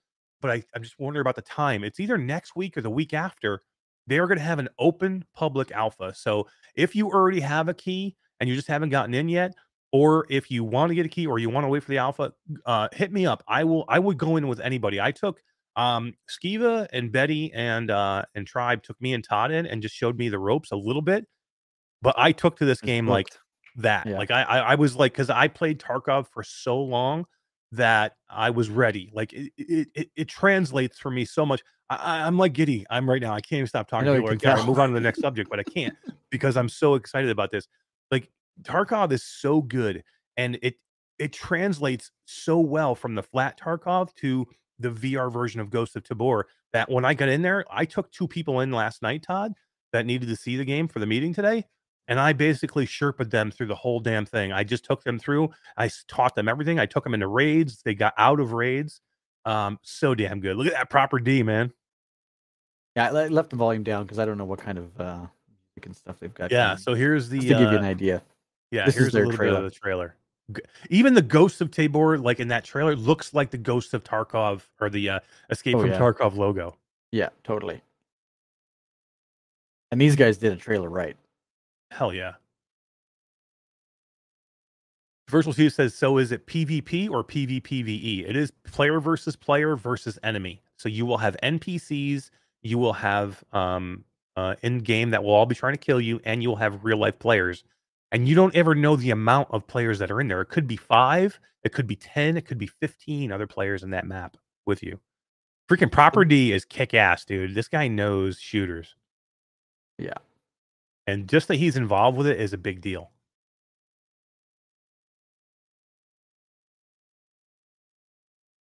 Speaker 1: but I, i'm just wondering about the time. It's either next week or the week after they are going to have an open public alpha. So if you already have a key and you just haven't gotten in yet or if you want to get a key or you want to wait for the alpha uh hit me up. I will i would go in with anybody. I took um skiva and betty and uh and tribe took me and todd in and just showed me the ropes a little bit but i took to this
Speaker 2: Just
Speaker 1: game like that.
Speaker 2: Yeah.
Speaker 1: like I, I i was like because i played tarkov for so long that i was ready. Like it it, it, it translates for me so much I, i'm like giddy i'm right now i can't even stop talking to
Speaker 2: you
Speaker 1: you
Speaker 2: can
Speaker 1: like, "Gary,
Speaker 2: tell."
Speaker 1: move on to the next subject but i can't because i'm so excited about this like tarkov is so good and it it translates so well from the flat tarkov to the vr version of ghost of tabor that when i got in there i took two people in last night todd that needed to see the game for the meeting today and I basically sherped them through the whole damn thing. I just took them through. I taught them everything. I took them into raids. They got out of raids. Um, so damn good. Look at that proper D, man.
Speaker 2: Yeah, I left the volume down because I don't know what kind of uh, and stuff they've got.
Speaker 1: Yeah. So here's the
Speaker 2: just to give you
Speaker 1: uh,
Speaker 2: an idea.
Speaker 1: yeah.
Speaker 2: this is
Speaker 1: Here's a
Speaker 2: their
Speaker 1: little bit
Speaker 2: trailer.
Speaker 1: of the trailer. Even the Ghost of Tabor, like in that trailer, looks like the Ghost of Tarkov or the uh, Escape
Speaker 2: Oh,
Speaker 1: from
Speaker 2: yeah.
Speaker 1: Tarkov logo.
Speaker 2: Yeah, totally. And these guys did a trailer right.
Speaker 1: Hell yeah. Virtual Steve says, so is it PvP or PvPvE? It is player versus player versus enemy. So you will have NPCs, you will have um uh in game that will all be trying to kill you, and you will have real life players. And you don't ever know the amount of players that are in there. It could be five, it could be 10, it could be 15 other players in that map with you. Freaking Proper D is kick ass, dude. This guy knows shooters.
Speaker 2: Yeah.
Speaker 1: And just that he's involved with it is a big deal.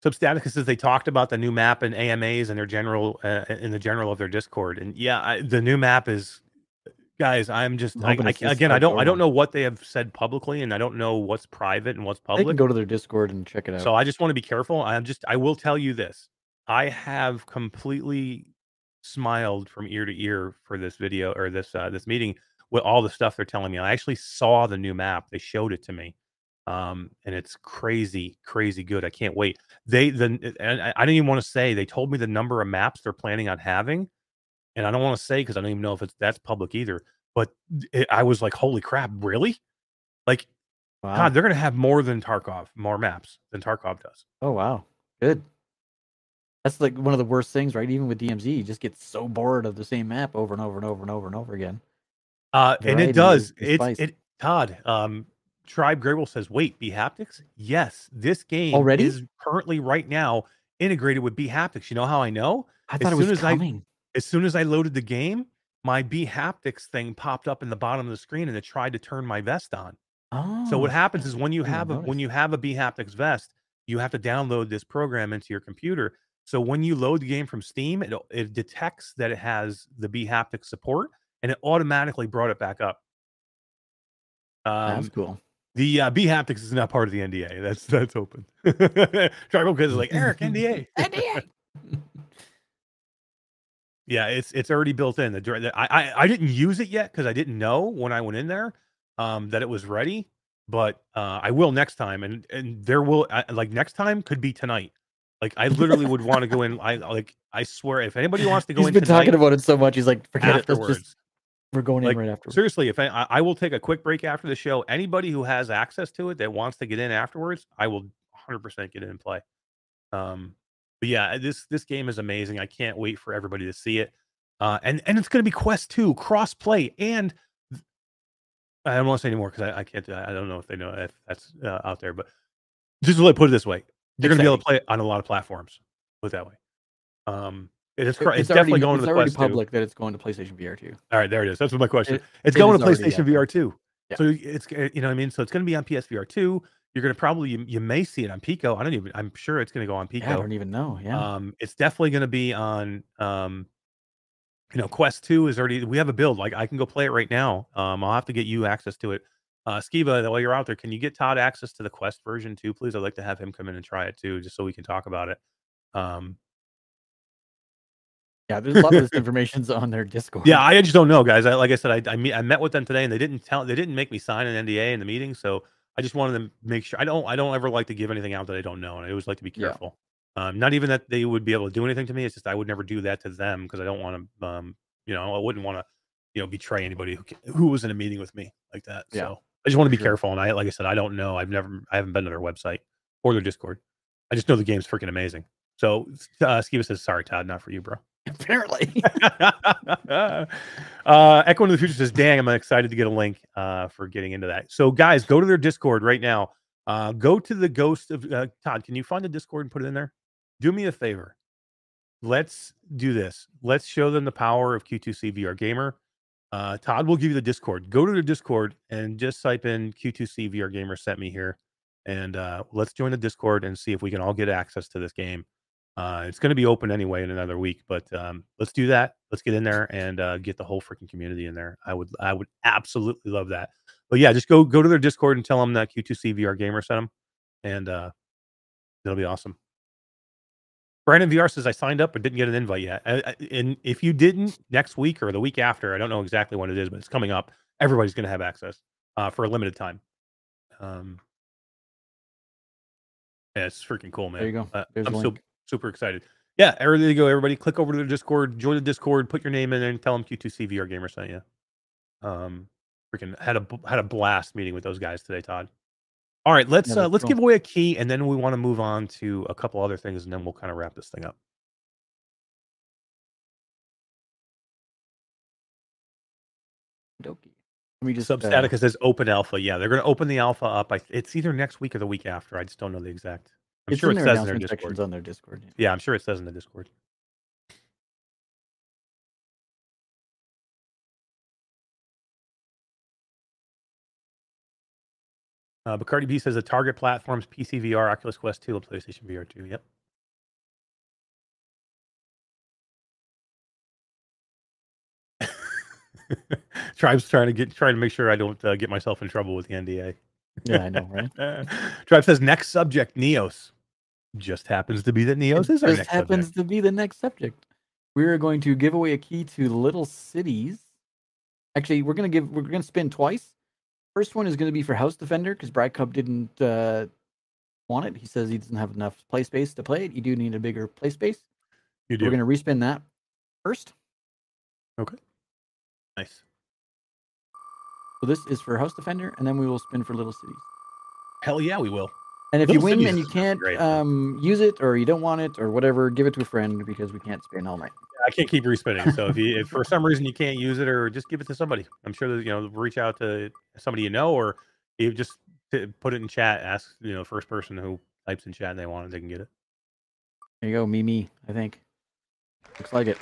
Speaker 1: Substaticus says they talked about the new map and AMAs and their general uh, in the general of their Discord, and yeah, I, the new map is, guys. I'm just I, I
Speaker 2: it's
Speaker 1: can't-
Speaker 2: this
Speaker 1: again. I don't I don't know what they have said publicly, and I don't know what's private and what's
Speaker 2: They can
Speaker 1: public.
Speaker 2: go to their Discord and check it out.
Speaker 1: So I just want to be careful. I'm just I will tell you this. I have completely smiled from ear to ear for this video or this uh, this meeting with all the stuff they're telling me. I actually saw the new map. They showed it to me. Um, and it's crazy, crazy good. I can't wait. They the and I I don't even want to say they told me the number of maps they're planning on having, and I don't want to say because I don't even know if it's that's public either. But it, I was like, holy crap, really? Like,
Speaker 2: wow.
Speaker 1: God, they're gonna have more than Tarkov, more maps than Tarkov does.
Speaker 2: Oh wow, good. That's like one of the worst things, right? Even with DMZ, you just get so bored of the same map over and over and over and over and over again.
Speaker 1: Uh, and it does. It's
Speaker 2: spice.
Speaker 1: it. Todd, um, Tribe Grey Wolf says, "Wait, bHaptics? Yes, this game
Speaker 2: Already?
Speaker 1: is currently right now integrated with bHaptics. You know how I know?
Speaker 2: I
Speaker 1: As
Speaker 2: thought it was
Speaker 1: soon as I-
Speaker 2: coming.
Speaker 1: As soon as I loaded the game, my bHaptics thing popped up in the bottom of the screen, and it tried to turn my vest on.
Speaker 2: Oh,
Speaker 1: So what happens is when you have a when you have a bHaptics vest, you have to download this program into your computer. So when you load the game from Steam, it it detects that it has the bHaptics support, and it automatically brought it back up.
Speaker 2: That's
Speaker 1: Um,
Speaker 2: cool.
Speaker 1: The uh, bHaptics is not part of the NDA. That's that's open. Tribal Kids is like Eric NDA.
Speaker 5: NDA.
Speaker 1: Yeah, it's it's already built in. The, the I, I I didn't use it yet because I didn't know when I went in there um, that it was ready. But uh, I will next time, and and there will I, like next time could be tonight. Like I literally would want to go in. I like I swear if anybody wants to go
Speaker 2: He's
Speaker 1: in
Speaker 2: been
Speaker 1: tonight,
Speaker 2: talking about it so much. He's like, forget it. Let's just we're going
Speaker 1: Like,
Speaker 2: in right after.
Speaker 1: Seriously, if I, I will take a quick break after the show. Anybody who has access to it that wants to get in afterwards, I will 100% get in and play. Um, but yeah, this this game is amazing. I can't wait for everybody to see it. Uh, and and it's going to be Quest Two cross play, and I don't want to say anymore because I, I can't. I don't know if they know if that's uh, out there, but just to let put it this way, you're going to be able to play it on a lot of platforms. Put it that way. Um, it is.
Speaker 2: It-
Speaker 1: cr- It's, definitely
Speaker 2: already,
Speaker 1: going
Speaker 2: it's
Speaker 1: to the
Speaker 2: already
Speaker 1: Quest 2.
Speaker 2: public that it's going to PlayStation VR too.
Speaker 1: All right, there it is. That's what my question.
Speaker 2: It-
Speaker 1: it's
Speaker 2: it
Speaker 1: going to PlayStation. VR two.
Speaker 2: Yeah.
Speaker 1: So it's uh, you know what I mean. So it's going to be on PSVR two. You're going to probably you, you may see it on Pico. I don't even. I'm sure it's going to go on Pico.
Speaker 2: Yeah, I don't even know. Yeah.
Speaker 1: Um, it's definitely going to be on. Um, you know, Quest Two is already. We have a build. Like I can go play it right now. Um, I'll have to get you access to it. Uh, Skiva, while you're out there, can you get Todd access to the Quest version too, please? I'd like to have him come in and try it too, just so we can talk about it. Um,
Speaker 2: yeah, there's a lot of this information's on their Discord.
Speaker 1: yeah, I just don't know, guys. I, like I said, I I, meet, I met with them today, and they didn't tell. They didn't make me sign an NDA in the meeting, so I just wanted to make sure. I don't. I don't ever like to give anything out that I don't know, and I always like to be
Speaker 2: Yeah.
Speaker 1: careful. Um, not even that they would be able to do anything to me. It's just I would never do that to them because I don't want to. Um, you know, I wouldn't want to, you know, betray anybody who who was in a meeting with me like that.
Speaker 2: Yeah,
Speaker 1: So I just want to be
Speaker 2: sure.
Speaker 1: careful. And I, like I said, I don't know. I've never. I haven't been to their website or their Discord. I just know the game's freaking amazing. So uh, Skiva says, "Sorry, Todd, not for you, bro."
Speaker 2: Apparently.
Speaker 1: uh, Echo into the Future says, "Dang, I'm excited to get a link uh, for getting into that." So, guys, go to their Discord right now. Uh, go to the Ghost of uh, Todd. Can you find the Discord and put it in there? Do me a favor. Let's do this. Let's show them the power of Q2C VR Gamer. Uh, Todd will give you the Discord. Go to the Discord and just type in Q2C VR Gamer sent me here, and uh, let's join the Discord and see if we can all get access to this game. Uh, it's going to be open anyway in another week, but um, let's do that. Let's get in there and uh, get the whole freaking community in there. I would, I would absolutely love that. But yeah, just go go to their Discord and tell them that Q2C VR Gamer sent them, and uh, it'll be awesome. Brandon VR says I signed up but didn't get an invite yet. I, I- and if you didn't, next week or the week after, I don't know exactly when it is, but it's coming up. Everybody's going to have access uh, for a limited time. Um, yeah, it's freaking cool, man.
Speaker 2: There you go.
Speaker 1: Uh, I'm so. Super excited. Yeah, there you go, everybody. Click over to the Discord, join the Discord, put your name in there, and tell them Q2C VR Gamer sent you. Um, freaking had a b- had a blast meeting with those guys today, Todd. All right, let's
Speaker 2: Yeah,
Speaker 1: uh, let's
Speaker 2: cool.
Speaker 1: give away a key, and then we want to move on to a couple other things, and then we'll kind of wrap this thing up.
Speaker 2: Okey-dokey. Let me just uh,
Speaker 1: Substatica says open alpha. Yeah, they're going to open the alpha up. I, it's either next week or the week after. I just don't know the exact. I'm
Speaker 2: it's
Speaker 1: sure it
Speaker 2: their
Speaker 1: says in their Discord.
Speaker 2: on their Discord. yeah.
Speaker 1: Yeah, I'm sure it says in the Discord. Uh, Bacardi B says the target platforms PC VR, Oculus Quest 2, and PlayStation VR 2. Yep. Tribe's trying to get trying to make sure I don't uh, get myself in trouble with the NDA.
Speaker 2: Yeah, I know, right?
Speaker 1: Tribe says next subject Neos. Just happens to be that Neos
Speaker 2: It
Speaker 1: is our
Speaker 2: just
Speaker 1: next
Speaker 2: happens
Speaker 1: subject.
Speaker 2: to be the next subject. We're going to give away a key to Little Cities. Actually, we're gonna give we're gonna spin twice. First one is gonna be for House Defender because Brad Cub didn't uh, want it. He says he doesn't have enough play space to play it. You do need a bigger play space.
Speaker 1: You do.
Speaker 2: We're gonna respin that first. Okay.
Speaker 1: Nice.
Speaker 2: So this is for House Defender, and then we will spin for Little Cities.
Speaker 1: Hell yeah, we will.
Speaker 2: And if you win and you can't um, use it or you don't want it or whatever, give it to a friend because we can't spin all night.
Speaker 1: I can't keep respinning. So if you, if for some reason you can't use it, or just give it to somebody, I'm sure that you know, reach out to somebody you know, or you just put it in chat. Ask you know, first person who types in chat and they want it, they can get it.
Speaker 2: There you go, Mimi. I think looks like it.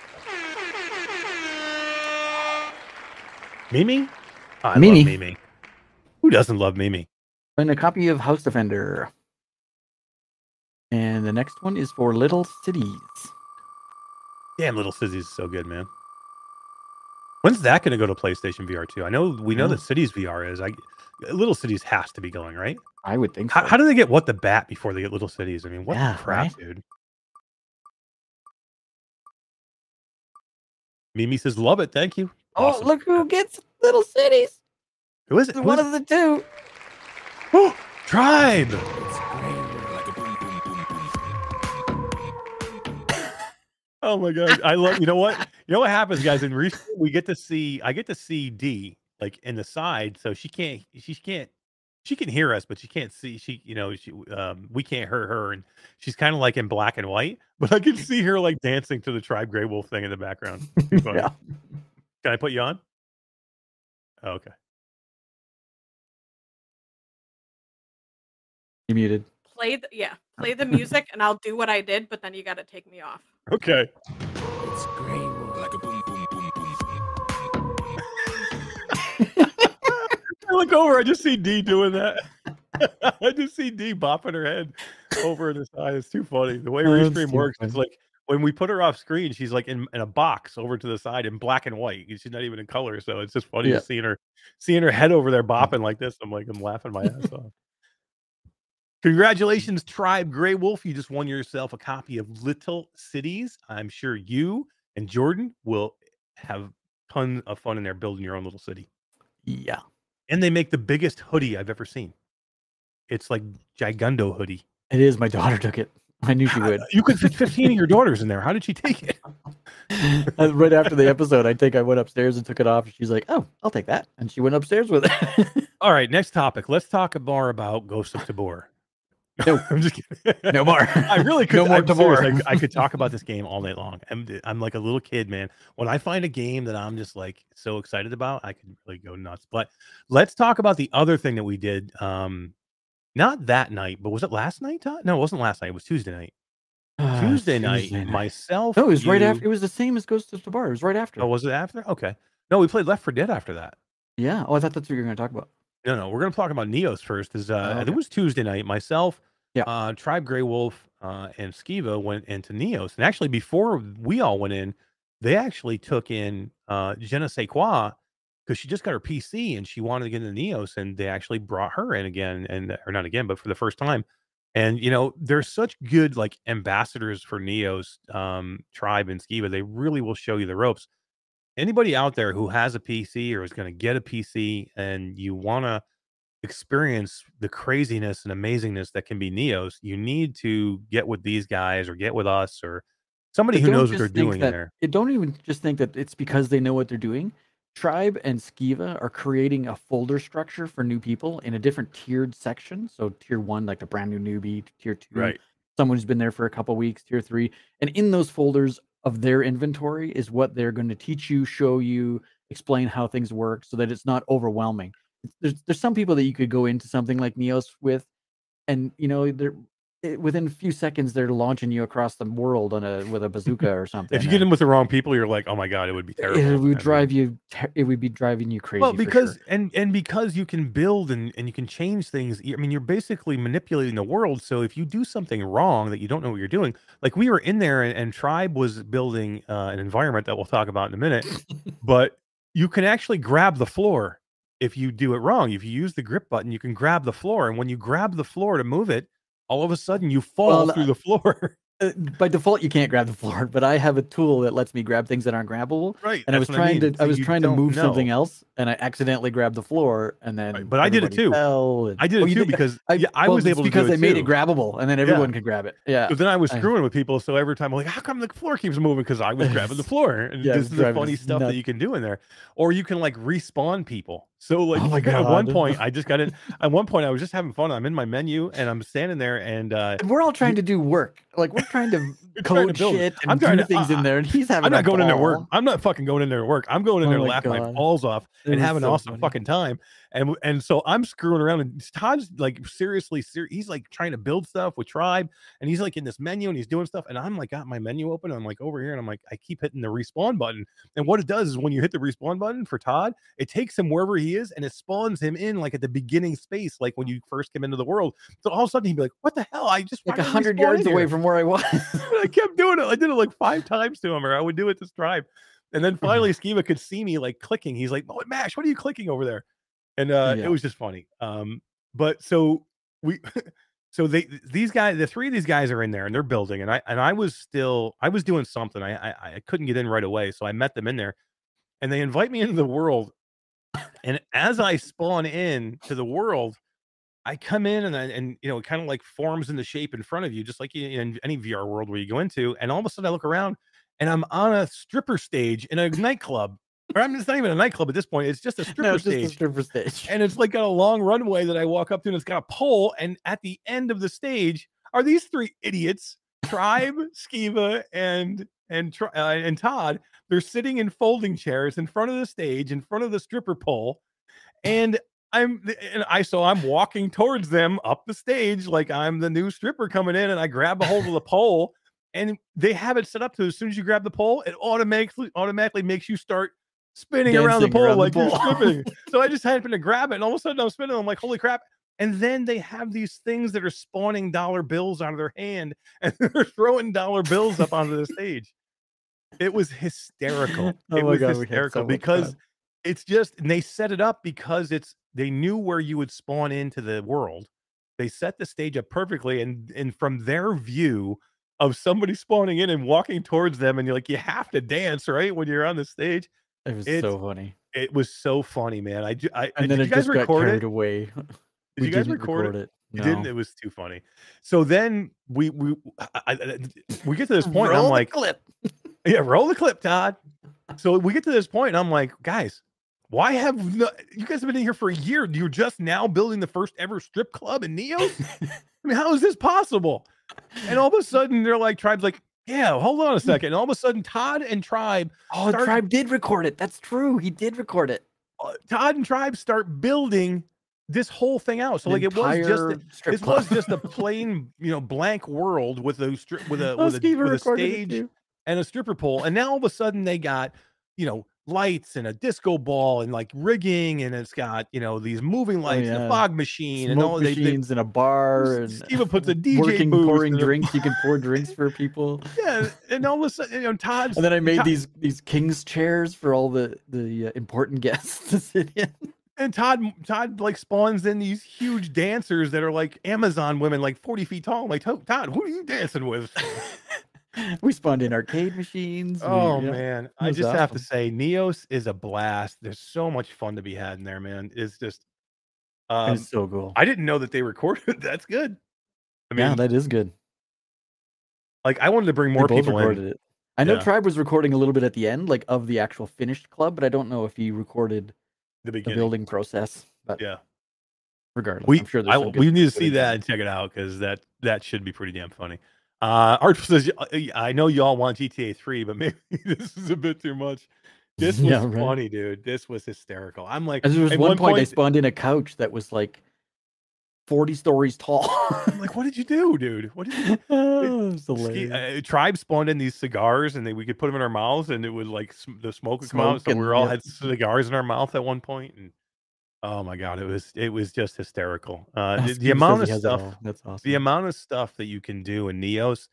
Speaker 1: Mimi, Oh, I
Speaker 2: Mimi.
Speaker 1: love Mimi. Who doesn't love Mimi?
Speaker 2: And a copy of House Defender. And the next one is for Little Cities.
Speaker 1: Damn, Little Cities is so good, man. When's that going to go to PlayStation VR 2? I know we know
Speaker 2: Yeah.
Speaker 1: that Cities VR is. I Little Cities has to be going, right?
Speaker 2: I would think so.
Speaker 1: How, how do they get what the bat before they get Little Cities? I mean, what
Speaker 2: Yeah,
Speaker 1: the crap,
Speaker 2: right?
Speaker 1: dude? Mimi says, "Love it, thank you."
Speaker 2: oh,
Speaker 1: Awesome.
Speaker 2: look who gets Little Cities.
Speaker 1: Who is it? Who
Speaker 2: one
Speaker 1: is
Speaker 2: of the two.
Speaker 1: it? Tribe. Oh my god, I love. You know what? You know what happens, guys? In recent, we get to see. I get to see D like in the side, so she can't. She can't. She can hear us, but she can't see. She, you know, she. Um, we can't hear her, and she's kind of like in black and white. But I can see her like dancing to the Tribe Grey Wolf thing in the background.
Speaker 2: Yeah.
Speaker 1: Can I put you on? Oh, okay.
Speaker 2: You muted.
Speaker 3: Play the yeah, play the music, and I'll do what I did. But then you got to take me off.
Speaker 1: Okay. I look over. I just see D doing that. I just see D bopping her head over to the side. It's too funny. The way
Speaker 2: Oh, that's
Speaker 1: Restream works,
Speaker 2: funny.
Speaker 1: it's like when we put her off screen, she's like in, in a box over to the side in black and white. She's not even in color, so it's just funny
Speaker 2: Yeah.
Speaker 1: just seeing her seeing her head over there mm. bopping like this. I'm like, I'm laughing my ass off. Congratulations, Tribe Grey Wolf. You just won yourself a copy of Little Cities. I'm sure you and Jordan will have ton of fun in there building your own little city.
Speaker 2: Yeah.
Speaker 1: And they make the biggest hoodie I've ever seen. It's like Gigundo hoodie.
Speaker 2: It is. My daughter took it. I knew she would.
Speaker 1: You could fit 15 of your daughters in there. How did she take it?
Speaker 2: Uh, right after the episode, I think I went upstairs and took it off. She's like, "Oh, I'll take that," and she went upstairs with it.
Speaker 1: All right, next topic. Let's talk a more about Ghost of Tabor.
Speaker 2: No.
Speaker 1: I'm just kidding.
Speaker 2: no more.
Speaker 1: I really could.
Speaker 2: No more
Speaker 1: I'm serious,
Speaker 2: Tabor.
Speaker 1: I, I could talk about this game all night long. I'm, I'm like a little kid, man. When I find a game that I'm just like so excited about, I can really go nuts. But let's talk about the other thing that we did. Um, not that night, but was it last night? Todd? No, it wasn't last night. It was Tuesday night.
Speaker 2: Ah,
Speaker 1: Tuesday, night,
Speaker 2: Tuesday night.
Speaker 1: myself.
Speaker 2: No, it was right after. It was the same as Ghost of Tabor. It was right after.
Speaker 1: Oh, was it after? Okay. No, we played Left 4 Dead after that.
Speaker 2: yeah. Oh, I thought that's what you were going to talk about.
Speaker 1: No, no, we're gonna talk about Neos first. Is uh,
Speaker 2: Oh,
Speaker 1: it was Tuesday night. Myself,
Speaker 2: Yeah.
Speaker 1: uh, Tribe Grey Wolf, uh, and Skiva went into Neos, and actually before we all went in, they actually took in uh, Je ne sais quoi because she just got her PC and she wanted to get into Neos, and they actually brought her in again, and or not again, but for the first time. And you know, they're such good like ambassadors for Neos, um, Tribe and Skiva. They really will show you the ropes. Anybody out there who has a PC or is going to get a PC and you want to experience the craziness and amazingness that can be Neos, you need to get with these guys or get with us or somebody who knows what they're doing
Speaker 2: that-
Speaker 1: there.
Speaker 2: It don't even just think that it's because they know what they're doing. Tribe and Skiva are creating a folder structure for new people in a different tiered section. So tier one, like the brand new newbie, tier two, someone who's been there for a couple weeks, tier three. And in those folders of their inventory is what they're going to teach you, show you, explain how things work so that it's not overwhelming. There's there's some people that you could go into something like Neos with, and you know, they're it, within a few seconds they're launching you across the world on a with a bazooka or something.
Speaker 1: If you get in with the wrong people, you're like, oh my god, it would be terrible.
Speaker 2: it would drive you. It would be driving you crazy.
Speaker 1: well because
Speaker 2: sure.
Speaker 1: and and because you can build and and you can change things i mean you're basically manipulating the world so if you do something wrong that you don't know what you're doing like we were in there and, and tribe was building uh, an environment that we'll talk about in a minute but you can actually grab the floor if you do it wrong if you use the grip button you can grab the floor and when you grab the floor to move it all of a sudden you fall
Speaker 2: Well,
Speaker 1: through the floor
Speaker 2: Uh, by default you can't grab the floor, but I have a tool that lets me grab things that aren't grabbable.
Speaker 1: right
Speaker 2: And I was trying
Speaker 1: mean.
Speaker 2: to I was trying to move something else, and I accidentally grabbed the floor, and then
Speaker 1: Right, but I did it too.
Speaker 2: and-
Speaker 1: i did it
Speaker 2: you
Speaker 1: too
Speaker 2: did-
Speaker 1: because
Speaker 2: I,
Speaker 1: yeah, i
Speaker 2: well,
Speaker 1: was able to
Speaker 2: because
Speaker 1: do it
Speaker 2: they made
Speaker 1: too.
Speaker 2: it grabbable, and then everyone could grab it. Yeah,
Speaker 1: But then I was
Speaker 2: I-
Speaker 1: screwing with people, so every time I'm like, "How come the floor keeps moving?" Because I was grabbing the floor, and
Speaker 2: Yeah,
Speaker 1: this is the funny stuff that you can do in there. Or you can like respawn people. So like
Speaker 2: Oh
Speaker 1: at one point, I just got in. At one point, I was just having fun. I'm in my menu and I'm standing there, and uh,
Speaker 2: And we're all trying to do work. Like we're trying to
Speaker 1: You're trying to
Speaker 2: code
Speaker 1: build
Speaker 2: shit and
Speaker 1: I'm trying
Speaker 2: do
Speaker 1: to-
Speaker 2: things
Speaker 1: I-
Speaker 2: in there, and he's having.
Speaker 1: I'm not going in there work. I'm not fucking going in there to work. I'm going in
Speaker 2: Oh
Speaker 1: there to
Speaker 2: my
Speaker 1: laugh my balls off
Speaker 2: It
Speaker 1: and have an
Speaker 2: so
Speaker 1: awesome
Speaker 2: funny.
Speaker 1: fucking time. And and so I'm screwing around, and Todd's like seriously, ser- he's like trying to build stuff with Tribe, and he's like in this menu and he's doing stuff, and I'm like got my menu open, and I'm like over here, and I'm like I keep hitting the respawn button, and what it does is when you hit the respawn button for Todd, it takes him wherever he is, and it spawns him in like at the beginning space, like when you first came into the world. So all of a sudden he'd be like, "What the hell? I just
Speaker 2: Like a hundred yards away from where I was.
Speaker 1: I kept doing it. I did it like five times to him, or I would do it to Tribe. And then finally, Schema could see me like clicking. He's like, "Oh, Mash, what are you clicking over there?" And uh,
Speaker 2: Yeah.
Speaker 1: it was just funny. Um, but so we, so they these guys, the three of these guys are in there and they're building, and I and I was still I was doing something. I I, I couldn't get in right away, so I met them in there, and they invite me into the world. And as I spawn in to the world, I come in and I, and you know it kind of like forms in the shape in front of you, just like in any VR world where you go into. And all of a sudden, I look around and I'm on a stripper stage in a nightclub. Or I mean, it's not even a nightclub at this point. It's just a stripper
Speaker 2: no, it's just a
Speaker 1: stage,
Speaker 2: stripper stage.
Speaker 1: and it's like got a long runway that I walk up to, and it's got a pole. And at the end of the stage are these three idiots: Tribe, Skiva, and and uh, and Todd. They're sitting in folding chairs in front of the stage, in front of the stripper pole, and I'm and I so I'm walking towards them up the stage like I'm the new stripper coming in, and I grab a hold of the pole, and they have it set up to as soon as you grab the pole, it automatically automatically makes you start spinning around the pole
Speaker 2: around the
Speaker 1: like you're
Speaker 2: pole.
Speaker 1: stripping. so I just happened to grab it, and all of a sudden I'm spinning. I'm like, holy crap! And then they have these things that are spawning dollar bills out of their hand, and they're throwing dollar bills up onto the stage. It was hysterical.
Speaker 2: Oh
Speaker 1: it
Speaker 2: my
Speaker 1: was
Speaker 2: God,
Speaker 1: hysterical
Speaker 2: so
Speaker 1: because
Speaker 2: fun.
Speaker 1: it's just and they set it up because it's they knew where you would spawn into the world. They set the stage up perfectly, and and from their view of somebody spawning in and walking towards them, and you're like, you have to dance, right? When you're on the stage.
Speaker 2: It was
Speaker 1: it's-
Speaker 2: so funny.
Speaker 1: It was so funny, man. I, ju- I
Speaker 2: And
Speaker 1: did
Speaker 2: then
Speaker 1: you
Speaker 2: it
Speaker 1: guys
Speaker 2: just got
Speaker 1: record
Speaker 2: carried
Speaker 1: it?
Speaker 2: away.
Speaker 1: Did
Speaker 2: we
Speaker 1: you guys
Speaker 2: didn't
Speaker 1: record it?
Speaker 2: No.
Speaker 1: You didn't. It was too funny. So then we we I, I- we get to this point. and I'm
Speaker 2: the
Speaker 1: like,
Speaker 2: clip.
Speaker 1: yeah, roll the clip, Todd. So we get to this point, and I'm like, guys, why have no, you guys have been in here for a year? You're just now building the first ever strip club in Neos? I mean, how is this possible? And all of a sudden, they're like, Tribe's like, yeah, hold on a second. And all of a sudden, Todd and Tribe,
Speaker 2: Oh,
Speaker 1: start-
Speaker 2: Tribe did record it. That's true. He did record it.
Speaker 1: uh, Todd and Tribe start building this whole thing out. So
Speaker 2: An
Speaker 1: like, it was just this was just a plain, you know, blank world with with a
Speaker 2: Oh,
Speaker 1: with a, with a stage and a stripper pole. And now all of a sudden they got, you know, lights and a disco ball and like rigging, and it's got you know these moving lights and
Speaker 2: Oh, yeah.
Speaker 1: a fog machine and
Speaker 2: Smoke
Speaker 1: all they, they
Speaker 2: machines in a bar and
Speaker 1: Steven puts a DJ
Speaker 2: working
Speaker 1: booth
Speaker 2: pouring drinks. You can pour drinks for people.
Speaker 1: yeah, and all of a sudden, you know, Todd.
Speaker 2: And then I made
Speaker 1: Todd-
Speaker 2: these these king's chairs for all the the uh, important guests to sit in.
Speaker 1: and Todd Todd like spawns in these huge dancers that are like Amazon women, like forty feet tall. I'm like "Todd, Todd, who are you dancing with?
Speaker 2: we spawned in arcade machines. we-
Speaker 1: Oh
Speaker 2: yeah.
Speaker 1: man, I just have to say, Neos is a blast. There's so much fun to be had in there, man. It's just, um,
Speaker 2: was so cool.
Speaker 1: I didn't know that they recorded. That's good. I mean,
Speaker 2: yeah, that is good.
Speaker 1: like I wanted to bring more people
Speaker 2: recorded
Speaker 1: in.
Speaker 2: it. I know
Speaker 1: Yeah.
Speaker 2: Tribe was recording a little bit at the end, like of the actual finished club, but I don't know if he recorded
Speaker 1: The
Speaker 2: the building process. But
Speaker 1: Yeah,
Speaker 2: regardless,
Speaker 1: we
Speaker 2: I'm sure
Speaker 1: I, we need to see that and check it out because that that should be pretty damn funny. Uh, Art says, I know y'all want GTA 3, but maybe this is a bit too much. This was
Speaker 2: Yeah, right.
Speaker 1: funny, dude. This was hysterical. I'm like,
Speaker 2: And there was
Speaker 1: at
Speaker 2: one, point, I spawned in a couch that was like 40 stories tall.
Speaker 1: I'm like, what did you do, dude? What did you
Speaker 2: oh, it
Speaker 1: Ski- uh, tribe spawned in these cigars and they, we could put them in our mouths and it would like sm- the smoke would come out. So we
Speaker 2: and-
Speaker 1: all
Speaker 2: yep.
Speaker 1: had cigars in our mouth at one point and oh my god, it was it was just hysterical. Uh, the, the amount of stuff,
Speaker 2: all. That's awesome.
Speaker 1: the amount of stuff that you can do in Neos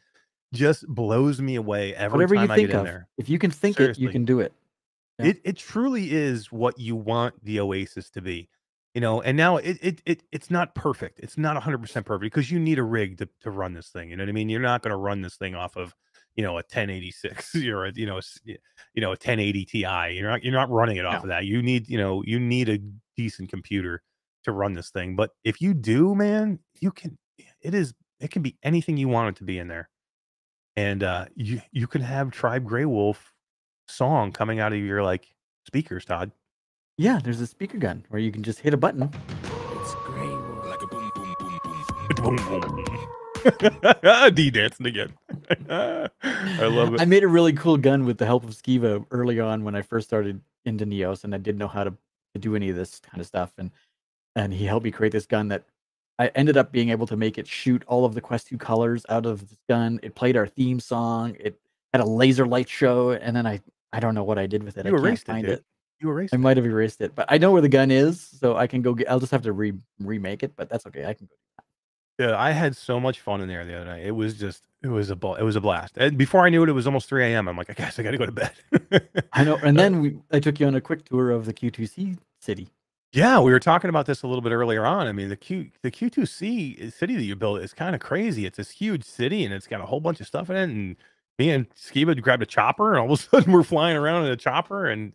Speaker 1: just blows me away every
Speaker 2: Whatever
Speaker 1: time
Speaker 2: you
Speaker 1: I
Speaker 2: think
Speaker 1: get in there.
Speaker 2: If you can think it, you can do it. Yeah.
Speaker 1: It it truly is what you want the Oasis to be. You know, and now it it, it it's not perfect. It's not 100% perfect because you need a rig to, to run this thing. You know what I mean? You're not going to run this thing off of, you know, a 1086 or a, you know, a you know, a 1080 Ti. You're not you're not running it off
Speaker 2: No.
Speaker 1: of that. You need, you know, you need a decent computer to run this thing. But if you do, man, you can it is it can be anything you want it to be in there. And uh you you can have Tribe Grey Wolf song coming out of your like speakers, Todd.
Speaker 2: Yeah, there's a speaker gun where you can just hit a button.
Speaker 7: It's Grey Wolf. Like a boom, boom, boom,
Speaker 1: Boom,
Speaker 7: boom.
Speaker 1: boom. D dancing again. I love it.
Speaker 2: I made a really cool gun with the help of Skiva early on when I first started into Neos, and I didn't know how to, to do any of this kind of stuff. And and he helped me create this gun that I ended up being able to make it shoot all of the Quest 2 colors out of this gun. It played our theme song. It had a laser light show, and then I I don't know what I did with it.
Speaker 1: You
Speaker 2: I can't
Speaker 1: erased it,
Speaker 2: find
Speaker 1: dude.
Speaker 2: it.
Speaker 1: You erased
Speaker 2: I
Speaker 1: it.
Speaker 2: might have erased it, but I know where the gun is, so I can go get. I'll just have to re remake it, but that's okay. I can go.
Speaker 1: Yeah, I had so much fun in there the other night. It was just, it was a ball. It was a blast. And before I knew it, it was almost 3 a.m. I'm like, I guess I got to go to bed.
Speaker 2: I know. And then we, I took you on a quick tour of the Q2C city.
Speaker 1: Yeah, we were talking about this a little bit earlier on. I mean, the Q the Q2C eh, city that you built is kind of crazy. It's this huge city and it's got a whole bunch of stuff in it. And me and Skiva grabbed a chopper, and all of a sudden we're flying around in a chopper, and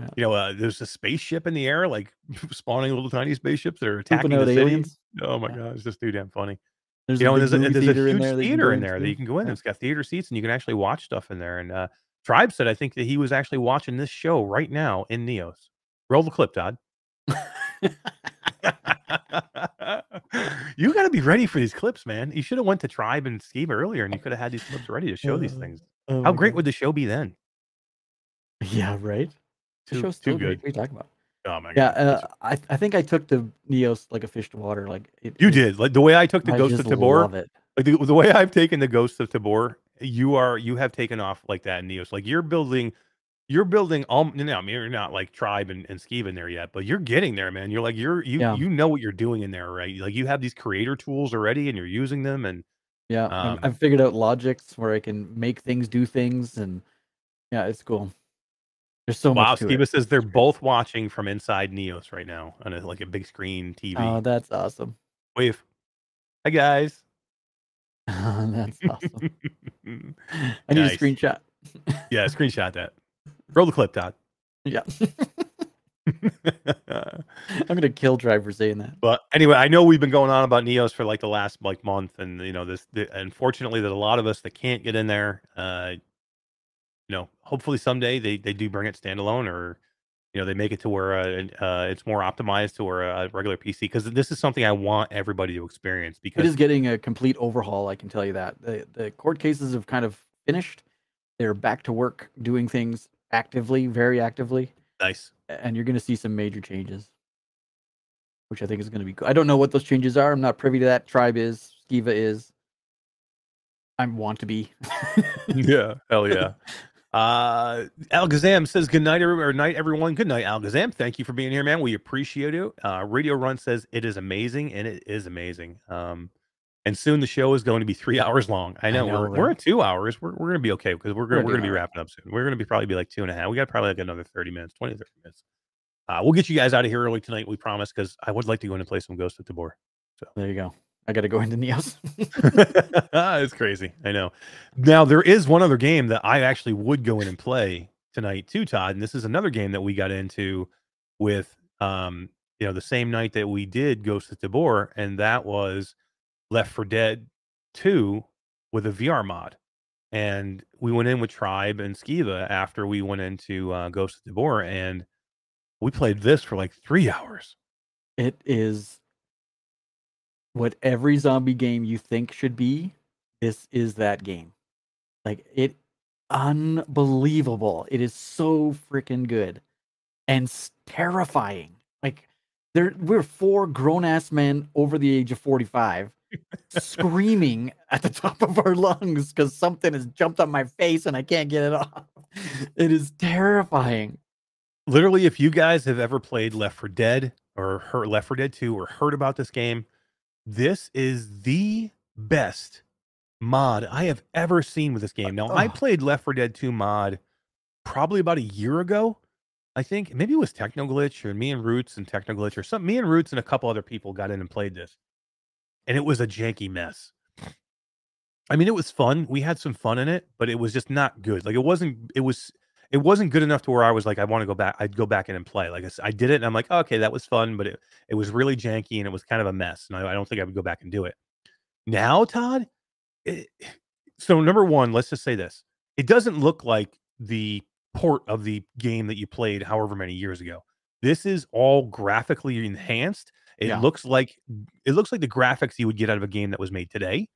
Speaker 2: Yeah.
Speaker 1: you know, uh, there's a spaceship in the air, like spawning little tiny spaceships that are attacking the city.
Speaker 2: aliens.
Speaker 1: Oh my
Speaker 2: Yeah.
Speaker 1: god, it's just too damn funny.
Speaker 2: There's
Speaker 1: you know, there's a, there's a
Speaker 2: theater
Speaker 1: huge
Speaker 2: in there that you can
Speaker 1: theater in there that you can go in.
Speaker 2: Yeah.
Speaker 1: It's got theater seats, and you can actually watch stuff in there. And uh, Tribe said, I think that he was actually watching this show right now in Neos. Roll the clip, Todd. you got to be ready for these clips, man. You should have went to Tribe and Skiva earlier, and you could have had these clips ready to show these
Speaker 2: Uh,
Speaker 1: things.
Speaker 2: Oh
Speaker 1: How great
Speaker 2: God.
Speaker 1: would the show be then?
Speaker 2: Yeah, right. The
Speaker 1: Too,
Speaker 2: show's
Speaker 1: too
Speaker 2: still
Speaker 1: good.
Speaker 2: What are you talking about?
Speaker 1: Oh my
Speaker 2: Yeah,
Speaker 1: god! It's-
Speaker 2: uh, I I think I took the Neos like a fish to water. Like it,
Speaker 1: you
Speaker 2: it-
Speaker 1: did like the way I took the
Speaker 2: I
Speaker 1: Ghost of Tabor.
Speaker 2: love it.
Speaker 1: like the, the way I've taken the Ghost of Tabor, you are you have taken off like that in Neos. Like you're building, you're building all. No, I mean you're not like Tribe and, and Skiva in there yet, but you're getting there, man. You're like you're you
Speaker 2: Yeah.
Speaker 1: you know what you're doing in there, right? Like you have these creator tools already, and you're using them. And
Speaker 2: Yeah,
Speaker 1: Um,
Speaker 2: I've figured out logics where I can make things do things, and yeah, it's cool. There's so
Speaker 1: wow,
Speaker 2: much
Speaker 1: Skiva says they're both watching from inside Neos right now on a, like a big screen TV.
Speaker 2: Oh, that's awesome.
Speaker 1: Wave, hi guys.
Speaker 2: that's awesome. I need
Speaker 1: Nice.
Speaker 2: a screenshot.
Speaker 1: Yeah, screenshot that. Roll the clip, Todd.
Speaker 2: Yeah, I'm gonna kill Drive for saying that.
Speaker 1: But anyway, I know we've been going on about Neos for like the last like month, and you know this. The, unfortunately, that a lot of us that can't get in there. Uh, you know, hopefully someday they they do bring it standalone, or you know they make it to where uh, uh, it's more optimized to where a regular PC. Because this is something I want everybody to experience. Because it
Speaker 2: is getting a complete overhaul. I can tell you that the the court cases have kind of finished. They're back to work, doing things actively, very actively,
Speaker 1: nice.
Speaker 2: and you're going to see some major changes, which I think is going to be cool. I don't know what those changes are. I'm not privy to that. Tribe is, Skiva is. I want to be.
Speaker 1: Yeah, hell yeah. Uh, Algazam says good night, every- or night, everyone. Good night, Algazam. Thank you for being here, man. We appreciate you. Uh, Radio Run says it is amazing, and it is amazing. Um, and soon the show is going to be three hours long. I
Speaker 2: I
Speaker 1: know,
Speaker 2: know,
Speaker 1: we're, we're at two hours. We're, we're going to be okay because we're
Speaker 2: We're
Speaker 1: going we're
Speaker 2: gonna
Speaker 1: going to
Speaker 2: do
Speaker 1: be wrapping up soon. We're going to be probably be like two and a half. We got probably like another 30 minutes, 20 30 minutes. Uh, we'll get you guys out of here early tonight. We promise because I would like to go in and play some Ghost of Tabor.
Speaker 2: So there you go. I got to go into Neos.
Speaker 1: it's crazy. I know. Now there is one other game that I actually would go in and play tonight too, Todd. And this is another game that we got into with um, you know, the same night that we did Ghost of Tabor, and that was Left 4 Dead 2 with a VR mod. And we went in with Tribe and Skiva after we went into uh, Ghost of Tabor, and we played this for like three hours.
Speaker 2: it is what every zombie game you think should be. This is that game. Like it, unbelievable. It is so freaking good and terrifying. Like there, we're four grown ass men over the age of forty five. screaming at the top of our lungs because something has jumped on my face and I can't get it off. It is terrifying.
Speaker 1: literally if you guys have ever played left 4 dead or heard left 4 dead 2 or heard about this game this is the best mod i have ever seen with this uh, game. Now i
Speaker 2: oh.
Speaker 1: played left 4 dead 2 mod probably about a year ago i think. Maybe it was technoglitch or me and roots and technoglitch or something me and roots and a couple other people got in and played this and it was a janky mess. I mean it was fun. We had some fun in it but it was just not good. Like it wasn't it was it wasn't good enough to where I was like, I want to go back. I'd go back in and play. Like I, I did it, and I'm like, okay, that was fun, but it it was really janky and it was kind of a mess, and I, I don't think I would go back and do it. Now, Todd, it, so number one, let's just say this: it doesn't look like the port of the game that you played however many years ago. This is all graphically enhanced. It
Speaker 2: Yeah.
Speaker 1: looks like it looks like the graphics you would get out of a game that was made today.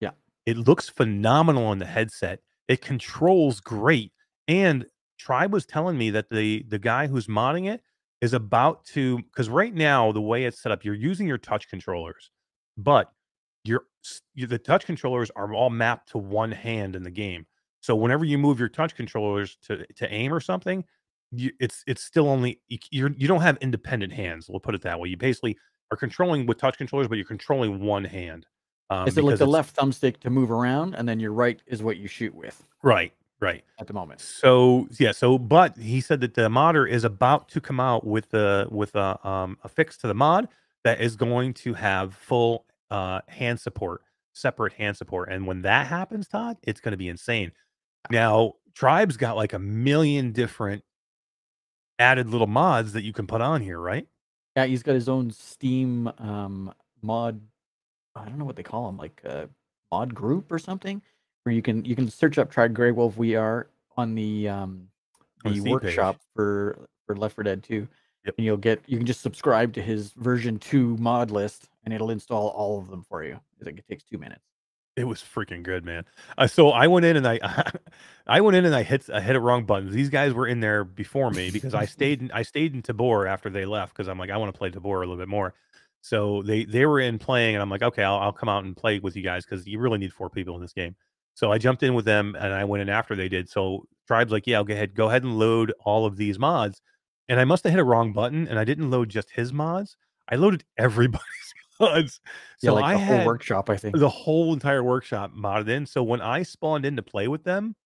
Speaker 2: Yeah.
Speaker 1: It looks phenomenal on the headset. It controls great. And Tribe was telling me that the the guy who's modding it is about to because right now the way it's set up, you're using your touch controllers, but your the touch controllers are all mapped to one hand in the game. So whenever you move your touch controllers to to aim or something, you, it's it's still only you're you don't have independent hands. We'll put it that way. You basically are controlling with touch controllers, but you're controlling one hand. Um,
Speaker 2: Is it like the left thumbstick to move around, and then your right is what you shoot with
Speaker 1: Right, right.
Speaker 2: at the moment?
Speaker 1: So yeah, so but he said that the modder is about to come out with the with a um a fix to the mod that is going to have full uh hand support, separate hand support. And when that happens, Todd, it's going to be insane. Now, Tribe's got like a million different added little mods that you can put on here, right?
Speaker 2: Yeah, he's got his own Steam um, mod. I don't know what they call them, like a mod group or something, where you can you can search up Tribe Grey Wolf VR on the um,
Speaker 1: the Steam page.
Speaker 2: workshop for for Left 4 Dead 2.
Speaker 1: Yep.
Speaker 2: And you'll get you can just subscribe to his version two mod list, and it'll install all of them for you. I think it takes two minutes.
Speaker 1: It was freaking good, man. Uh, so I went in and I, I went in and I hit I hit a wrong button. These guys were in there before me because I stayed in, I stayed in Tabor after they left because I'm like I want to play Tabor a little bit more. So they they were in playing and I'm like okay I'll I'll come out and play with you guys because you really need four people in this game. So I jumped in with them and I went in after they did. So Tribe's like yeah I'll go ahead go ahead and load all of these mods, and I must have hit a wrong button and I didn't load just his mods. I loaded everybody's mods.
Speaker 2: yeah,
Speaker 1: So
Speaker 2: like
Speaker 1: I
Speaker 2: the whole workshop, I think.
Speaker 1: the whole entire workshop modded in. So when I spawned in to play with them,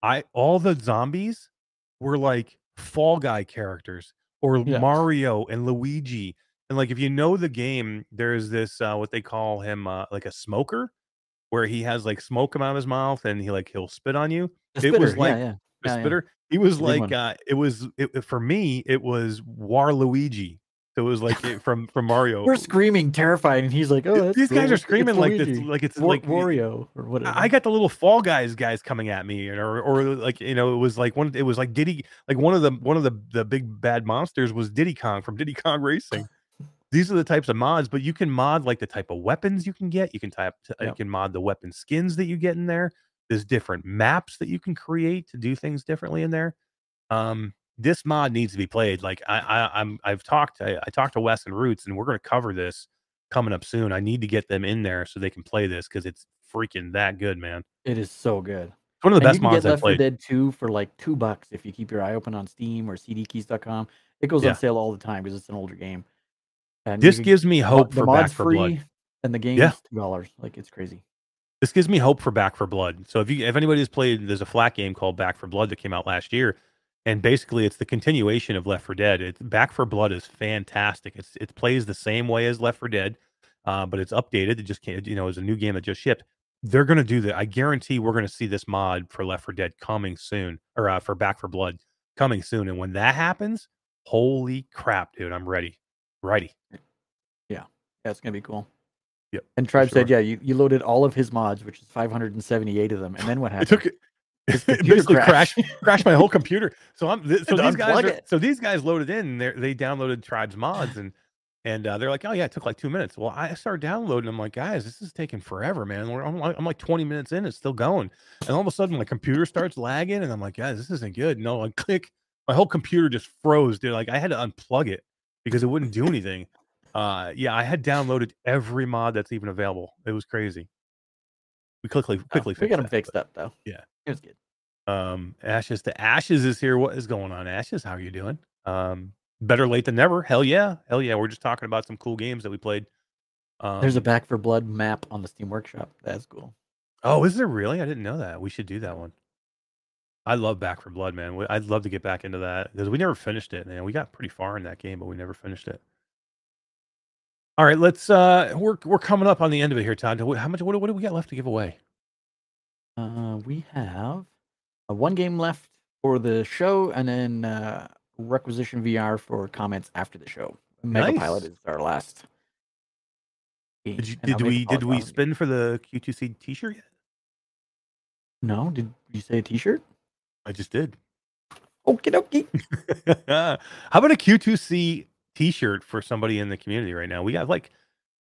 Speaker 1: I all the zombies were like Fall Guy characters or
Speaker 2: Yeah.
Speaker 1: Mario and Luigi. And like if you know the game, there's this uh what they call him uh like a smoker where he has like smoke come out of his mouth and he like he'll spit on you.
Speaker 2: The
Speaker 1: it was like
Speaker 2: yeah, yeah.
Speaker 1: The
Speaker 2: Yeah, yeah.
Speaker 1: spitter. He was like uh it was it, for me it was Waluigi. So it was like it- from from Mario.
Speaker 2: We're screaming, terrified, and he's like, "Oh,
Speaker 1: these guys are
Speaker 2: It's
Speaker 1: screaming like this, like it's
Speaker 2: Wa-
Speaker 1: like
Speaker 2: Wario or whatever."
Speaker 1: I I got the little Fall Guys guys coming at me, or or like you know, it was like one. It was like Diddy, like one of the one of the the big bad monsters was Diddy Kong from Diddy Kong Racing. These are the types of mods, but you can mod like the type of weapons you can get. You can type, t- you can mod the weapon skins that you get in there. There's different maps that you can create to do things differently in there. Um, this mod needs to be played. Like I, I I'm I've talked I, I talked to Wes and Roots, and we're going to cover this coming up soon. I need to get them in there so they can play this because it's freaking that good, man.
Speaker 2: It is so good.
Speaker 1: It's one of the
Speaker 2: And
Speaker 1: best
Speaker 2: you can
Speaker 1: mods
Speaker 2: get Left 4
Speaker 1: played.
Speaker 2: Dead 2 for like two bucks if you keep your eye open on Steam or CDKeys.com. It goes
Speaker 1: Yeah.
Speaker 2: on sale all the time because it's an older game. And
Speaker 1: This
Speaker 2: can-
Speaker 1: gives me hope
Speaker 2: the
Speaker 1: for
Speaker 2: mod's
Speaker 1: Back for
Speaker 2: free
Speaker 1: Blood.
Speaker 2: and the game
Speaker 1: Yeah.
Speaker 2: two dollars. Like it's crazy.
Speaker 1: This gives me hope for Back 4 Blood. So if you if anybody's played, there's a flat game called Back 4 Blood that came out last year, and basically it's the continuation of Left 4 Dead. It, Back 4 Blood is fantastic. It's it plays the same way as Left 4 Dead, uh, but it's updated. It just can't, you know, it's a new game that just shipped. They're gonna do that. I guarantee we're gonna see this mod for Left 4 Dead coming soon, or uh, for Back 4 Blood coming soon. And when that happens, holy crap, dude, I'm ready, ready.
Speaker 2: Yeah, it's gonna be cool.
Speaker 1: Yep,
Speaker 2: And Tribe
Speaker 1: sure.
Speaker 2: said, yeah, you, you loaded all of his mods, which is 578 of them. And then what happened?
Speaker 1: took it. It basically crashed
Speaker 2: crashed.
Speaker 1: my whole computer. So I'm th- so these guys are, so these guys loaded in. They they downloaded Tribes mods and and uh, they're like, oh yeah, it took like two minutes. Well, I started downloading. I'm like, guys, this is taking forever, man. We're, I'm, like, I'm like 20 minutes in, it's still going, and all of a sudden my computer starts lagging, and I'm like, guys, this isn't good. No, I click, my whole computer just froze, dude. Like I had to unplug it because it wouldn't do anything. Uh, yeah, I had downloaded every mod that's even available. It was crazy. We quickly
Speaker 2: Oh,
Speaker 1: quickly
Speaker 2: we
Speaker 1: fixed
Speaker 2: got
Speaker 1: that,
Speaker 2: fixed up though.
Speaker 1: Yeah.
Speaker 2: It was good.
Speaker 1: um, Ashes to Ashes is here. What is going on, Ashes? How are you doing? Um, better late than never. Hell yeah, hell yeah. We're just talking about some cool games that we played. Um,
Speaker 2: There's a Back 4 Blood map on the Steam Workshop. That's cool.
Speaker 1: oh, is there really? I didn't know that. We should do that one. I love Back 4 Blood, man. We- I'd love to get back into that because we never finished it, man. We got pretty far in that game, but we never finished it. All right, let's. uh We're we're coming up on the end of it here, Todd. How much? What, do- what do we got left to give away?
Speaker 2: Uh, we have uh, one game left for the show, and then uh, Requisition VR for comments after the show. Mega Pilot is our last. game,
Speaker 1: Did you, did we did we spin for the Q2C T-shirt yet?
Speaker 2: No, did you say a T-shirt?
Speaker 1: I just did.
Speaker 2: Okie dokie.
Speaker 1: How about a Q2C T-shirt for somebody in the community right now? We got like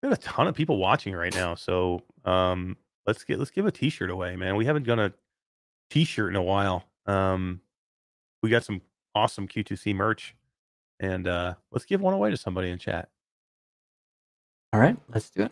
Speaker 1: we have a ton of people watching right now, so um, let's get let's give a T-shirt away, man. We haven't done a T-shirt in a while. Um, we got some awesome Q2C merch, and uh, let's give one away to somebody in chat.
Speaker 2: All right, let's do it.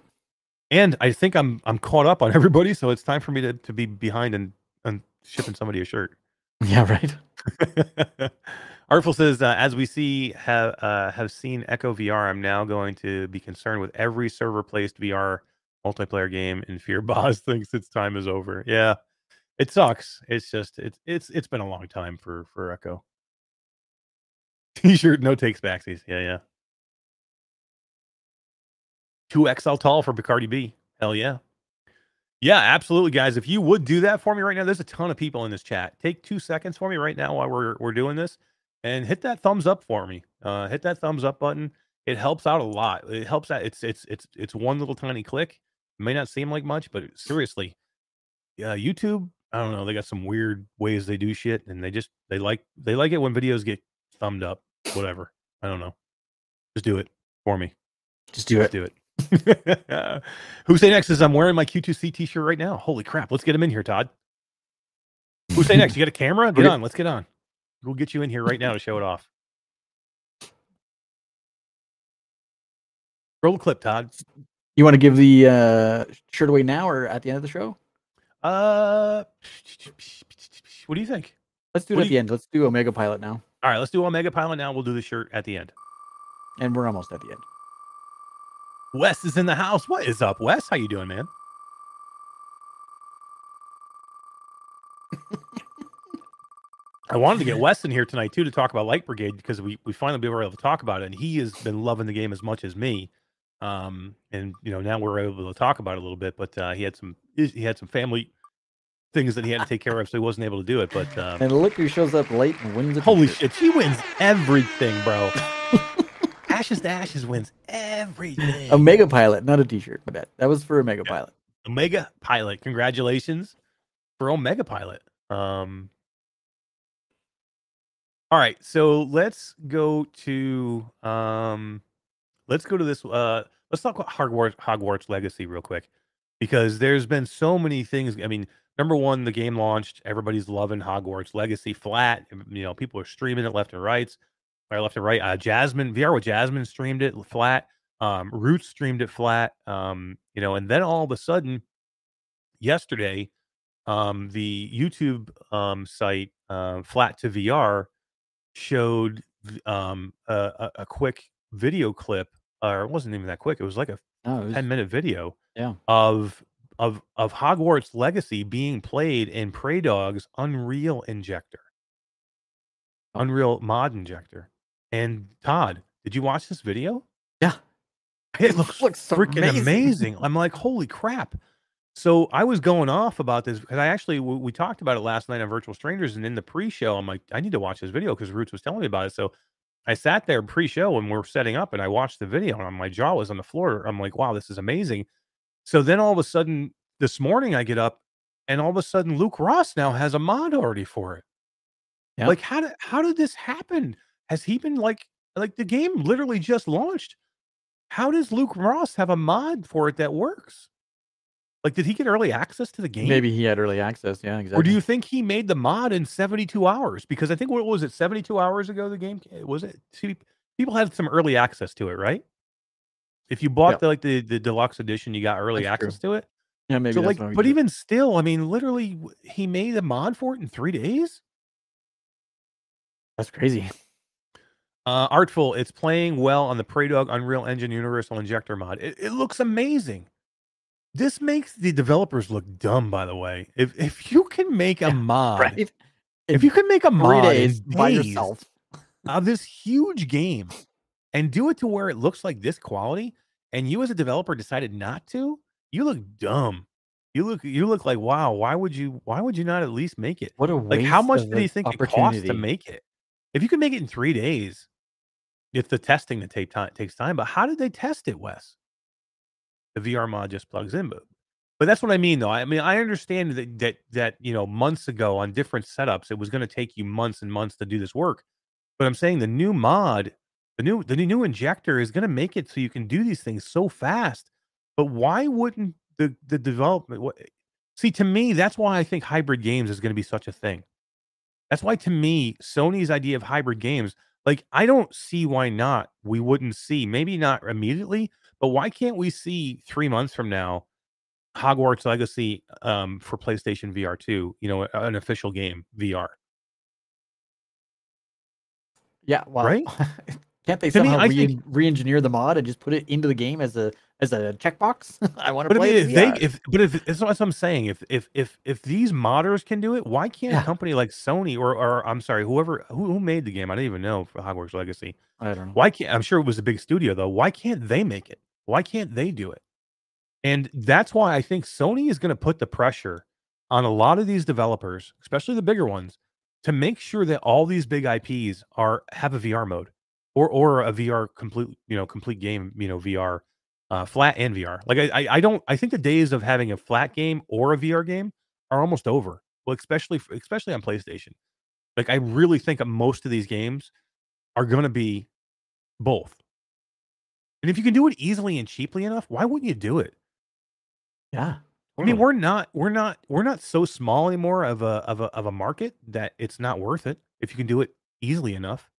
Speaker 1: And I think I'm I'm caught up on everybody, so it's time for me to to be behind and and shipping somebody a shirt.
Speaker 2: Yeah, right.
Speaker 1: Artful says, uh, as we see have uh, have seen Echo VR, I'm now going to be concerned with every server placed VR multiplayer game in fear Boz thinks its time is over. Yeah, it sucks. It's just it's it's it's been a long time for for Echo. T-shirt, no takes backsies. Yeah, yeah. Two XL tall for Bacardi B. Hell yeah. Yeah, absolutely, guys. If you would do that for me right now, there's a ton of people in this chat. Take two seconds for me right now while we're we're doing this, and hit that thumbs up for me. Uh, hit that thumbs up button. It helps out a lot. It helps out. It's it's it's it's one little tiny click. It may not seem like much, but seriously, yeah, YouTube. I don't know. They got some weird ways they do shit, and they just they like they like it when videos get thumbed up. Whatever. I don't know. Just do it for me.
Speaker 2: Just do
Speaker 1: Let's
Speaker 2: it.
Speaker 1: do it. Who say next is I'm wearing my Q2C t-shirt right now. Holy crap. Let's get him in here, Todd. Who say next? You got a camera? Get on. Let's get on. We'll get you in here right now to show it off. Roll a clip, Todd.
Speaker 2: You want to give the uh, shirt away now or at the end of the show?
Speaker 1: Uh, what do you think?
Speaker 2: Let's do it
Speaker 1: What
Speaker 2: at
Speaker 1: do
Speaker 2: the end. Let's do Omega Pilot now,
Speaker 1: All right, let's do Omega Pilot now. We'll do the shirt at the end.
Speaker 2: and we're almost at the end.
Speaker 1: Wes is in the house. What is up, Wes? How you doing, man? I wanted to get Wes in here tonight too to talk about Light Brigade because we we finally were able to talk about it, and he has been loving the game as much as me. Um, and you know now we're able to talk about it a little bit, but uh, he had some he had some family things that he had to take care of, so he wasn't able to do it. But um,
Speaker 2: And look who shows up late and wins
Speaker 1: holy shit, he wins everything, bro. Ashes to Ashes wins everything.
Speaker 2: Omega Pilot, not a T-shirt. My bad. That was for Omega
Speaker 1: Yeah.
Speaker 2: Pilot.
Speaker 1: Omega Pilot. Congratulations for Omega Pilot. Um All right, so let's go to um let's go to this uh let's talk about Hogwarts Hogwarts Legacy real quick because there's been so many things. I mean, number 1, the game launched, everybody's loving Hogwarts Legacy flat, you know, people are streaming it left and right. Left and right. Uh Jasmine VR with Jasmine streamed it flat. Um Roots streamed it flat. Um, you know, and then all of a sudden yesterday um, the YouTube um, site uh, Flat2VR showed um, a, a, quick video clip, or it wasn't even that quick. It was like a
Speaker 2: was,
Speaker 1: 10 minute video
Speaker 2: Yeah.
Speaker 1: of of of Hogwarts Legacy being played in Praydog's Unreal Injector.
Speaker 2: Oh.
Speaker 1: Unreal Mod Injector. And Todd, did you watch this video?
Speaker 2: Yeah.
Speaker 1: It looks,
Speaker 2: looks
Speaker 1: freaking
Speaker 2: amazing.
Speaker 1: amazing. I'm like, holy crap. So I was going off about this because I actually we, we talked about it last night on Virtual Strangers, and in the pre-show, I'm like, I need to watch this video because Roots was telling me about it. So I sat there pre-show and we're setting up, and I watched the video, and my jaw was on the floor. I'm like, wow, this is amazing. So then all of a sudden, this morning, I get up, and all of a sudden, Luke Ross now has a mod already for it.
Speaker 2: Yeah.
Speaker 1: Like, how did how did this happen? Has he been like like the game literally just launched? How does Luke Ross have a mod for it that works? Like, did he get early access to the game?
Speaker 2: Maybe he had early access. Yeah, exactly.
Speaker 1: Or do you think he made the mod in 72 hours? Because I think what was it, 72 hours ago the game was it? People had some early access to it, right? If you bought
Speaker 2: Yeah.
Speaker 1: the like the, the deluxe edition, you got early
Speaker 2: That's true.
Speaker 1: access to it.
Speaker 2: Yeah, maybe.
Speaker 1: so
Speaker 2: that's
Speaker 1: like, but even still, I mean, literally, he made a mod for it in three days.
Speaker 2: that's crazy.
Speaker 1: Uh, Artful, it's playing well on the Praydog Unreal Engine Universal Injector mod. It, it looks amazing. This makes the developers look dumb, by the way. If if you can make a
Speaker 2: Yeah,
Speaker 1: mod,
Speaker 2: Right?
Speaker 1: if you can make a mod
Speaker 2: days by yourself.
Speaker 1: of this huge game and do it to where it looks like this quality, and you as a developer decided not to, you look dumb. You look you look like wow. Why would you? Why would you not at least make it?
Speaker 2: What a
Speaker 1: Like, how much did he think it cost
Speaker 2: opportunity.
Speaker 1: to make it? If you can make it in three days, it's the testing that take time takes time. But how did they test it, Wes? The VR mod just plugs in, but but that's what I mean, though. I mean, I understand that that that you know months ago on different setups, it was going to take you months and months to do this work. But I'm saying the new mod, the new the new injector is going to make it so you can do these things so fast. But why wouldn't the the development? What, see, to me, that's why I think hybrid games is going to be such a thing. That's why, to me, Sony's idea of hybrid games, like I don't see why not. We wouldn't see, maybe not immediately, but why can't we see three months from now Hogwarts Legacy um, for PlayStation VR two? You know, an official game VR.
Speaker 2: Yeah, well,
Speaker 1: Right?
Speaker 2: can't they
Speaker 1: To me,
Speaker 2: somehow
Speaker 1: I
Speaker 2: re-
Speaker 1: think-
Speaker 2: re-engineer the mod and just put it into the game as a as a checkbox? I want to
Speaker 1: But
Speaker 2: play
Speaker 1: if they, if but if that's what I'm saying, if if if if these modders can do it, why can't
Speaker 2: Yeah.
Speaker 1: a company like Sony or or I'm sorry, whoever who, who made the game? I don't even know for Hogwarts Legacy.
Speaker 2: I don't know.
Speaker 1: Why can't I'm sure it was a big studio though. Why can't they make it? Why can't they do it? And that's why I think Sony is going to put the pressure on a lot of these developers, especially the bigger ones, to make sure that all these big IPs are have a VR mode or or a VR complete, you know, complete game, you know, VR uh, flat and VR. Like I, I don't I think the days of having a flat game or a VR game are almost over. Well, especially especially on PlayStation. Like I really think most of these games are going to be both. And if you can do it easily and cheaply enough, why wouldn't you do it?
Speaker 2: Yeah.
Speaker 1: I mean, we're not we're not we're not so small anymore of a of a of a market that it's not worth it if you can do it easily enough.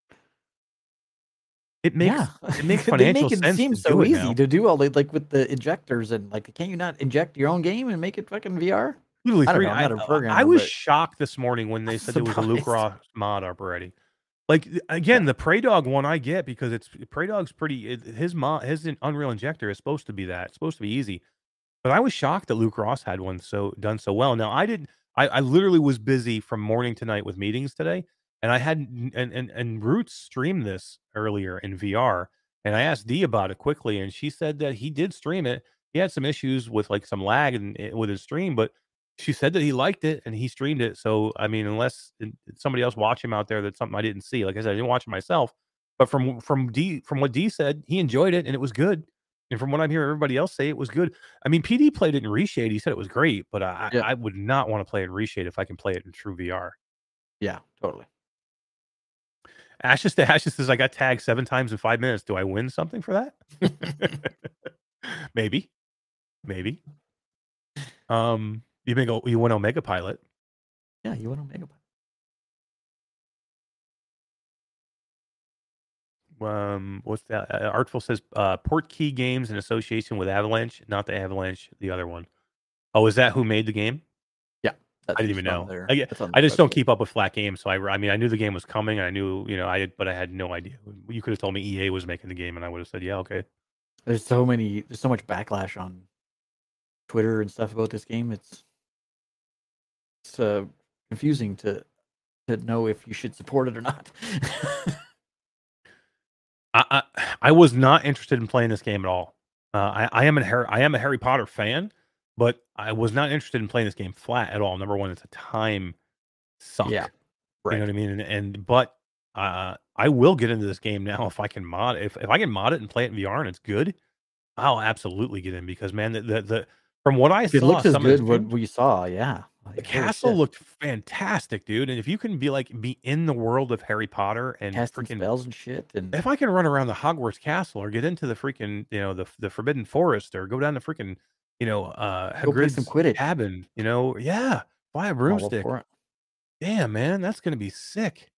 Speaker 1: It makes
Speaker 2: yeah.
Speaker 1: it makes
Speaker 2: they make it seem so easy
Speaker 1: now.
Speaker 2: to do all the like with the injectors and like can't you not inject your own game and make it fucking VR?
Speaker 1: Literally
Speaker 2: I don't know, I'm not a
Speaker 1: I- I was
Speaker 2: but-
Speaker 1: shocked this morning when they
Speaker 2: I'm
Speaker 1: said there was a Luke. Ross mod up already. Like again, the Praydog one I get because it's Praydog's pretty. It, his mod, his Unreal Injector is supposed to be that. It's supposed to be easy. But I was shocked that Luke Ross had one so done so well. Now I didn't. I, I literally was busy from morning to night with meetings today, and I had and and and Roots streamed this earlier in VR, and I asked Dee about it quickly, and she said that he did stream it. He had some issues with like some lag and eh, with his stream, but she said that he liked it and he streamed it. So I mean, unless eh, somebody else watch him out there, that's something I didn't see. Like I said, I didn't watch it myself, but from from D from what D said, he enjoyed it and it was good. And from what I'm hearing everybody else say, it was good. I mean, PD played it in Reshade. He said it was great, but I,
Speaker 2: Yeah.
Speaker 1: I would not want to play it in Reshade if I can play it in true VR.
Speaker 2: Yeah, totally.
Speaker 1: Ashes to Ashes says I got tagged seven times in five minutes. Do I win something for that? Maybe, maybe. Um, you may go. You win Omega Pilot.
Speaker 2: Yeah, you want Omega Pilot.
Speaker 1: um what's that uh, artful says uh Portkey Games in association with avalanche not the avalanche the other one. Oh, is that who made the game I didn't even know.
Speaker 2: their-
Speaker 1: I get- I just don't keep up with flat games, so I, I mean, I knew the game was coming. I knew, you know, I but I had no idea. You could have told me EA was making the game, and I would have said, yeah, okay.
Speaker 2: There's so many. There's so much backlash on Twitter and stuff about this game. It's it's uh, confusing to to know if you should support it or not.
Speaker 1: I, I I was not interested in playing this game at all. Uh, I I am a Harry I am a Harry Potter fan, but I was not interested in playing this game flat at all. Number one, it's a time suck.
Speaker 2: Yeah, Right.
Speaker 1: you know what I mean. And, and but uh, I will get into this game now if I can mod if if I can mod it and play it in VR and it's good. I'll absolutely get in because man, the the, the from what I
Speaker 2: it
Speaker 1: saw,
Speaker 2: looks as
Speaker 1: some of this
Speaker 2: good what we saw, yeah.
Speaker 1: the
Speaker 2: Like,
Speaker 1: castle
Speaker 2: shit.
Speaker 1: looked fantastic, dude. And if you can be like be in the world of Harry Potter and
Speaker 2: casting
Speaker 1: freaking
Speaker 2: spells and shit, and
Speaker 1: if I can run around the Hogwarts castle or get into the freaking, you know, the the Forbidden Forest or go down the freaking, you know, uh
Speaker 2: Go play some Quidditch.
Speaker 1: cabin, you know, yeah, buy a broomstick. Damn, man, that's gonna be sick.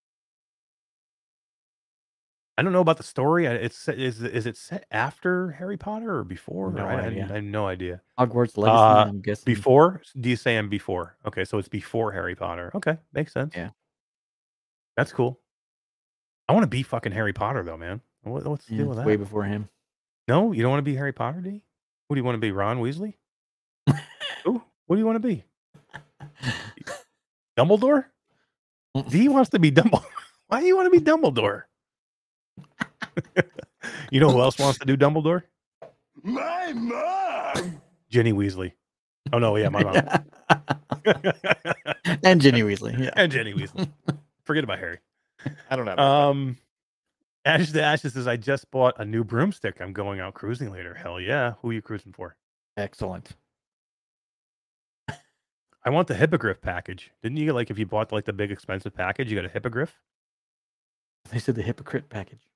Speaker 1: I don't know about the story. It's set- is it set after Harry Potter or before?
Speaker 2: No
Speaker 1: I, I,
Speaker 2: idea.
Speaker 1: I have no idea.
Speaker 2: Hogwarts Legacy.
Speaker 1: Uh,
Speaker 2: I'm guessing
Speaker 1: Before? Do you say I'm before? Okay, so it's before Harry Potter. Okay, makes sense.
Speaker 2: Yeah.
Speaker 1: that's cool. I want to be fucking Harry Potter though, man. What, what's the
Speaker 2: yeah,
Speaker 1: deal with that?
Speaker 2: way before him.
Speaker 1: No, you don't want to be Harry Potter, D? What do you want to be, Ron Weasley? Who? what do you want to be? Dumbledore? he wants to be Dumbledore. Why do you want to be Dumbledore? you know who else wants to do Dumbledore?
Speaker 7: My mom!
Speaker 1: Jenny Weasley. Oh no, yeah, my mom.
Speaker 2: and Ginny Weasley. Yeah,
Speaker 1: and Jenny Weasley. Forget about Harry.
Speaker 2: I don't know.
Speaker 1: Um, Ashes to Ashes says, I just bought a new broomstick. I'm going out cruising later. Hell yeah. Who are you cruising for?
Speaker 2: Excellent.
Speaker 1: I want the hippogriff package. Didn't you get like if you bought like the big expensive package, you got a hippogriff?
Speaker 2: They said the hypocrite package.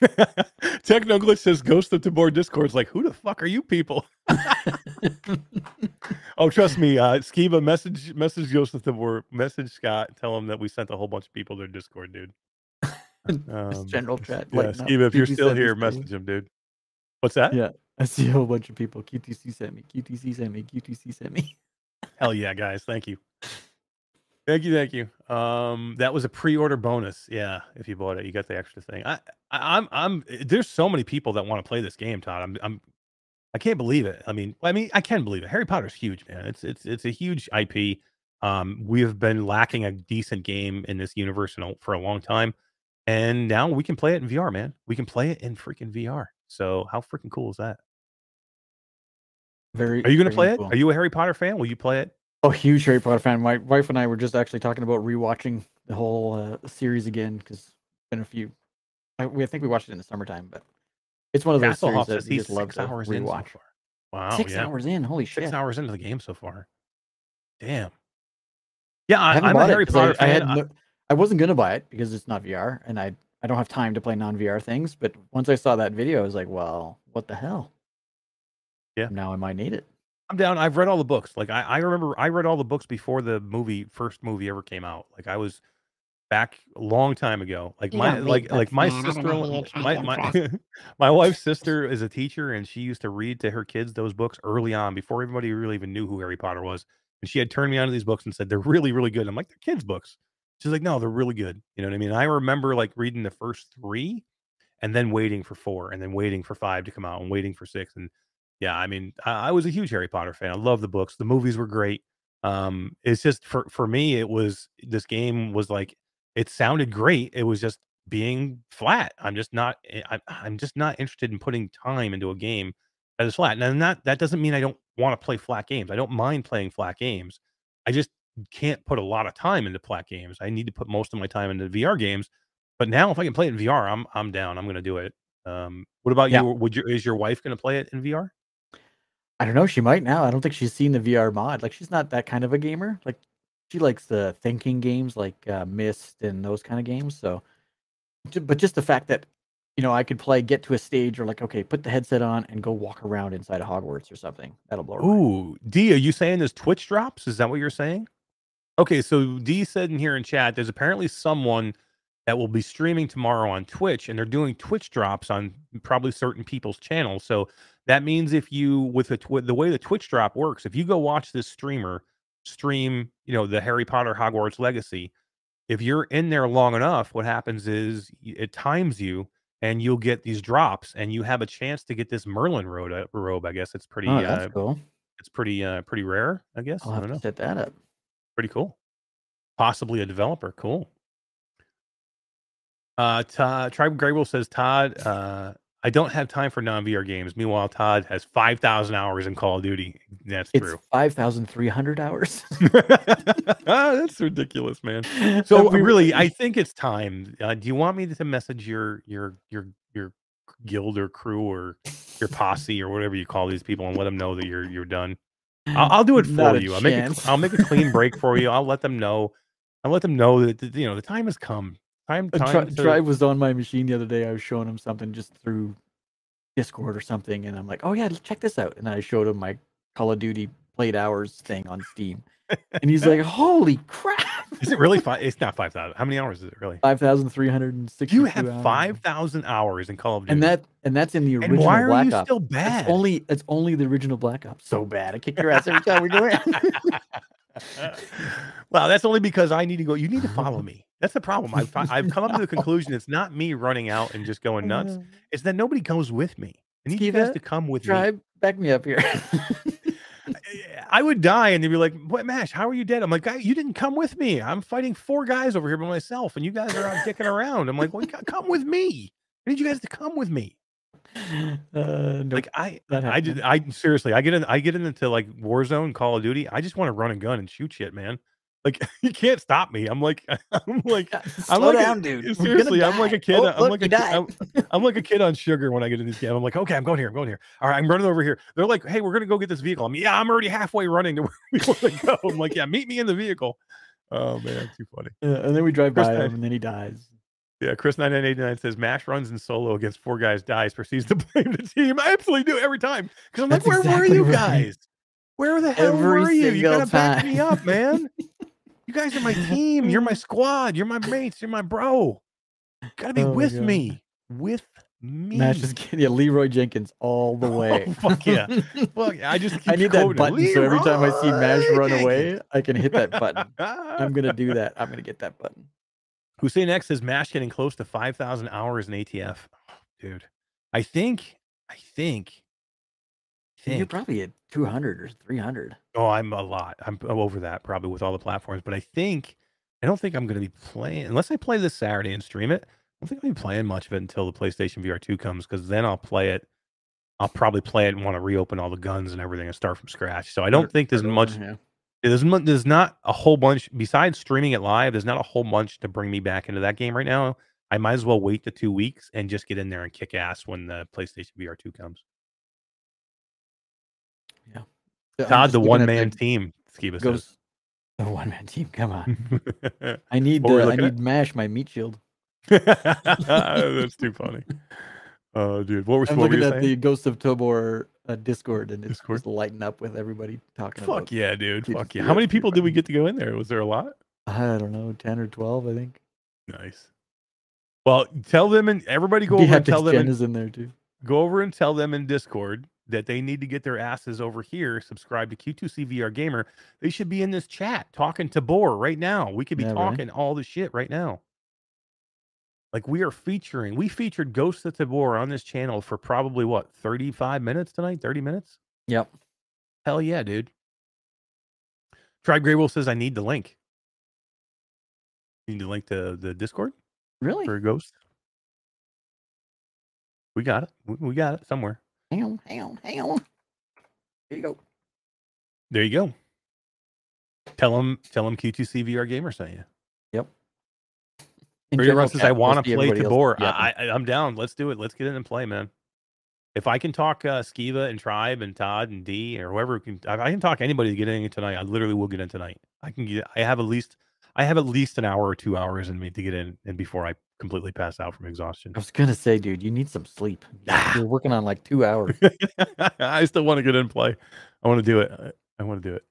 Speaker 1: Techno Glitch says Ghost of Tabor Discord's like, who the fuck are you people? oh, trust me, uh Skiva message message Ghost of Tabor, message Scott, tell him that we sent a whole bunch of people their Discord, dude. Um,
Speaker 2: general chat.
Speaker 1: Yeah,
Speaker 2: up.
Speaker 1: Skiva, if you're still here,
Speaker 2: to
Speaker 1: message him, dude. What's that?
Speaker 2: Yeah, I see a whole bunch of people. QTC sent me. QTC sent me. QTC sent me.
Speaker 1: Hell yeah, guys. Thank you. Thank you, thank you. Um, that was a pre-order bonus. Yeah, if you bought it, you got the extra thing. I, I I'm I'm there's so many people that want to play this game, Todd. I'm I'm I can't believe it. I mean, I mean, I can believe it. Harry Potter's huge, man. It's it's it's a huge IP. Um, we have been lacking a decent game in this universe in a, for a long time, and now we can play it in VR, man. We can play it in freaking VR. So how freaking cool is that?
Speaker 2: Very.
Speaker 1: Are you gonna
Speaker 2: very
Speaker 1: play it? Are you a Harry Potter fan? Will you play it?
Speaker 2: Oh, huge Harry Potter fan. My wife and I were just actually talking about rewatching the whole uh, series again because been a few. I, we I think we watched it in the summertime, but it's one of those series
Speaker 1: Hasselhoff
Speaker 2: that you just love
Speaker 1: six
Speaker 2: to
Speaker 1: hours in so
Speaker 2: rewatch.
Speaker 1: far. Wow,
Speaker 2: Six
Speaker 1: yeah.
Speaker 2: hours in, holy shit!
Speaker 1: six hours into the game so far. Damn. Yeah, I,
Speaker 2: I
Speaker 1: I'm a Harry Potter
Speaker 2: I, I had no, I wasn't gonna buy it because it's not VR, and I I don't have time to play non VR things. But once I saw that video, I was like, well, what the hell?
Speaker 1: Yeah.
Speaker 2: Now I might need it.
Speaker 1: I'm down. I've read all the books. Like I, I remember I read all the books before the movie first movie ever came out. Like I was back a long time ago. Like
Speaker 5: You
Speaker 1: my like like my
Speaker 5: man.
Speaker 1: Sister
Speaker 5: know who you're trying
Speaker 1: my my, my wife's sister is a teacher and she used to read to her kids those books early on before everybody really even knew who Harry Potter was. And she had turned me on to these books and said they're really really good. I'm like they're kids books. She's like no, they're really good. You know what I mean? I remember like reading the first 3 and then waiting for 4 and then waiting for 5 to come out and waiting for 6 and yeah, I mean, I, I was a huge Harry Potter fan. I love the books. The movies were great. Um, it's just for for me, it was this game was like it sounded great. It was just being flat. I'm just not. eh, I, I'm just not interested in putting time into a game that is flat. And that that doesn't mean I don't want to play flat games. I don't mind playing flat games. I just can't put a lot of time into flat games. I need to put most of my time into VR games. But now, if I can play it in VR, I'm I'm down. I'm going to do it. Um, what about
Speaker 2: Yeah.
Speaker 1: you? Would you? Is your wife going to play it in VR?
Speaker 2: I don't know. She might now. I don't think she's seen the VR mod. Like she's not that kind of a gamer. Like she likes the thinking games like uh, Myst and those kind of games. So, but just the fact that you know I could play, get to a stage, or like okay, put the headset on and go walk around inside of Hogwarts or something. That'll blow.
Speaker 1: Ooh, D, are you saying there's Twitch drops? Is that what you're saying? Okay, so D said in here in chat, there's apparently someone that will be streaming tomorrow on Twitch, and they're doing Twitch drops on probably certain people's channels. So that means if you with the tw- the way the Twitch drop works, if you go watch this streamer stream, you know, the Harry Potter Hogwarts Legacy, if you're in there long enough, what happens is it times you and you'll get these drops and you have a chance to get this Merlin robe. uh, robe I guess it's pretty
Speaker 2: Oh,
Speaker 1: uh,
Speaker 2: that's cool.
Speaker 1: it's pretty uh pretty rare, I guess.
Speaker 2: I'll
Speaker 1: I
Speaker 2: have
Speaker 1: don't
Speaker 2: to
Speaker 1: know.
Speaker 2: set that up.
Speaker 1: Pretty cool. Possibly a developer. Cool. Uh, Todd, Tribe Grey Wolf says, Todd, uh, I don't have time for non VR games. Meanwhile, Todd has 5,000 hours in Call of Duty. That's
Speaker 2: It's
Speaker 1: true.
Speaker 2: five thousand three hundred hours.
Speaker 1: That's ridiculous, man. So
Speaker 2: Every-
Speaker 1: really, I think it's time. Uh, do you want me to message your your your your guild or crew or your posse or whatever you call these people and let them know that you're you're done? I'll, I'll do it for you. I'll make a. I'll make a clean break for you. I'll let them know. I'll let them know that, you know the time has come. Time, time.
Speaker 2: tri-
Speaker 1: to-
Speaker 2: Tribe was on my machine the other day. I was showing him something just through Discord or something, and I'm like, "Oh yeah, check this out." And I showed him my Call of Duty played hours thing on Steam, and he's like, "Holy crap!
Speaker 1: Is it really five? It's not five thousand. How many hours is it really?
Speaker 2: Five thousand three hundred and sixty."
Speaker 1: You have five thousand hours in Call of Duty.
Speaker 2: and that and that's in the
Speaker 1: And
Speaker 2: original
Speaker 1: why are
Speaker 2: Black
Speaker 1: you
Speaker 2: Ops.
Speaker 1: still
Speaker 2: It's
Speaker 1: bad?
Speaker 2: only it's only the original Black Ops. So bad, I kick your ass every time we go in.
Speaker 1: well, that's only because I need to go. You need to follow me. That's the problem. I've I've come up to the conclusion it's not me running out and just going nuts. It's that nobody comes with me. I need you guys
Speaker 2: uh,
Speaker 1: to come with me.
Speaker 2: Tribe, back me up here.
Speaker 1: I would die, and they'd be like, "What, Mash? How are you dead?" I'm like, you didn't come with me. I'm fighting four guys over here by myself, and you guys are out dicking around." I'm like, "Well, come with me. I need you guys to come with me."
Speaker 2: uh, nope,
Speaker 1: Like I, I did. I seriously, I get in, I get into like Warzone, Call of Duty. I just want to run a gun and shoot shit, man. Like you can't stop me. I'm like, I'm like, I'm
Speaker 2: Slow
Speaker 1: like a-
Speaker 2: down, dude.
Speaker 1: Seriously, I'm like a kid.
Speaker 2: Oh,
Speaker 1: I'm
Speaker 2: look,
Speaker 1: like a kid. I'm, I'm like a kid on sugar when I get in this game. I'm like, okay, I'm going here. I'm going here. All right, I'm running over here. They're like, hey, we're gonna go get this vehicle. I'm yeah, I'm already halfway running to where we want to go. I'm like, yeah, meet me in the vehicle. Oh man, too funny.
Speaker 2: Yeah, and then we drive
Speaker 1: First
Speaker 2: by
Speaker 1: time.
Speaker 2: him, and then he dies.
Speaker 1: Yeah, Chris nine nine eight nine says Mash runs in solo against four guys, dies, proceeds to blame the team. I absolutely do every time because I'm like,
Speaker 2: That's
Speaker 1: where were
Speaker 2: exactly
Speaker 1: you
Speaker 2: right.
Speaker 1: guys? Where the hell
Speaker 2: Every
Speaker 1: were you? You gotta back me up, man. you guys are my team. You're my squad. You're my mates. You're my bro. You gotta be
Speaker 2: Oh
Speaker 1: with me. With me.
Speaker 2: Mash is getting yeah, Leroy Jenkins all the oh, way.
Speaker 1: Oh, fuck yeah. Fuck yeah. I just
Speaker 2: I need that button so every time I see Mash run away, I can hit that button. I'm gonna do that. I'm gonna get that button.
Speaker 1: Hussein X says Mash getting close to 5,000 hours in ATF. Oh, dude, I think, I think, think You're
Speaker 2: probably at 200 or 300.
Speaker 1: Oh, I'm a lot. I'm, I'm over that probably with all the platforms, but I think, I don't think I'm going to be playing, unless I play this Saturday and stream it. I don't think I'll be playing much of it until the PlayStation VR 2 comes because then I'll play it. I'll probably play it and want to reopen all the guns and everything and start from scratch. So I don't think there's much
Speaker 2: Yeah.
Speaker 1: There's there's not a whole bunch besides streaming it live. There's not a whole bunch to bring me back into that game right now. I might as well wait the two weeks and just get in there and kick ass when the PlayStation VR two comes.
Speaker 2: So I'm
Speaker 1: Todd, the one man team. Skiva
Speaker 2: Goes the one man team. Come on. I need
Speaker 1: What
Speaker 2: uh, I
Speaker 1: looking at?
Speaker 2: need Mash my meat shield.
Speaker 1: That's too funny. Oh, dude, what, was,
Speaker 2: I'm
Speaker 1: what were
Speaker 2: looking
Speaker 1: you
Speaker 2: at
Speaker 1: saying?
Speaker 2: the Ghost of Tabor uh, Discord and it's
Speaker 1: Discord?
Speaker 2: just lighting up with everybody talking.
Speaker 1: Fuck yeah, dude. Fuck yeah. How many people did we get to go in there? Was there a lot?
Speaker 2: I don't know, 10 or 12, I think.
Speaker 1: Nice. Well, tell them and everybody go over and tell them.
Speaker 2: Jen
Speaker 1: in-
Speaker 2: is in there too.
Speaker 1: go over and tell them in Discord that they need to get their asses over here, subscribe to Q2C VR Gamer. They should be in this chat talking to Boar right now. We could be
Speaker 2: Yeah, right.
Speaker 1: talking all the shit right now. Like we are featuring, we featured Ghost of Tabor on this channel for probably what 35 minutes tonight, 30 minutes.
Speaker 2: Yep.
Speaker 1: Hell yeah, dude. Tribe Grey Wolf says I need the link. You need the link to the Discord
Speaker 2: Really?
Speaker 1: for Ghost. We got it. We- got it somewhere.
Speaker 2: Hang on, hang on, hang on. Here you go.
Speaker 1: There you go. Tell them, tell them Q2C VR Gamer sent you.
Speaker 2: In
Speaker 1: Or
Speaker 2: general
Speaker 1: Russ says, I want to play
Speaker 2: everybody
Speaker 1: Tabor.
Speaker 2: yapping.
Speaker 1: I, I, I'm down. Let's do it. Let's get in and play, man. If I can talk uh, Skiva and Tribe and Todd and D or whoever can, if I can talk anybody to get in tonight. I literally will get in tonight. I can get. I have at least, I have at least an hour or two hours in me to get in, and before I completely pass out from exhaustion.
Speaker 2: I was gonna say, dude, you need some sleep.
Speaker 1: Ah.
Speaker 2: You're working on like two hours.
Speaker 1: I still want to get in and play. I want to do it. I- I want to do it.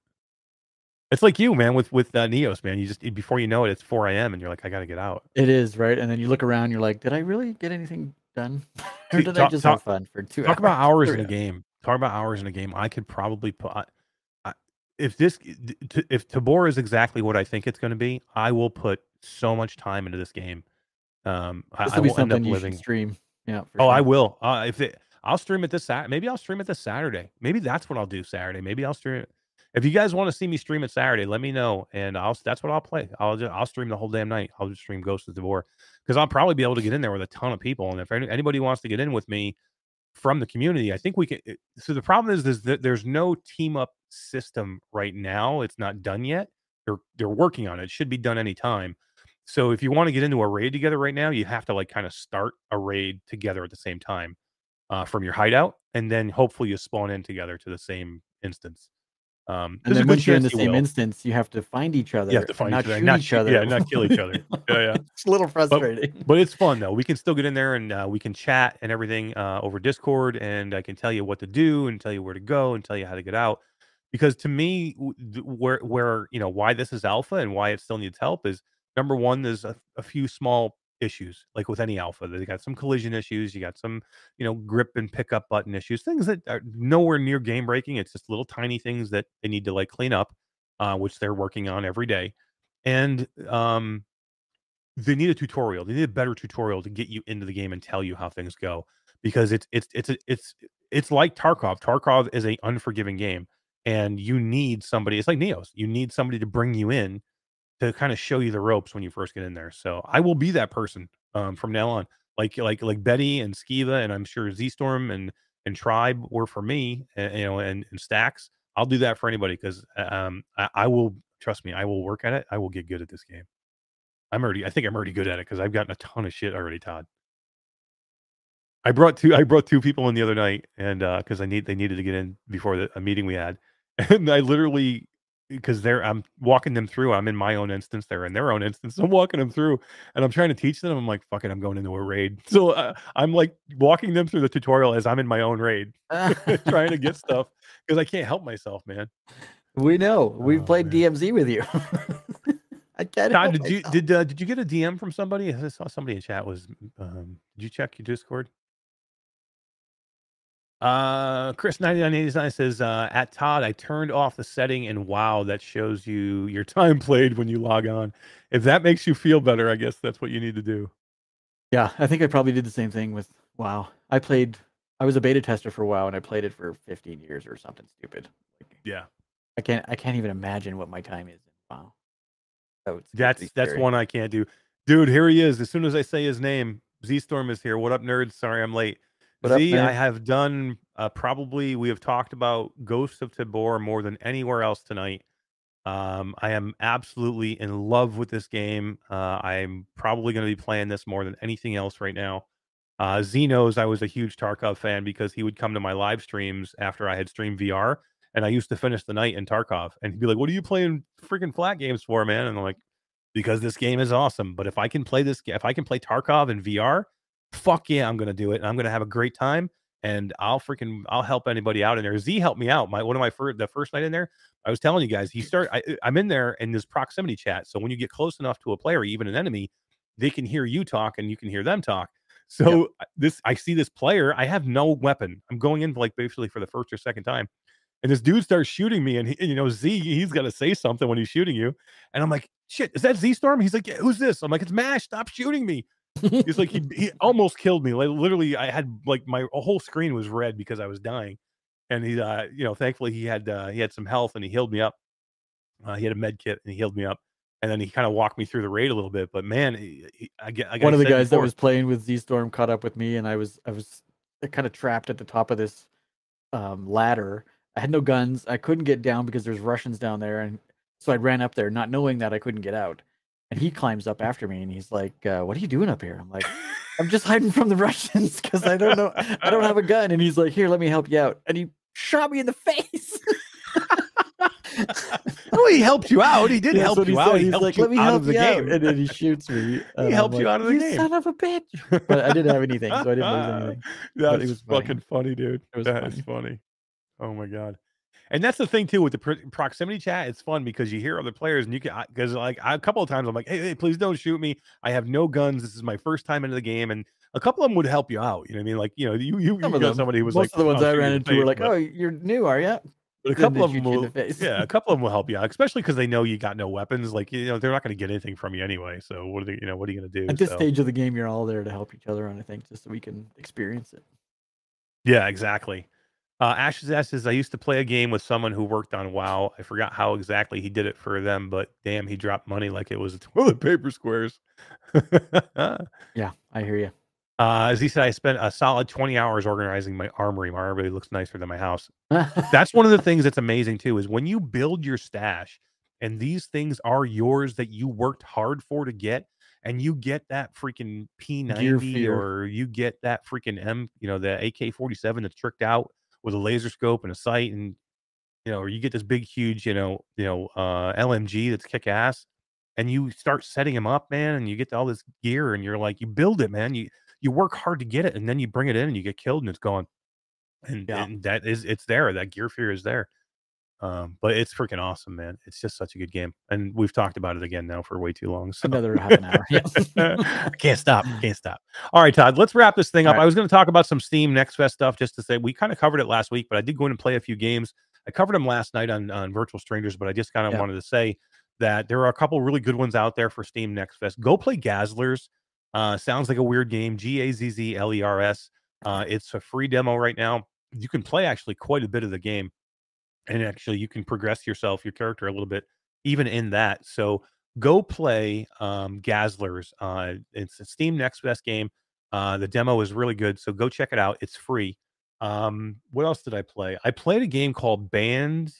Speaker 1: It's like you, man, with with uh, Neos, man. You just before you know it, it's 4 a.m. and you're like, I got to get out.
Speaker 2: It is right, and then you look around, you're like, did I really get anything done, or did I
Speaker 1: talk-
Speaker 2: just
Speaker 1: talk-
Speaker 2: have fun for two
Speaker 1: Talk about hours in a game. Talk about hours in a game. I could probably put. I, I, if this, if Tabor is exactly what I think it's going to be, I will put so much time into this game. Um, I,
Speaker 2: This
Speaker 1: I
Speaker 2: will be
Speaker 1: will end up
Speaker 2: something you
Speaker 1: living.
Speaker 2: should stream. Yeah. For
Speaker 1: Oh, I will. Uh, if it, I'll stream it this Sat. Maybe I'll stream it this Saturday. Maybe that's what I'll do Saturday. Maybe I'll stream it. If you guys want to see me stream it Saturday, let me know, and I'll. That's what I'll play. I'll just I'll stream the whole damn night. I'll just stream Ghost of Tabor because I'll probably be able to get in there with a ton of people. And if any, anybody wants to get in with me from the community, I think we can. it- So the problem is, is that there's no team up system right now. It's not done yet. They're they're working on it. It should be done anytime. So if you want to get into a raid together right now, you have to like kind of start a raid together at the same time uh, from your hideout, and then hopefully you spawn in together to the same instance. Um,
Speaker 2: And then once you're in the same
Speaker 1: will.
Speaker 2: instance, you have to find each other.
Speaker 1: you have to find
Speaker 2: not
Speaker 1: each other, not
Speaker 2: each other.
Speaker 1: yeah, not kill each other. Yeah, yeah.
Speaker 2: it's a little frustrating.
Speaker 1: But it's fun though. We can still get in there and uh, we can chat and everything uh, over Discord, and I can tell you what to do and tell you where to go and tell you how to get out. Because to me, where where you know why this is alpha and why it still needs help is number one. There's a, a few small issues like with any alpha. They got some collision issues. You got some you know grip and pickup button issues. Things that are nowhere near game breaking. It's just little tiny things that they need to like clean up, uh, which they're working on every day. And um, they need a tutorial. They need a better tutorial to get you into the game and tell you how things go because it's it's it's a, it's it's like Tarkov. Tarkov is a unforgiving game, and you need somebody. It's like Neos. You need somebody to bring you in to kind of show you the ropes when you first get in there. So I will be that person um, from now on. Like like like Betty and Skiva, and I'm sure Z Storm and and Tribe were for me. And, you know, and, and Stacks. I'll do that for anybody because um, I, I will trust me. I will work at it. I will get good at this game. I'm already. I think I'm already good at it because I've gotten a ton of shit already, Todd. I brought two. I brought two people in the other night, and because I need they needed to get in before the, a meeting we had, and I literally because they're I'm walking them through. I'm in my own instance. They're in their own instance. I'm walking them through, and I'm trying to teach them. I'm like, fuck it, I'm going into a raid. So uh, I'm like walking them through the tutorial as I'm in my own raid, trying to get stuff because I can't help myself, man.
Speaker 2: we know. We've
Speaker 1: Oh,
Speaker 2: played
Speaker 1: man.
Speaker 2: DMZ with you. I can't.
Speaker 1: Todd, did you did uh, did you get a DM from somebody? I saw somebody in chat was. Um, did you check your Discord? Uh, Chris ninety nine eighty nine says uh, at Todd, I turned off the setting and wow, that shows you your time played when you log on. If that makes you feel better, I guess that's what you need to do.
Speaker 2: Yeah, I think I probably did the same thing with WoW. I played. I was a beta tester for WoW, and I played it for 15 years or something stupid. Like,
Speaker 1: Yeah,
Speaker 2: I can't. I can't even imagine what my time is in WoW. That
Speaker 1: that's that's one I can't do. Dude, here he is. As soon as I say his name, Z Storm is here. What up, nerds? Sorry, I'm late.
Speaker 2: What up,
Speaker 1: Z, I
Speaker 2: nerd?
Speaker 1: have done uh, probably we have talked about Ghosts of Tabor more than anywhere else tonight. Um, I am absolutely in love with this game. Uh, I'm probably going to be playing this more than anything else right now. Uh, Z knows I was a huge Tarkov fan because he would come to my live streams after I had streamed VR, and I used to finish the night in Tarkov, and he'd be like, "What are you playing freaking flat games for, man?" And I'm like, "Because this game is awesome. But if I can play this, if I can play Tarkov in VR, fuck yeah, I'm gonna do it. And I'm gonna have a great time, and I'll freaking I'll help anybody out in there. Z helped me out. My one of my first the first night in there, I was telling you guys, he started. I, uh, I'm in there in this proximity chat. So when you get close enough to a player, even an enemy, they can hear you talk and you can hear them talk. So I- this, I see this player. I have no weapon. I'm going in like basically for the first or second time, and this dude starts shooting me. And he, you know, Z, he's got to say something when he's shooting you. And I'm like, shit, is that Z Storm? He's like, yeah, who's this? I'm like, it's Mash. Stop shooting me. He's like, he, he almost killed me. Like literally, I had like my whole screen was red because I was dying. And he, uh, you know, thankfully he had uh, he had some health and he healed me up. Uh, he had a med kit and he healed me up. And then he kind of walked me through the raid a little bit. But man, he, he- I get
Speaker 2: One of the guys that was playing with Z Storm caught up with me, and I was I was kind of trapped at the top of this um, ladder. I had no guns. I couldn't get down because there's Russians down there, and so I ran up there, not knowing that I couldn't get out. And he climbs up after me, and he's like, uh, "What are you doing up here?" I'm like, "I'm just hiding from the Russians because I don't know, I don't have a gun." And he's like, "Here, let me help you out." And he shot me in the face.
Speaker 1: Oh, he helped you out. He did
Speaker 2: That's
Speaker 1: help
Speaker 2: he
Speaker 1: you
Speaker 2: said.
Speaker 1: out. He
Speaker 2: He's like, "Let me
Speaker 1: out
Speaker 2: help
Speaker 1: of the
Speaker 2: you out,"
Speaker 1: game.
Speaker 2: and then he shoots me. I'm
Speaker 1: helped you out of the
Speaker 2: "You
Speaker 1: game."
Speaker 2: Son of a bitch! But I didn't have anything, so I didn't lose anything.
Speaker 1: That's
Speaker 2: was funny.
Speaker 1: fucking funny, dude.
Speaker 2: It was
Speaker 1: That is
Speaker 2: funny.
Speaker 1: funny. Oh my god. And that's the thing too with the pro- proximity chat. It's fun because you hear other players and you can because like I, a couple of times I'm like, hey, hey, please don't shoot me. I have no guns. This is my first time into the game, and a couple of them would help you out. You know what I mean? Like you know, you you,
Speaker 2: Some
Speaker 1: you got somebody who was
Speaker 2: Most
Speaker 1: like,
Speaker 2: of the ones
Speaker 1: "I'll
Speaker 2: I ran into were like,
Speaker 1: but-
Speaker 2: "Oh, you're new, are you?"
Speaker 1: But a couple of them will,
Speaker 2: the
Speaker 1: yeah, a couple of them will help you out, especially because they know you got no weapons. Like you know, they're not going to get anything from you anyway. So what are they? You know, what are you going to do?
Speaker 2: At this
Speaker 1: So,
Speaker 2: stage of the game, you're all there to help each other, and I think just so we can experience it.
Speaker 1: yeah, exactly. Uh, Ashes S says I used to play a game with someone who worked on WoW. I forgot how exactly he did it for them, but damn, he dropped money like it was toilet paper squares.
Speaker 2: Yeah, I hear you.
Speaker 1: Uh, as he said, I spent a solid 20 hours organizing my armory. My armory looks nicer than my house. That's one of the things that's amazing too, is when you build your stash and these things are yours that you worked hard for to get, and you get that freaking P90 or you get that freaking M, you know, the AK-47 that's tricked out with a laser scope and a sight, and you know, or you get this big, huge, you know, you know, uh, LMG that's kick ass, and you start setting them up, man, and you get all this gear, and you're like, you build it, man. You you work hard to get it, and then you bring it in, and you get killed, and it's gone. And,
Speaker 2: Yeah.
Speaker 1: and that is it's there. That gear fear is there. Um, but it's freaking awesome, man. It's just such a good game, and we've talked about it again now for way too long. So
Speaker 2: Another half an hour.
Speaker 1: I can't stop. Can't stop. All right, Todd, let's wrap this thing
Speaker 2: All
Speaker 1: up.
Speaker 2: right.
Speaker 1: I was going to talk about some Steam Next Fest stuff just to say we kind of covered it last week, but I did go in and play a few games. I covered them last night on, on Virtual Strangers, but I just kind of
Speaker 2: Yeah.
Speaker 1: wanted to say that there are a couple really good ones out there for Steam Next Fest. Go play Gazzlers. Uh, sounds like a weird game. G A Z Z L E R S. Uh, it's a free demo right now. You can play actually quite a bit of the game, and actually you can progress yourself, your character a little bit, even in that. So go play um, Gazzlers. Uh, it's a Steam Next Fest game. Uh, the demo is really good, so go check it out. It's free. Um, what else did I play? I played a game called Band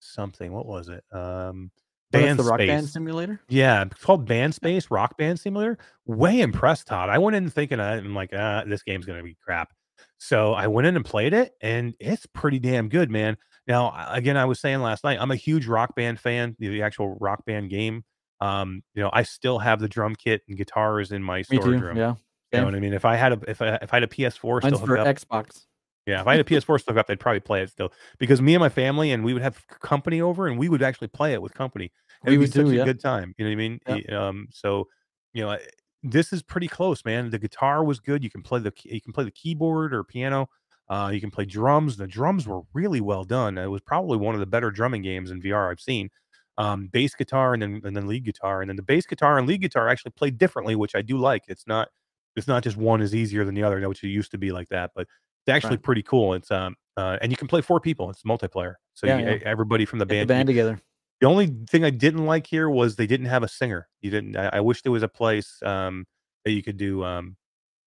Speaker 1: something. What was it? Um,
Speaker 2: Oh,
Speaker 1: Band
Speaker 2: the rock band simulator.
Speaker 1: Yeah, it's called Band Space Rock Band Simulator. Way impressed, Todd. I went in thinking I'm like, ah, this game's gonna be crap. So I went in and played it, and it's pretty damn good, man. Now, again, I was saying last night, I'm a huge rock band fan. The, the actual rock band game. Um, you know, I still have the drum kit and guitars in my
Speaker 2: Me
Speaker 1: storage
Speaker 2: too.
Speaker 1: room.
Speaker 2: Yeah.
Speaker 1: You know what I mean? If I had a if I if I had a PS4
Speaker 2: Mine's
Speaker 1: still
Speaker 2: for
Speaker 1: up,
Speaker 2: Xbox.
Speaker 1: yeah, if I had a PS4 stuck up, I'd probably play it still because me and my family and we would have company over and we would actually play it with company. It
Speaker 2: We
Speaker 1: would be such a
Speaker 2: yeah.
Speaker 1: good time. You know what I mean?
Speaker 2: Yeah.
Speaker 1: Um, so you know, this is pretty close, man. The guitar was good. You can play the you can play the keyboard or piano. Uh, you can play drums. The drums were really well done. It was probably one of the better drumming games in VR I've seen. Um, bass guitar and then and then lead guitar and then the bass guitar and lead guitar actually play differently, which I do like. It's not it's not just one is easier than the other, which it used to be like that, but it's actually
Speaker 2: Right.
Speaker 1: pretty cool. It's um uh, and you can play four people. It's multiplayer, so
Speaker 2: Yeah,
Speaker 1: you,
Speaker 2: yeah.
Speaker 1: everybody from the
Speaker 2: Get the
Speaker 1: band.
Speaker 2: band together.
Speaker 1: The only thing I didn't like here was they didn't have a singer. You didn't. I, I wish there was a place um that you could do um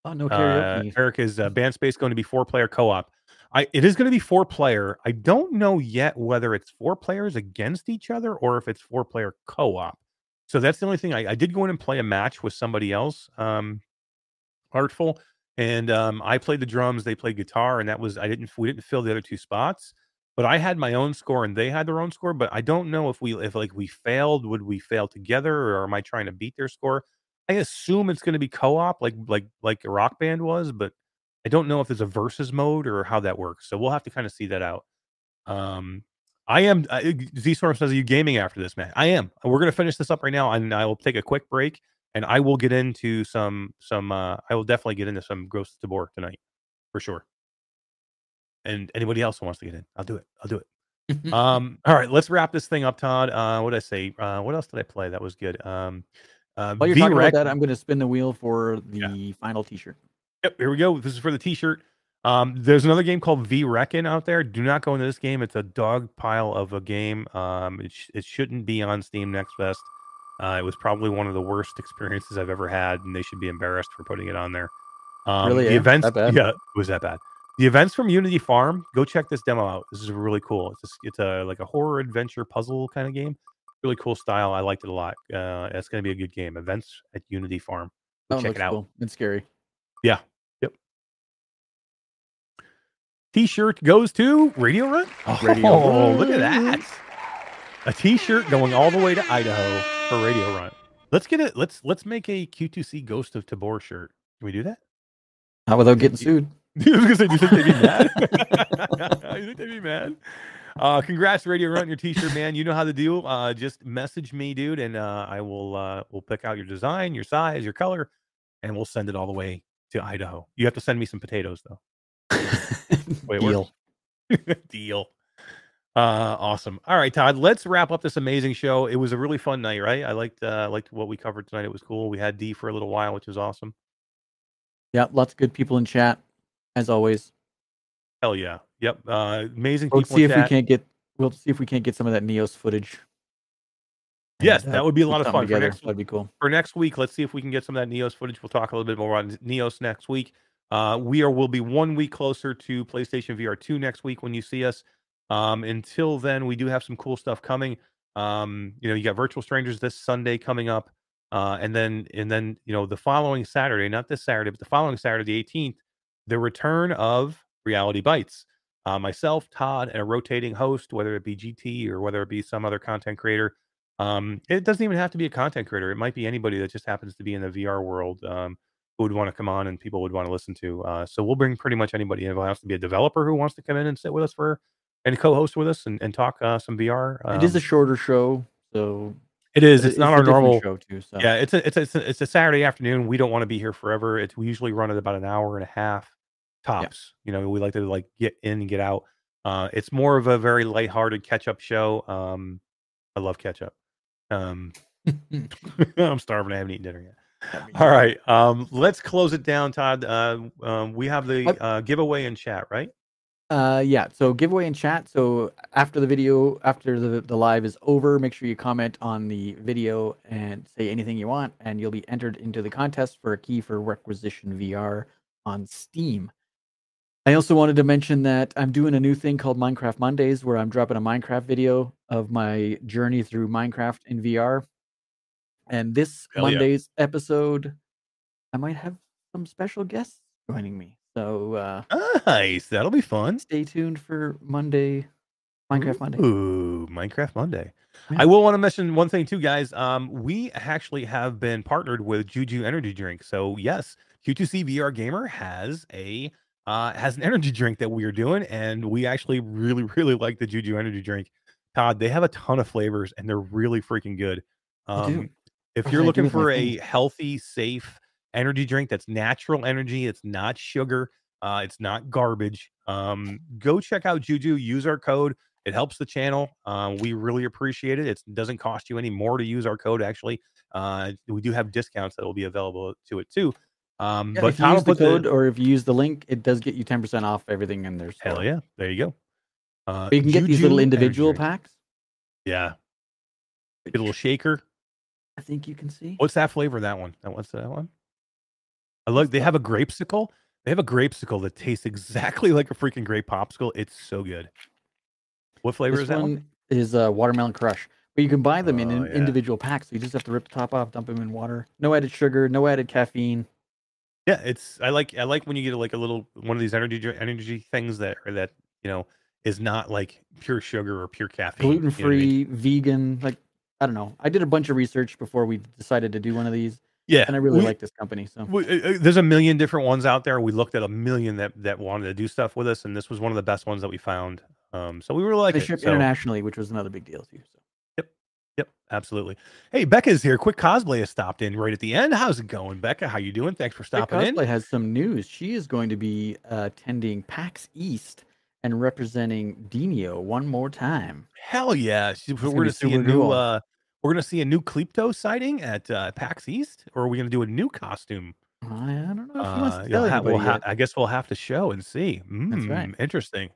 Speaker 2: Oh no
Speaker 1: uh,
Speaker 2: karaoke.
Speaker 1: Erica's uh, band space going to be four player co op. I it is going to be four player. I don't know yet whether it's four players against each other or if it's four player co op. So that's the only thing. I, I did go in and play a match with somebody else, um, Artful, and um, I played the drums. They played guitar, and that was I didn't we didn't fill the other two spots. But I had my own score and they had their own score. But I don't know if we if like we failed, would we fail together, or am I trying to beat their score? I assume it's going to be co-op, like like like a rock band was, but I don't know if there's a versus mode or how that works. So we'll have to kind of see that out. Um, I am uh, Z Storm says, "Are you gaming after this, man?" I am. We're going to finish this up right now, and I will take a quick break, and I will get into some some. Uh, I will definitely get into some Ghost of Tabor tonight, for sure. And anybody else who wants to get in, I'll do it. I'll do it. um, all right, let's wrap this thing up, Todd. Uh, what did I say? Uh, what else did I play? That was good. Um, uh,
Speaker 2: While you're talking about that, I'm going to spin the wheel for the
Speaker 1: Yeah.
Speaker 2: final T-shirt.
Speaker 1: Yep, here we go. This is for the T-shirt. Um, there's another game called V Reckon out there. Do not go into this game. It's a dog pile of a game. Um, it, sh- it shouldn't be on Steam Next Fest. Uh, it was probably one of the worst experiences I've ever had, and they should be embarrassed for putting it on there. Um,
Speaker 2: Really,
Speaker 1: the
Speaker 2: eh?
Speaker 1: events, yeah, it was that bad. The events from Unity Farm. Go check this demo out. This is really cool. It's a, s- it's a like a horror adventure puzzle kind of game. Really cool style. I liked it a lot. Uh, it's going to be a good game. Events at Unity Farm. Go
Speaker 2: Oh,
Speaker 1: check it out.
Speaker 2: cool. It's scary. Yeah. Yep.
Speaker 1: T-shirt goes to Radio Run.
Speaker 2: Oh, Radio
Speaker 1: Oh, look at that! A T-shirt going all the way to Idaho for Radio Run. Let's get it. Let's let's make a Q2C Ghost of Tabor shirt. Can we do that?
Speaker 2: Not without getting sued.
Speaker 1: I was gonna say, do you think they'd be mad? you think they'd be mad? Uh, congrats, Radio Run, your T-shirt, man. You know how to do. Uh, just message me, dude, and uh, I will. Uh, we'll pick out your design, your size, your color, and we'll send it all the way to Idaho. You have to send me some potatoes, though. Wait,
Speaker 2: Deal.
Speaker 1: Deal. Uh, awesome. All right, Todd. Let's wrap up this amazing show. It was a really fun night, right? I liked uh, liked what we covered tonight. It was cool. We had D for a little while, which was awesome.
Speaker 2: Yeah, lots of good people in chat, as always.
Speaker 1: Hell yeah. Yep. Uh, amazing
Speaker 2: We'll see if we can't get. We'll see if we can't get some of that Neos footage.
Speaker 1: Yes, that would be a lot of fun for next
Speaker 2: That'd be cool.
Speaker 1: for next week. Let's see if we can get some of that Neos footage. We'll talk a little bit more about Neos next week. Uh, we are will be one week closer to PlayStation VR two next week when you see us. Um, until then, we do have some cool stuff coming. Um, you know, you got Virtual Strangers this Sunday coming up, uh, and then and then you know the following Saturday, not this Saturday, but the following Saturday, the eighteenth, the return of Reality Bites. Uh, myself, Todd, and a rotating host, whether it be GT or whether it be some other content creator. Um, it doesn't even have to be a content creator. It might be anybody that just happens to be in the VR world um, who would want to come on and people would want to listen to. Uh, so we'll bring pretty much anybody in. If it has to be a developer who wants to come in and sit with us for and co-host with us and, and talk uh, some VR.
Speaker 2: it is a
Speaker 1: um,
Speaker 2: shorter show, so
Speaker 1: it is.
Speaker 2: it-
Speaker 1: It's not our normal.
Speaker 2: show too. So
Speaker 1: Yeah, it's a it's a it's a, it's a Saturday afternoon. We don't want to be here forever. It's we usually run at about an hour and a half tops. You know, we like to like get in and get out. Uh, it's more of a very lighthearted catch up show. Um, I love catch up. Um, I'm starving. I haven't eaten dinner yet. All right. Um, let's close it down, Todd. Uh, um, we have the uh, giveaway in chat, right?
Speaker 2: Uh, yeah. So giveaway in chat. So after the video, after the the live is over, make sure you comment on the video and say anything you want, and you'll be entered into the contest for a key for Requisition VR on Steam. I also wanted to mention that I'm doing a new thing called Minecraft Mondays, where I'm dropping a Minecraft video of my journey through Minecraft in VR. And this
Speaker 1: Hell yeah.
Speaker 2: Monday's episode, I might have some special guests joining me. So uh,
Speaker 1: Nice. That'll be fun.
Speaker 2: stay tuned for Monday, Minecraft Monday.
Speaker 1: Ooh, Minecraft Monday.
Speaker 2: Yeah.
Speaker 1: I will want to mention one thing too, guys. Um, we actually have been partnered with Juju Energy Drink. So yes, Q2C VR Gamer has a uh, has an energy drink that we are doing, and we actually really, really like the Juju Energy Drink. Todd, they have a ton of flavors, and they're really freaking good. Um, if you're
Speaker 2: I
Speaker 1: looking for a
Speaker 2: thing?
Speaker 1: healthy, safe energy drink that's natural energy, it's not sugar, uh, it's not garbage. Um, go check out Juju. Use our code. It helps the channel. Uh, we really appreciate it. It doesn't cost you any more to use our code. Actually, uh, we do have discounts that will be available to it too. Um,
Speaker 2: Yeah,
Speaker 1: but
Speaker 2: if you use the code or if you use the link, it does get you 10% off everything in there.
Speaker 1: hell yeah, there you go. Uh,
Speaker 2: you can get these little individual
Speaker 1: drink.
Speaker 2: packs.
Speaker 1: Yeah, get a little shaker.
Speaker 2: I think you can see.
Speaker 1: What's that flavor? That one. That what's that one? I look. They have a grapesicle. They have a grapesicle that tastes exactly like a freaking grape popsicle. It's so good. What flavor
Speaker 2: This
Speaker 1: is that one?
Speaker 2: one is uh, watermelon crush. But you can buy them in,
Speaker 1: Oh,
Speaker 2: in
Speaker 1: yeah.
Speaker 2: individual packs. So you just have to rip the top off, dump them in water. No added sugar, no added caffeine.
Speaker 1: Yeah, it's. I like. I like when you get like a little one of these energy energy things that or that you know is not like pure sugar or pure caffeine. you know
Speaker 2: Gluten
Speaker 1: I mean?
Speaker 2: free, vegan. Like, I don't know. I did a bunch of research before we decided to do one of these.
Speaker 1: Yeah,
Speaker 2: And I really
Speaker 1: we-
Speaker 2: like this company. So
Speaker 1: we- uh, uh, there's a million different ones out there. We looked at a million that that wanted to do stuff with us, and this was one of the best ones that we found. Um, so we were like
Speaker 2: they
Speaker 1: it.
Speaker 2: ship
Speaker 1: So-
Speaker 2: internationally, which was another big deal too. So
Speaker 1: Yep, absolutely. Hey, Becca's here. Quick cosplay has stopped in right at the end. How's it going, Becca? How you doing? Thanks for stopping in.
Speaker 2: Cosplay has some news. She is going to be uh, attending PAX East and representing Dino one more time.
Speaker 1: Hell yeah! She- we're gonna see a new.
Speaker 2: cool.
Speaker 1: uh We're gonna see a new Klepto sighting at uh, PAX East, or are we gonna do a new costume?
Speaker 2: I, I don't know if
Speaker 1: Uh,
Speaker 2: to tell
Speaker 1: ha- we'll ha- I guess we'll have to show and see.
Speaker 2: That's right.
Speaker 1: Mm, Interesting.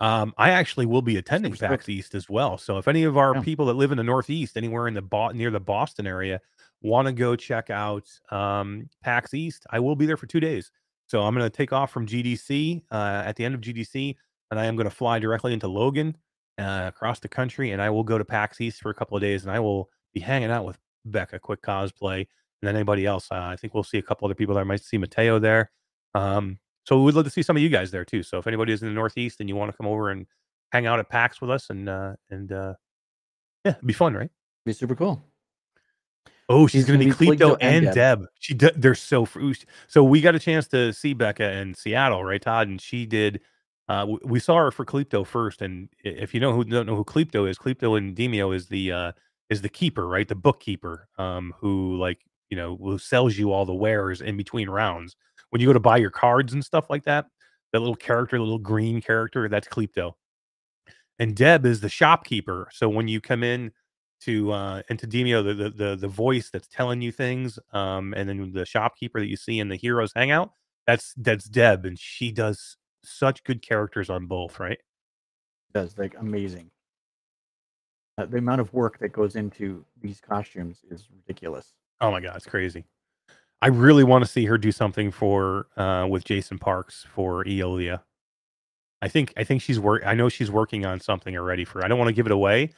Speaker 1: Um, I actually will be attending PAX. East as well. So if any of our
Speaker 2: Yeah.
Speaker 1: people that live in the Northeast, anywhere in the Bo- near the Boston area, want to go check out um, PAX East, I will be there for two days. So I'm going to take off from GDC uh, at the end of GDC, and I am going to fly directly into Logan uh, across the country, and I will go to PAX East for a couple of days, and I will be hanging out with Becca, quick cosplay, and then anybody else. Uh, I think we'll see a couple other people there. I might see Mateo there. Um, so we'd love to see some of you guys there too. So if anybody is in the Northeast and you want to come over and hang out at PAX with us, and uh, and uh, yeah, it'd be fun, right?
Speaker 2: Be super cool.
Speaker 1: Oh, she's
Speaker 2: She's
Speaker 1: going to be
Speaker 2: gonna be Klepto and
Speaker 1: and Deb. She d- they're so fr- so we got a chance to see Becca in Seattle, right, Todd? And she did Uh, we saw her for Klepto first, and if you know who don't know who Klepto is, Klepto and Demeo is the uh, is the keeper, right? The bookkeeper, um, who like you know who sells you all the wares in between rounds. When you go to buy your cards and stuff like that, that little character, the little green character, that's Klepto. And Deb is the shopkeeper. So when you come in to uh into Demeo, the the the, the voice that's telling you things, um, and then the shopkeeper that you see in the heroes hangout, that's that's Deb, and she does such good characters on both, right?
Speaker 2: does like amazing. Uh, the amount of work that goes into these costumes is ridiculous.
Speaker 1: Oh my god, it's crazy. I really want to see her do something for uh with Jason Parks for Eolia. I think I think she's work I know she's working on something already for I don't want to give it away.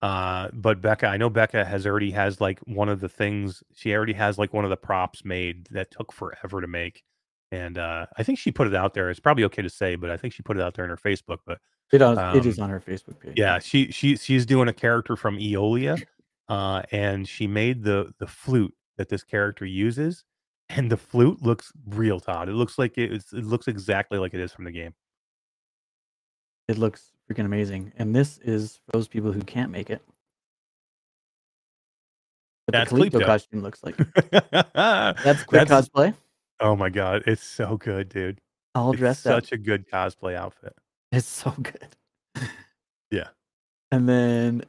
Speaker 1: Uh but Becca, I know Becca has already has like one of the things she already has like one of the props made that took forever to make. And uh I think she put it out there. It's probably okay to say, but I think she put it out there in her Facebook, but
Speaker 2: It, does, it is
Speaker 1: Um,
Speaker 2: on her Facebook page.
Speaker 1: yeah, she she she's doing a character from Eolia, uh, and she made the the flute that this character uses, and the flute looks real, Todd. It looks like it, it's, it looks exactly like it is from the game.
Speaker 2: it looks freaking amazing. And this is for those people who can't make it. What
Speaker 1: That's
Speaker 2: the Klepto. costume looks like.
Speaker 1: That's
Speaker 2: quick
Speaker 1: That's-
Speaker 2: cosplay.
Speaker 1: oh my god, it's so good, dude.
Speaker 2: All
Speaker 1: It's
Speaker 2: dressed up.
Speaker 1: such a good cosplay outfit.
Speaker 2: It's so good.
Speaker 1: Yeah.
Speaker 2: And then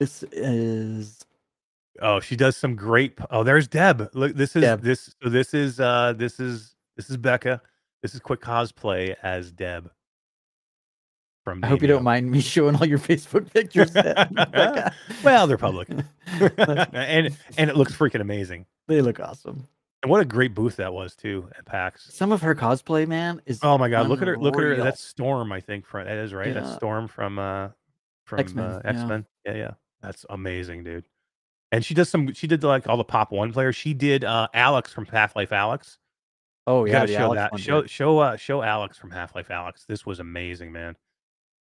Speaker 2: this is
Speaker 1: Oh, she does some great. Oh, there's Deb. Look, this is
Speaker 2: Deb.
Speaker 1: this. So this is uh this is this is Becca. This is quick cosplay as Deb. From
Speaker 2: I hope you don't mind me showing all your Facebook pictures.
Speaker 1: Well, they're public. And and it looks freaking amazing.
Speaker 2: they look awesome.
Speaker 1: And what a great booth that was too at PAX.
Speaker 2: Some of her cosplay, man, is
Speaker 1: Oh my god, look at her! Look at her! That's Storm, I think. From that is right. That's Storm from uh from
Speaker 2: X-Men,
Speaker 1: uh,
Speaker 2: yeah.
Speaker 1: X Men. Yeah, yeah. That's amazing, dude. And she does some. She did like all the pop one players. She did uh Alyx from Half Life Alyx.
Speaker 2: Oh yeah,
Speaker 1: show
Speaker 2: Alyx
Speaker 1: that.
Speaker 2: one,
Speaker 1: Show
Speaker 2: dude.
Speaker 1: show uh show Alyx from Half Life Alyx. This was amazing, man.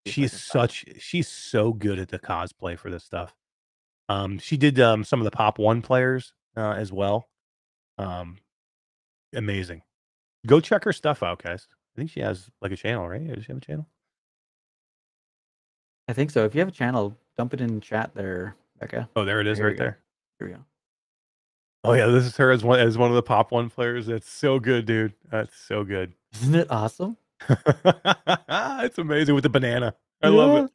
Speaker 1: She's such she's so good at the cosplay for this stuff. Um, she did um some of the pop one players uh, as well. Um, amazing. Go check her stuff out, guys. I think she has like a channel, right? Does she have a channel?
Speaker 2: I think so. If you have a channel, dump it in chat there, Becca.
Speaker 1: Oh, there it is,
Speaker 2: Here we
Speaker 1: right there.
Speaker 2: Go.
Speaker 1: Oh yeah, this is her as one as one of the pop one players. That's so good, dude. That's so good.
Speaker 2: Isn't it awesome?
Speaker 1: it's amazing with the banana. I love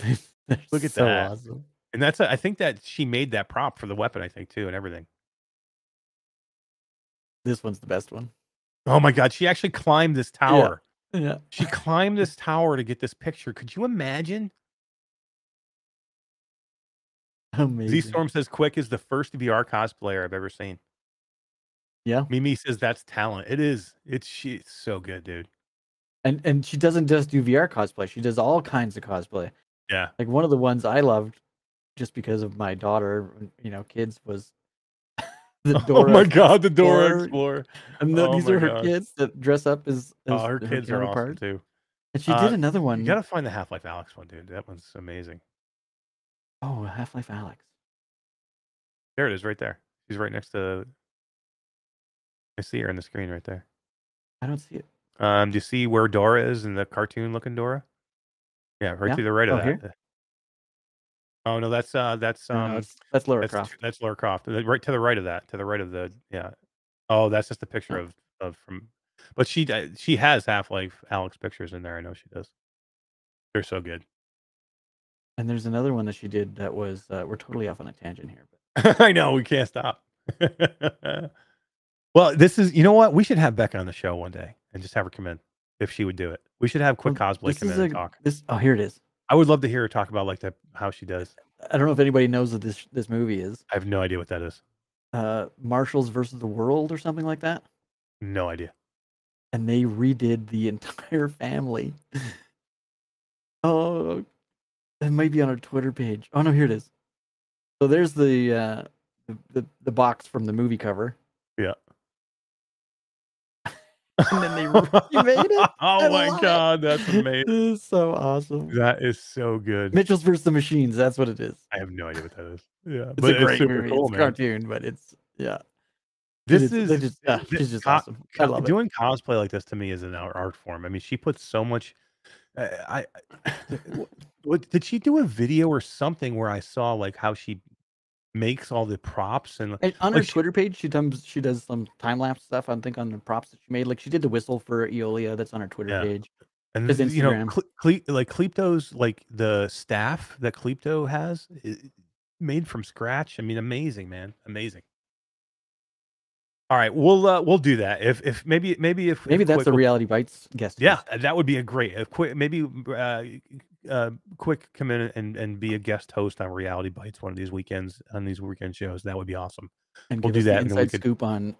Speaker 1: it. Look at
Speaker 2: so
Speaker 1: that.
Speaker 2: Awesome.
Speaker 1: And that's a, I think that she made that prop for the weapon, I think too, and everything.
Speaker 2: This one's the best one.
Speaker 1: Oh my god, she actually climbed this tower.
Speaker 2: Yeah.
Speaker 1: She climbed this tower to get this picture. Could you imagine? Z Storm says Quick is the first VR cosplayer I've ever seen.
Speaker 2: Yeah.
Speaker 1: Mimi says that's talent. It is. It's she's so good, dude.
Speaker 2: And and she doesn't just do VR cosplay. She does all kinds of cosplay.
Speaker 1: Yeah.
Speaker 2: Like one of the ones I loved, just because of my daughter, you know, kids was the Dora.
Speaker 1: oh my god, the Dora
Speaker 2: Explorer.
Speaker 1: Explorer.
Speaker 2: And the,
Speaker 1: Oh
Speaker 2: these are her
Speaker 1: God.
Speaker 2: kids that dress up as, as
Speaker 1: Oh, her kids are awesome too.
Speaker 2: And she
Speaker 1: Uh,
Speaker 2: did another one.
Speaker 1: You gotta find the Half Life Alyx one, dude. That one's amazing.
Speaker 2: Oh, Half Life Alyx.
Speaker 1: There it is, right there. She's right next to. I see her on the screen right there.
Speaker 2: I don't see it.
Speaker 1: Um, do you see where Dora is in the cartoon looking Dora? Yeah, right
Speaker 2: Yeah.
Speaker 1: to the right of
Speaker 2: Oh,
Speaker 1: that.
Speaker 2: here?
Speaker 1: Oh no, that's uh, that's
Speaker 2: No,
Speaker 1: um,
Speaker 2: it's, that's Lara
Speaker 1: that's
Speaker 2: Croft.
Speaker 1: that's Croft. Right to the right of that, to the right of the yeah. Oh, that's just a picture
Speaker 2: Oh.
Speaker 1: of of from, but she uh, she has Half Life Alyx pictures in there. I know she does. They're so good.
Speaker 2: And there's another one that she did that was uh, we're totally off on a tangent here, but
Speaker 1: I know we can't stop. well, this is you know what we should have Becca on the show one day and just have her come in if she would do it. We should have quick
Speaker 2: Well,
Speaker 1: cosplay come in and talk.
Speaker 2: this oh here it is.
Speaker 1: I would love to hear her talk about like the how she does.
Speaker 2: I don't know if anybody knows what this this movie is.
Speaker 1: I have no idea what that is.
Speaker 2: Uh Marshalls versus the World or something like that.
Speaker 1: No idea.
Speaker 2: And they redid the entire family. oh it might be on our Twitter page. Oh no, here it is. So there's the uh the, the, the box from the movie cover.
Speaker 1: Yeah.
Speaker 2: And then they remade it.
Speaker 1: Oh my
Speaker 2: love it.
Speaker 1: god, that's amazing.
Speaker 2: This is so awesome.
Speaker 1: That is so good.
Speaker 2: Mitchell's versus the Machines. That's what it is.
Speaker 1: I have no idea what that is. Yeah,
Speaker 2: It's
Speaker 1: but
Speaker 2: a great
Speaker 1: super
Speaker 2: movie.
Speaker 1: cool,
Speaker 2: it's cartoon, but it's yeah.
Speaker 1: This
Speaker 2: is-
Speaker 1: is
Speaker 2: they just- yeah,
Speaker 1: thi-
Speaker 2: she's just
Speaker 1: co-
Speaker 2: awesome. I love it.
Speaker 1: doing cosplay like this to me is an art, form. I mean, she puts so much. Uh, I, I what did she do a video or something where I saw like how she makes all the props and
Speaker 2: And on her
Speaker 1: she-
Speaker 2: Twitter page, she does she does some time lapse stuff. I think on the props that she made. Like she did the whistle for Eolia. That's on her Twitter
Speaker 1: Yeah.
Speaker 2: page.
Speaker 1: and
Speaker 2: his
Speaker 1: you know Cle- like Klepto's like the staff that Klepto has made from scratch. I mean, amazing, man, amazing. All right, we'll uh, we'll do that if if maybe maybe if
Speaker 2: Maybe
Speaker 1: if
Speaker 2: that's
Speaker 1: Quick
Speaker 2: the reality bites guest.
Speaker 1: Yeah, uh, that would be a great. If quick, maybe uh, uh, quick come in and, and be a guest host on Reality Bites one of these weekends on these weekend shows. That would be awesome.
Speaker 2: and
Speaker 1: we'll do that,
Speaker 2: the
Speaker 1: and then we
Speaker 2: inside
Speaker 1: could-
Speaker 2: scoop on.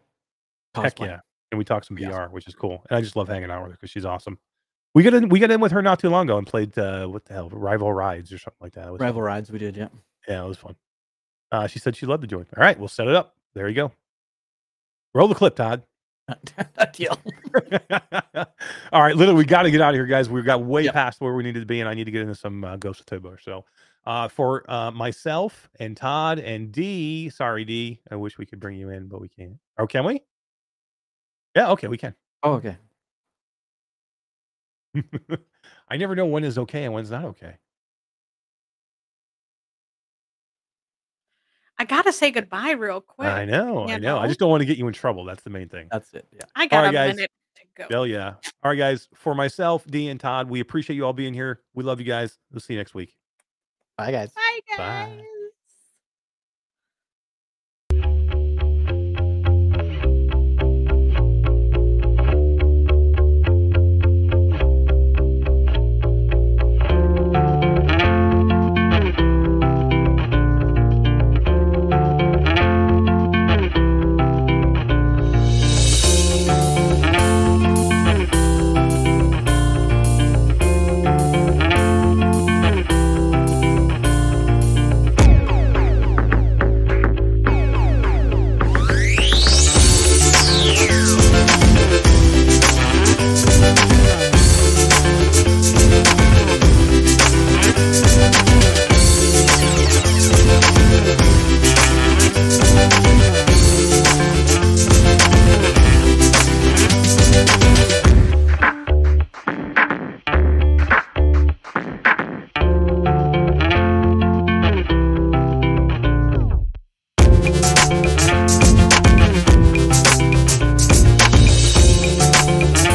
Speaker 1: Heck yeah, and we talk some. VR, which is cool. And I just love hanging out with her because she's awesome. We got in we got in with her not too long ago and played uh, what the hell Rival Rides or something like that. Was fun.
Speaker 2: Rival rides we did. Yeah.
Speaker 1: Yeah, it was fun. Uh, she said she'd love to join. All right, we'll set it up. There you go. Roll the clip, Todd.
Speaker 2: Deal.
Speaker 1: All right, literally, we got to get out of here, guys. We've got way
Speaker 2: Yep.
Speaker 1: past where we needed to be, and I need to get into some uh, Ghost of Tabor. So, uh, for uh, myself and Todd and D, sorry, D, I wish we could bring you in, but we can't. Oh, can we? Yeah, okay, we can.
Speaker 2: Oh, okay.
Speaker 1: I never know when is okay and when's not okay.
Speaker 3: I gotta say goodbye real quick.
Speaker 1: I know, I
Speaker 3: you
Speaker 1: know. I just don't want to get you in trouble. That's the main thing.
Speaker 2: That's it. Yeah.
Speaker 3: I got
Speaker 1: right,
Speaker 3: a
Speaker 1: guys.
Speaker 3: minute to go.
Speaker 1: Hell yeah. All right, guys. For myself, D, and Todd, we appreciate you all being here. We love you guys. We'll see you next week.
Speaker 2: Bye, guys.
Speaker 3: Bye, guys.
Speaker 1: Bye.
Speaker 3: guys.